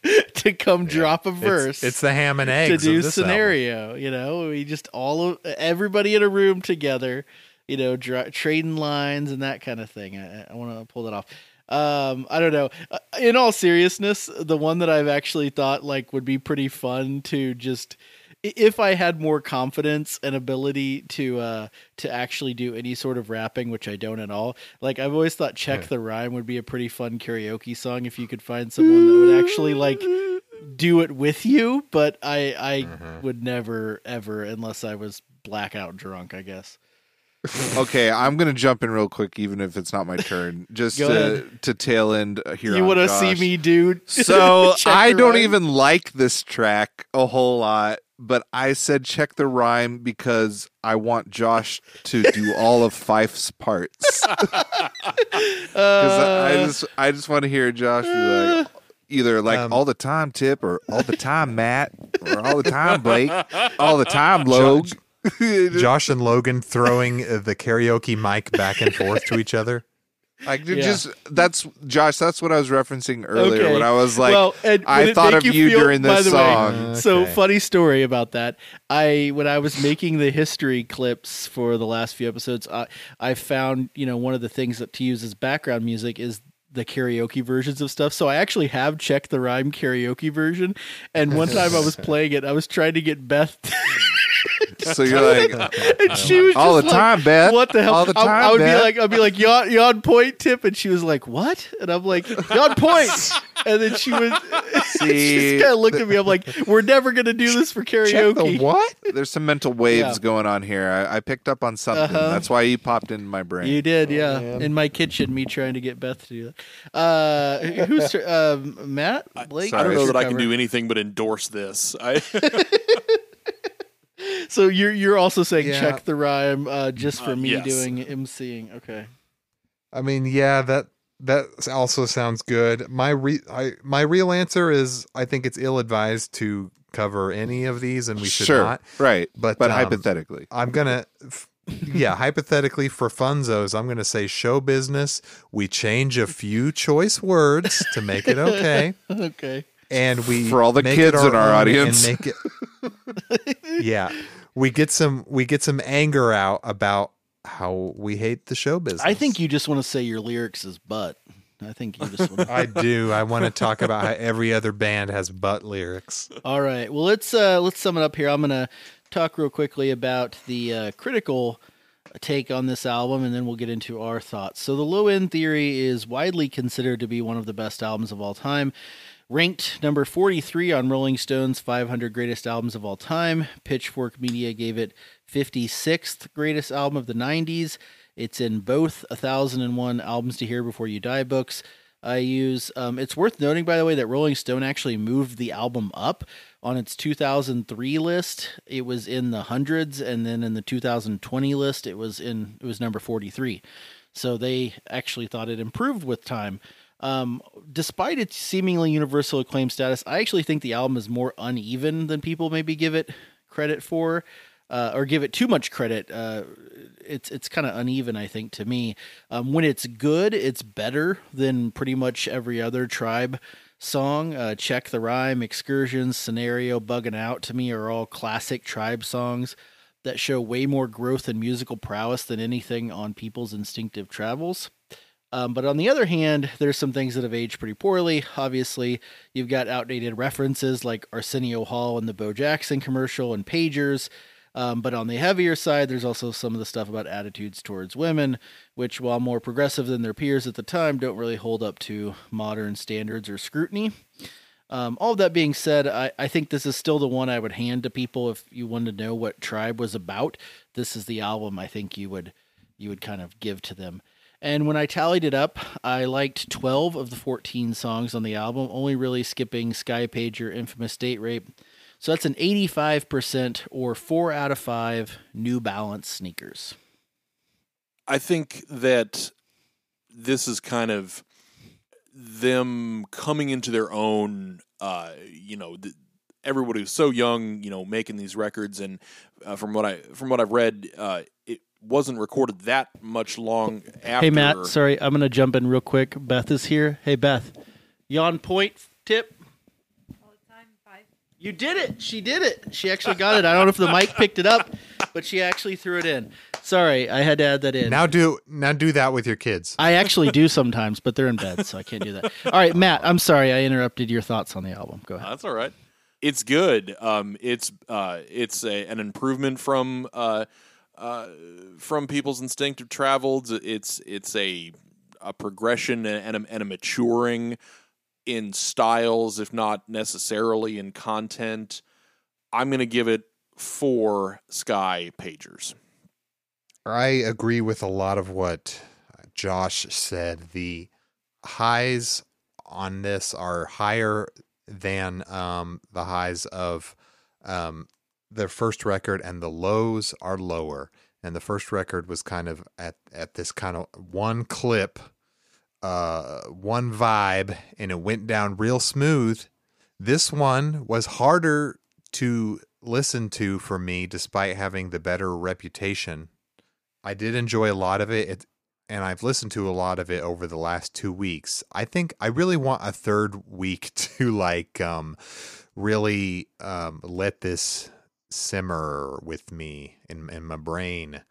[LAUGHS] to come drop a verse. It's, it's the ham and eggs to do this album. scenario. You know, we just all of everybody in a room together. You know, dra- trading lines and that kind of thing. I, I want to pull that off. Um, I don't know. Uh, In all seriousness, the one that I've actually thought like would be pretty fun to just if I had more confidence and ability to uh to actually do any sort of rapping, which I don't at all. Like I've always thought "Check the Rhyme" would be a pretty fun karaoke song if you could find someone that would actually like do it with you. But I I would never ever unless I was blackout drunk. I guess. okay, I'm gonna jump in real quick, even if it's not my turn, just to, ahead. to tail end uh, here. you want to see me, dude? So [LAUGHS] I don't Rhyme? even like this track a whole lot, but I said check the rhyme because I want Josh to do all of Fife's parts. [LAUGHS] Because I, I Uh, just I just want to hear Josh be like either like Um, all the time tip or all the time Matt or all the time Blake, all the time Logue. [LAUGHS] Josh and Logan throwing uh, the karaoke mic back and forth to each other. Like Yeah. just that's Josh. That's what I was referencing earlier Okay. when I was like, well, and I thought of you feel- during by this the song. Way, So funny story about that. I when I was making the history clips for the last few episodes, I I found you know one of the things that to use as background music is the karaoke versions of stuff. So I actually have checked the rhyme karaoke version, and one time I was [LAUGHS] playing it, I was trying to get Beth. [LAUGHS] So you're [LAUGHS] like, and she was all the like, time, Beth. What the hell? All the I- time, I, would Beth. be like, I'd be like, yawn, yawn point tip, and she was like, what? And I'm like, yawn point. And then she would, [LAUGHS] she See, just kind of looked at me. I'm like, we're never gonna do this for karaoke. what? There's some mental waves Yeah. going on here. I, I picked up on something. Uh-huh. That's why you popped into my brain. You did, yeah. In my kitchen, me trying to get Beth to do that. Uh, who's um, [LAUGHS] Matt? Blake? I don't know that I can do anything but endorse this. I, So you're you're also saying Yeah. check the rhyme uh, just for Uh, me yes. doing emceeing. Okay. I mean, yeah, that that also sounds good. My re I, my real answer is I think it's ill advised to cover any of these, and we should sure, not. right? But, but um, hypothetically, I'm gonna, f- yeah, [LAUGHS] hypothetically for funzos, I'm gonna say show business. We change a few choice words to make it okay, [LAUGHS] okay. And we For all the kids it in our own audience. and make it. [LAUGHS] yeah, we get some we get some anger out about how we hate the show business. I think you just want to say your lyrics is butt. I think you just want. to. [LAUGHS] I do. I want to talk about how every other band has butt lyrics. All right. Well, let's uh, let's sum it up here. I'm gonna talk real quickly about the uh, critical take on this album, and then we'll get into our thoughts. So, the Low End Theory is widely considered to be one of the best albums of all time. Ranked number 43 on Rolling Stone's 500 Greatest Albums of All Time. Pitchfork Media gave it 56th greatest album of the 90s. It's in both 1001 Albums to Hear Before You Die books. I use. Um, it's worth noting, by the way, that Rolling Stone actually moved the album up on its 2003 list. It was in the hundreds, and then in the 2020 list, it was in it was number 43. So they actually thought it improved with time. Um, despite its seemingly universal acclaim status, I actually think the album is more uneven than people maybe give it credit for, uh, or give it too much credit. Uh, it's it's kind of uneven, I think, to me. Um, when it's good, it's better than pretty much every other tribe song. Uh, Check the rhyme, excursions, scenario, bugging out to me are all classic tribe songs that show way more growth and musical prowess than anything on people's instinctive travels. Um, but on the other hand, there's some things that have aged pretty poorly. Obviously, you've got outdated references like Arsenio Hall and the Bo Jackson commercial and pagers. Um, but on the heavier side, there's also some of the stuff about attitudes towards women, which, while more progressive than their peers at the time, don't really hold up to modern standards or scrutiny. Um, all that being said, I, I think this is still the one I would hand to people if you wanted to know what Tribe was about. This is the album I think you would you would kind of give to them. And when I tallied it up, I liked 12 of the 14 songs on the album, only really skipping Skypager, Infamous Date Rape. So that's an 85% or 4 out of 5 New Balance sneakers. I think that this is kind of them coming into their own. Uh, you know, th- everybody was so young, you know, making these records, and uh, from what I from what I've read, uh, it wasn't recorded that much long after. Hey Matt, sorry, I'm gonna jump in real quick. Beth is here. Hey Beth, you on point tip? You did it. She did it. She actually got it. I don't know if the mic picked it up, but she actually threw it in. Sorry, I had to add that in. Now do now do that with your kids. I actually do sometimes, but they're in bed, so I can't do that. All right, Matt, I'm sorry I interrupted your thoughts on the album. Go ahead. That's all right. It's good. Um, it's uh, it's a, an improvement from uh, uh, from People's Instinctive Travels. It's it's a a progression and a, and a maturing in styles, if not necessarily in content. I'm going to give it four Skypagers. I agree with a lot of what Josh said. The highs on this are higher than um, the highs of um, their first record, and the lows are lower. And the first record was kind of at at this kind of one clip, uh, one vibe, and it went down real smooth. This one was harder to listen to for me, despite having the better reputation. I did enjoy a lot of it. it and I've listened to a lot of it over the last two weeks. I think I really want a third week [LAUGHS] to like um, really um, let this simmer with me in in my brain,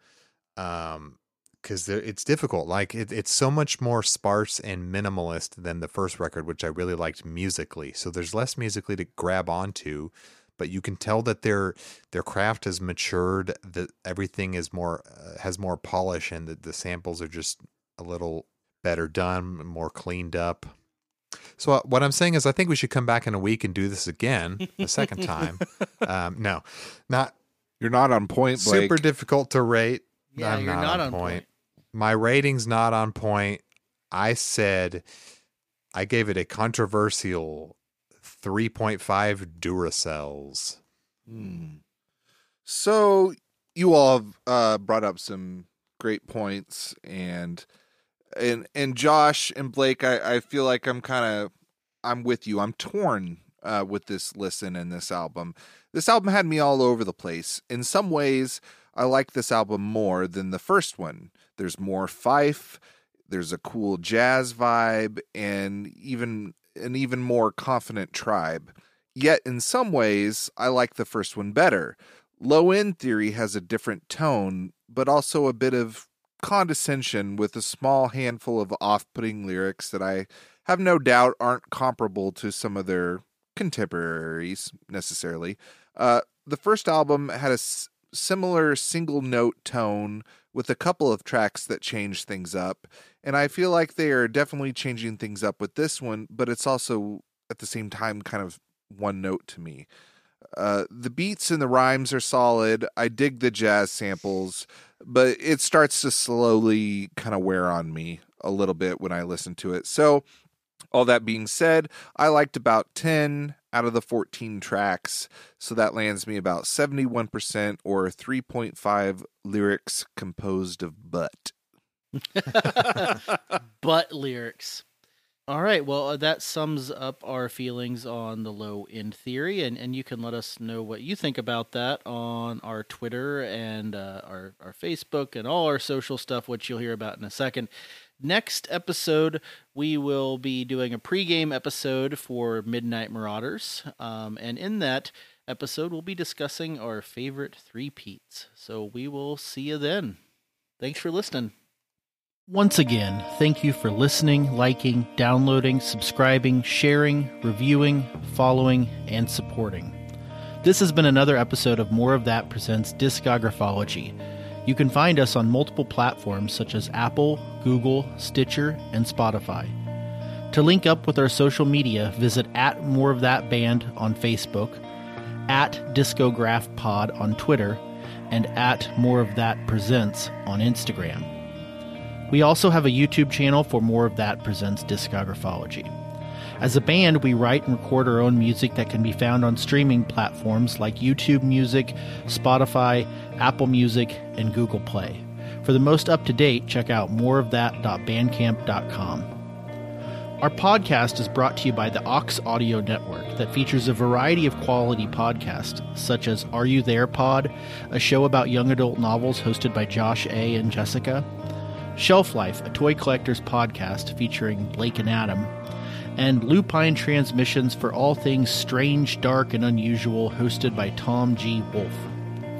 um, because it's difficult. Like it, it's so much more sparse and minimalist than the first record, which I really liked musically. So there's less musically to grab onto but you can tell that their their craft has matured that everything is more uh, has more polish and that the samples are just a little better done more cleaned up so uh, what i'm saying is i think we should come back in a week and do this again a second [LAUGHS] time um, no not you're not on point Blake. super difficult to rate yeah, i'm you're not, not on, on point. point. my rating's not on point i said i gave it a controversial 3.5 Duracells. Hmm. So you all have uh, brought up some great points, and and and Josh and Blake, I, I feel like I'm kind of I'm with you. I'm torn uh, with this listen and this album. This album had me all over the place. In some ways, I like this album more than the first one. There's more fife. There's a cool jazz vibe, and even an even more confident tribe. Yet, in some ways, I like the first one better. Low End Theory has a different tone, but also a bit of condescension with a small handful of off putting lyrics that I have no doubt aren't comparable to some of their contemporaries necessarily. Uh, the first album had a s- similar single note tone with a couple of tracks that changed things up. And I feel like they are definitely changing things up with this one, but it's also at the same time kind of one note to me. Uh, the beats and the rhymes are solid. I dig the jazz samples, but it starts to slowly kind of wear on me a little bit when I listen to it. So, all that being said, I liked about 10 out of the 14 tracks. So that lands me about 71% or 3.5 lyrics composed of butt. [LAUGHS] Butt lyrics. All right. Well, uh, that sums up our feelings on the low end theory, and, and you can let us know what you think about that on our Twitter and uh, our our Facebook and all our social stuff, which you'll hear about in a second. Next episode, we will be doing a pregame episode for Midnight Marauders, um, and in that episode, we'll be discussing our favorite three peats. So we will see you then. Thanks for listening. Once again, thank you for listening, liking, downloading, subscribing, sharing, reviewing, following, and supporting. This has been another episode of More of That Presents Discographology. You can find us on multiple platforms such as Apple, Google, Stitcher, and Spotify. To link up with our social media, visit at More of That Band on Facebook, at Discograph Pod on Twitter, and at More of That Presents on Instagram. We also have a YouTube channel for more of that presents discography. As a band, we write and record our own music that can be found on streaming platforms like YouTube Music, Spotify, Apple Music, and Google Play. For the most up to date, check out moreofthat.bandcamp.com. Our podcast is brought to you by the Aux Audio Network that features a variety of quality podcasts, such as Are You There Pod, a show about young adult novels hosted by Josh A. and Jessica, Shelf Life, a toy collector's podcast featuring Blake and Adam, and Lupine Transmissions for all things strange, dark, and unusual, hosted by Tom G. Wolf.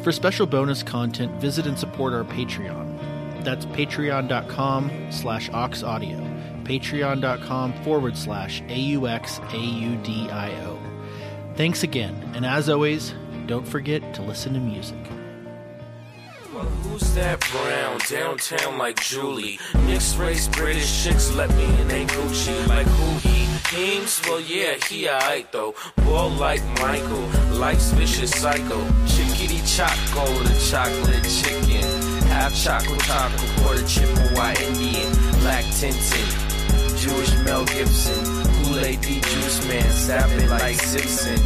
For special bonus content, visit and support our Patreon. That's patreon.com slash auxaudio patreon.com forward slash AUXAUDIO. Thanks again, and as always, don't forget to listen to music. Who's that brown downtown like Julie? Mixed race British chicks let me in they Gucci like who he Kings? Well, yeah, he alright though. Ball like Michael, life's vicious cycle. Chickadee choco, the chocolate chicken. Half chocolate, chocolate, quarter Chippewa Indian, black tintin. Jewish Mel Gibson, Kool-Aid juice man, sapping like Simpson.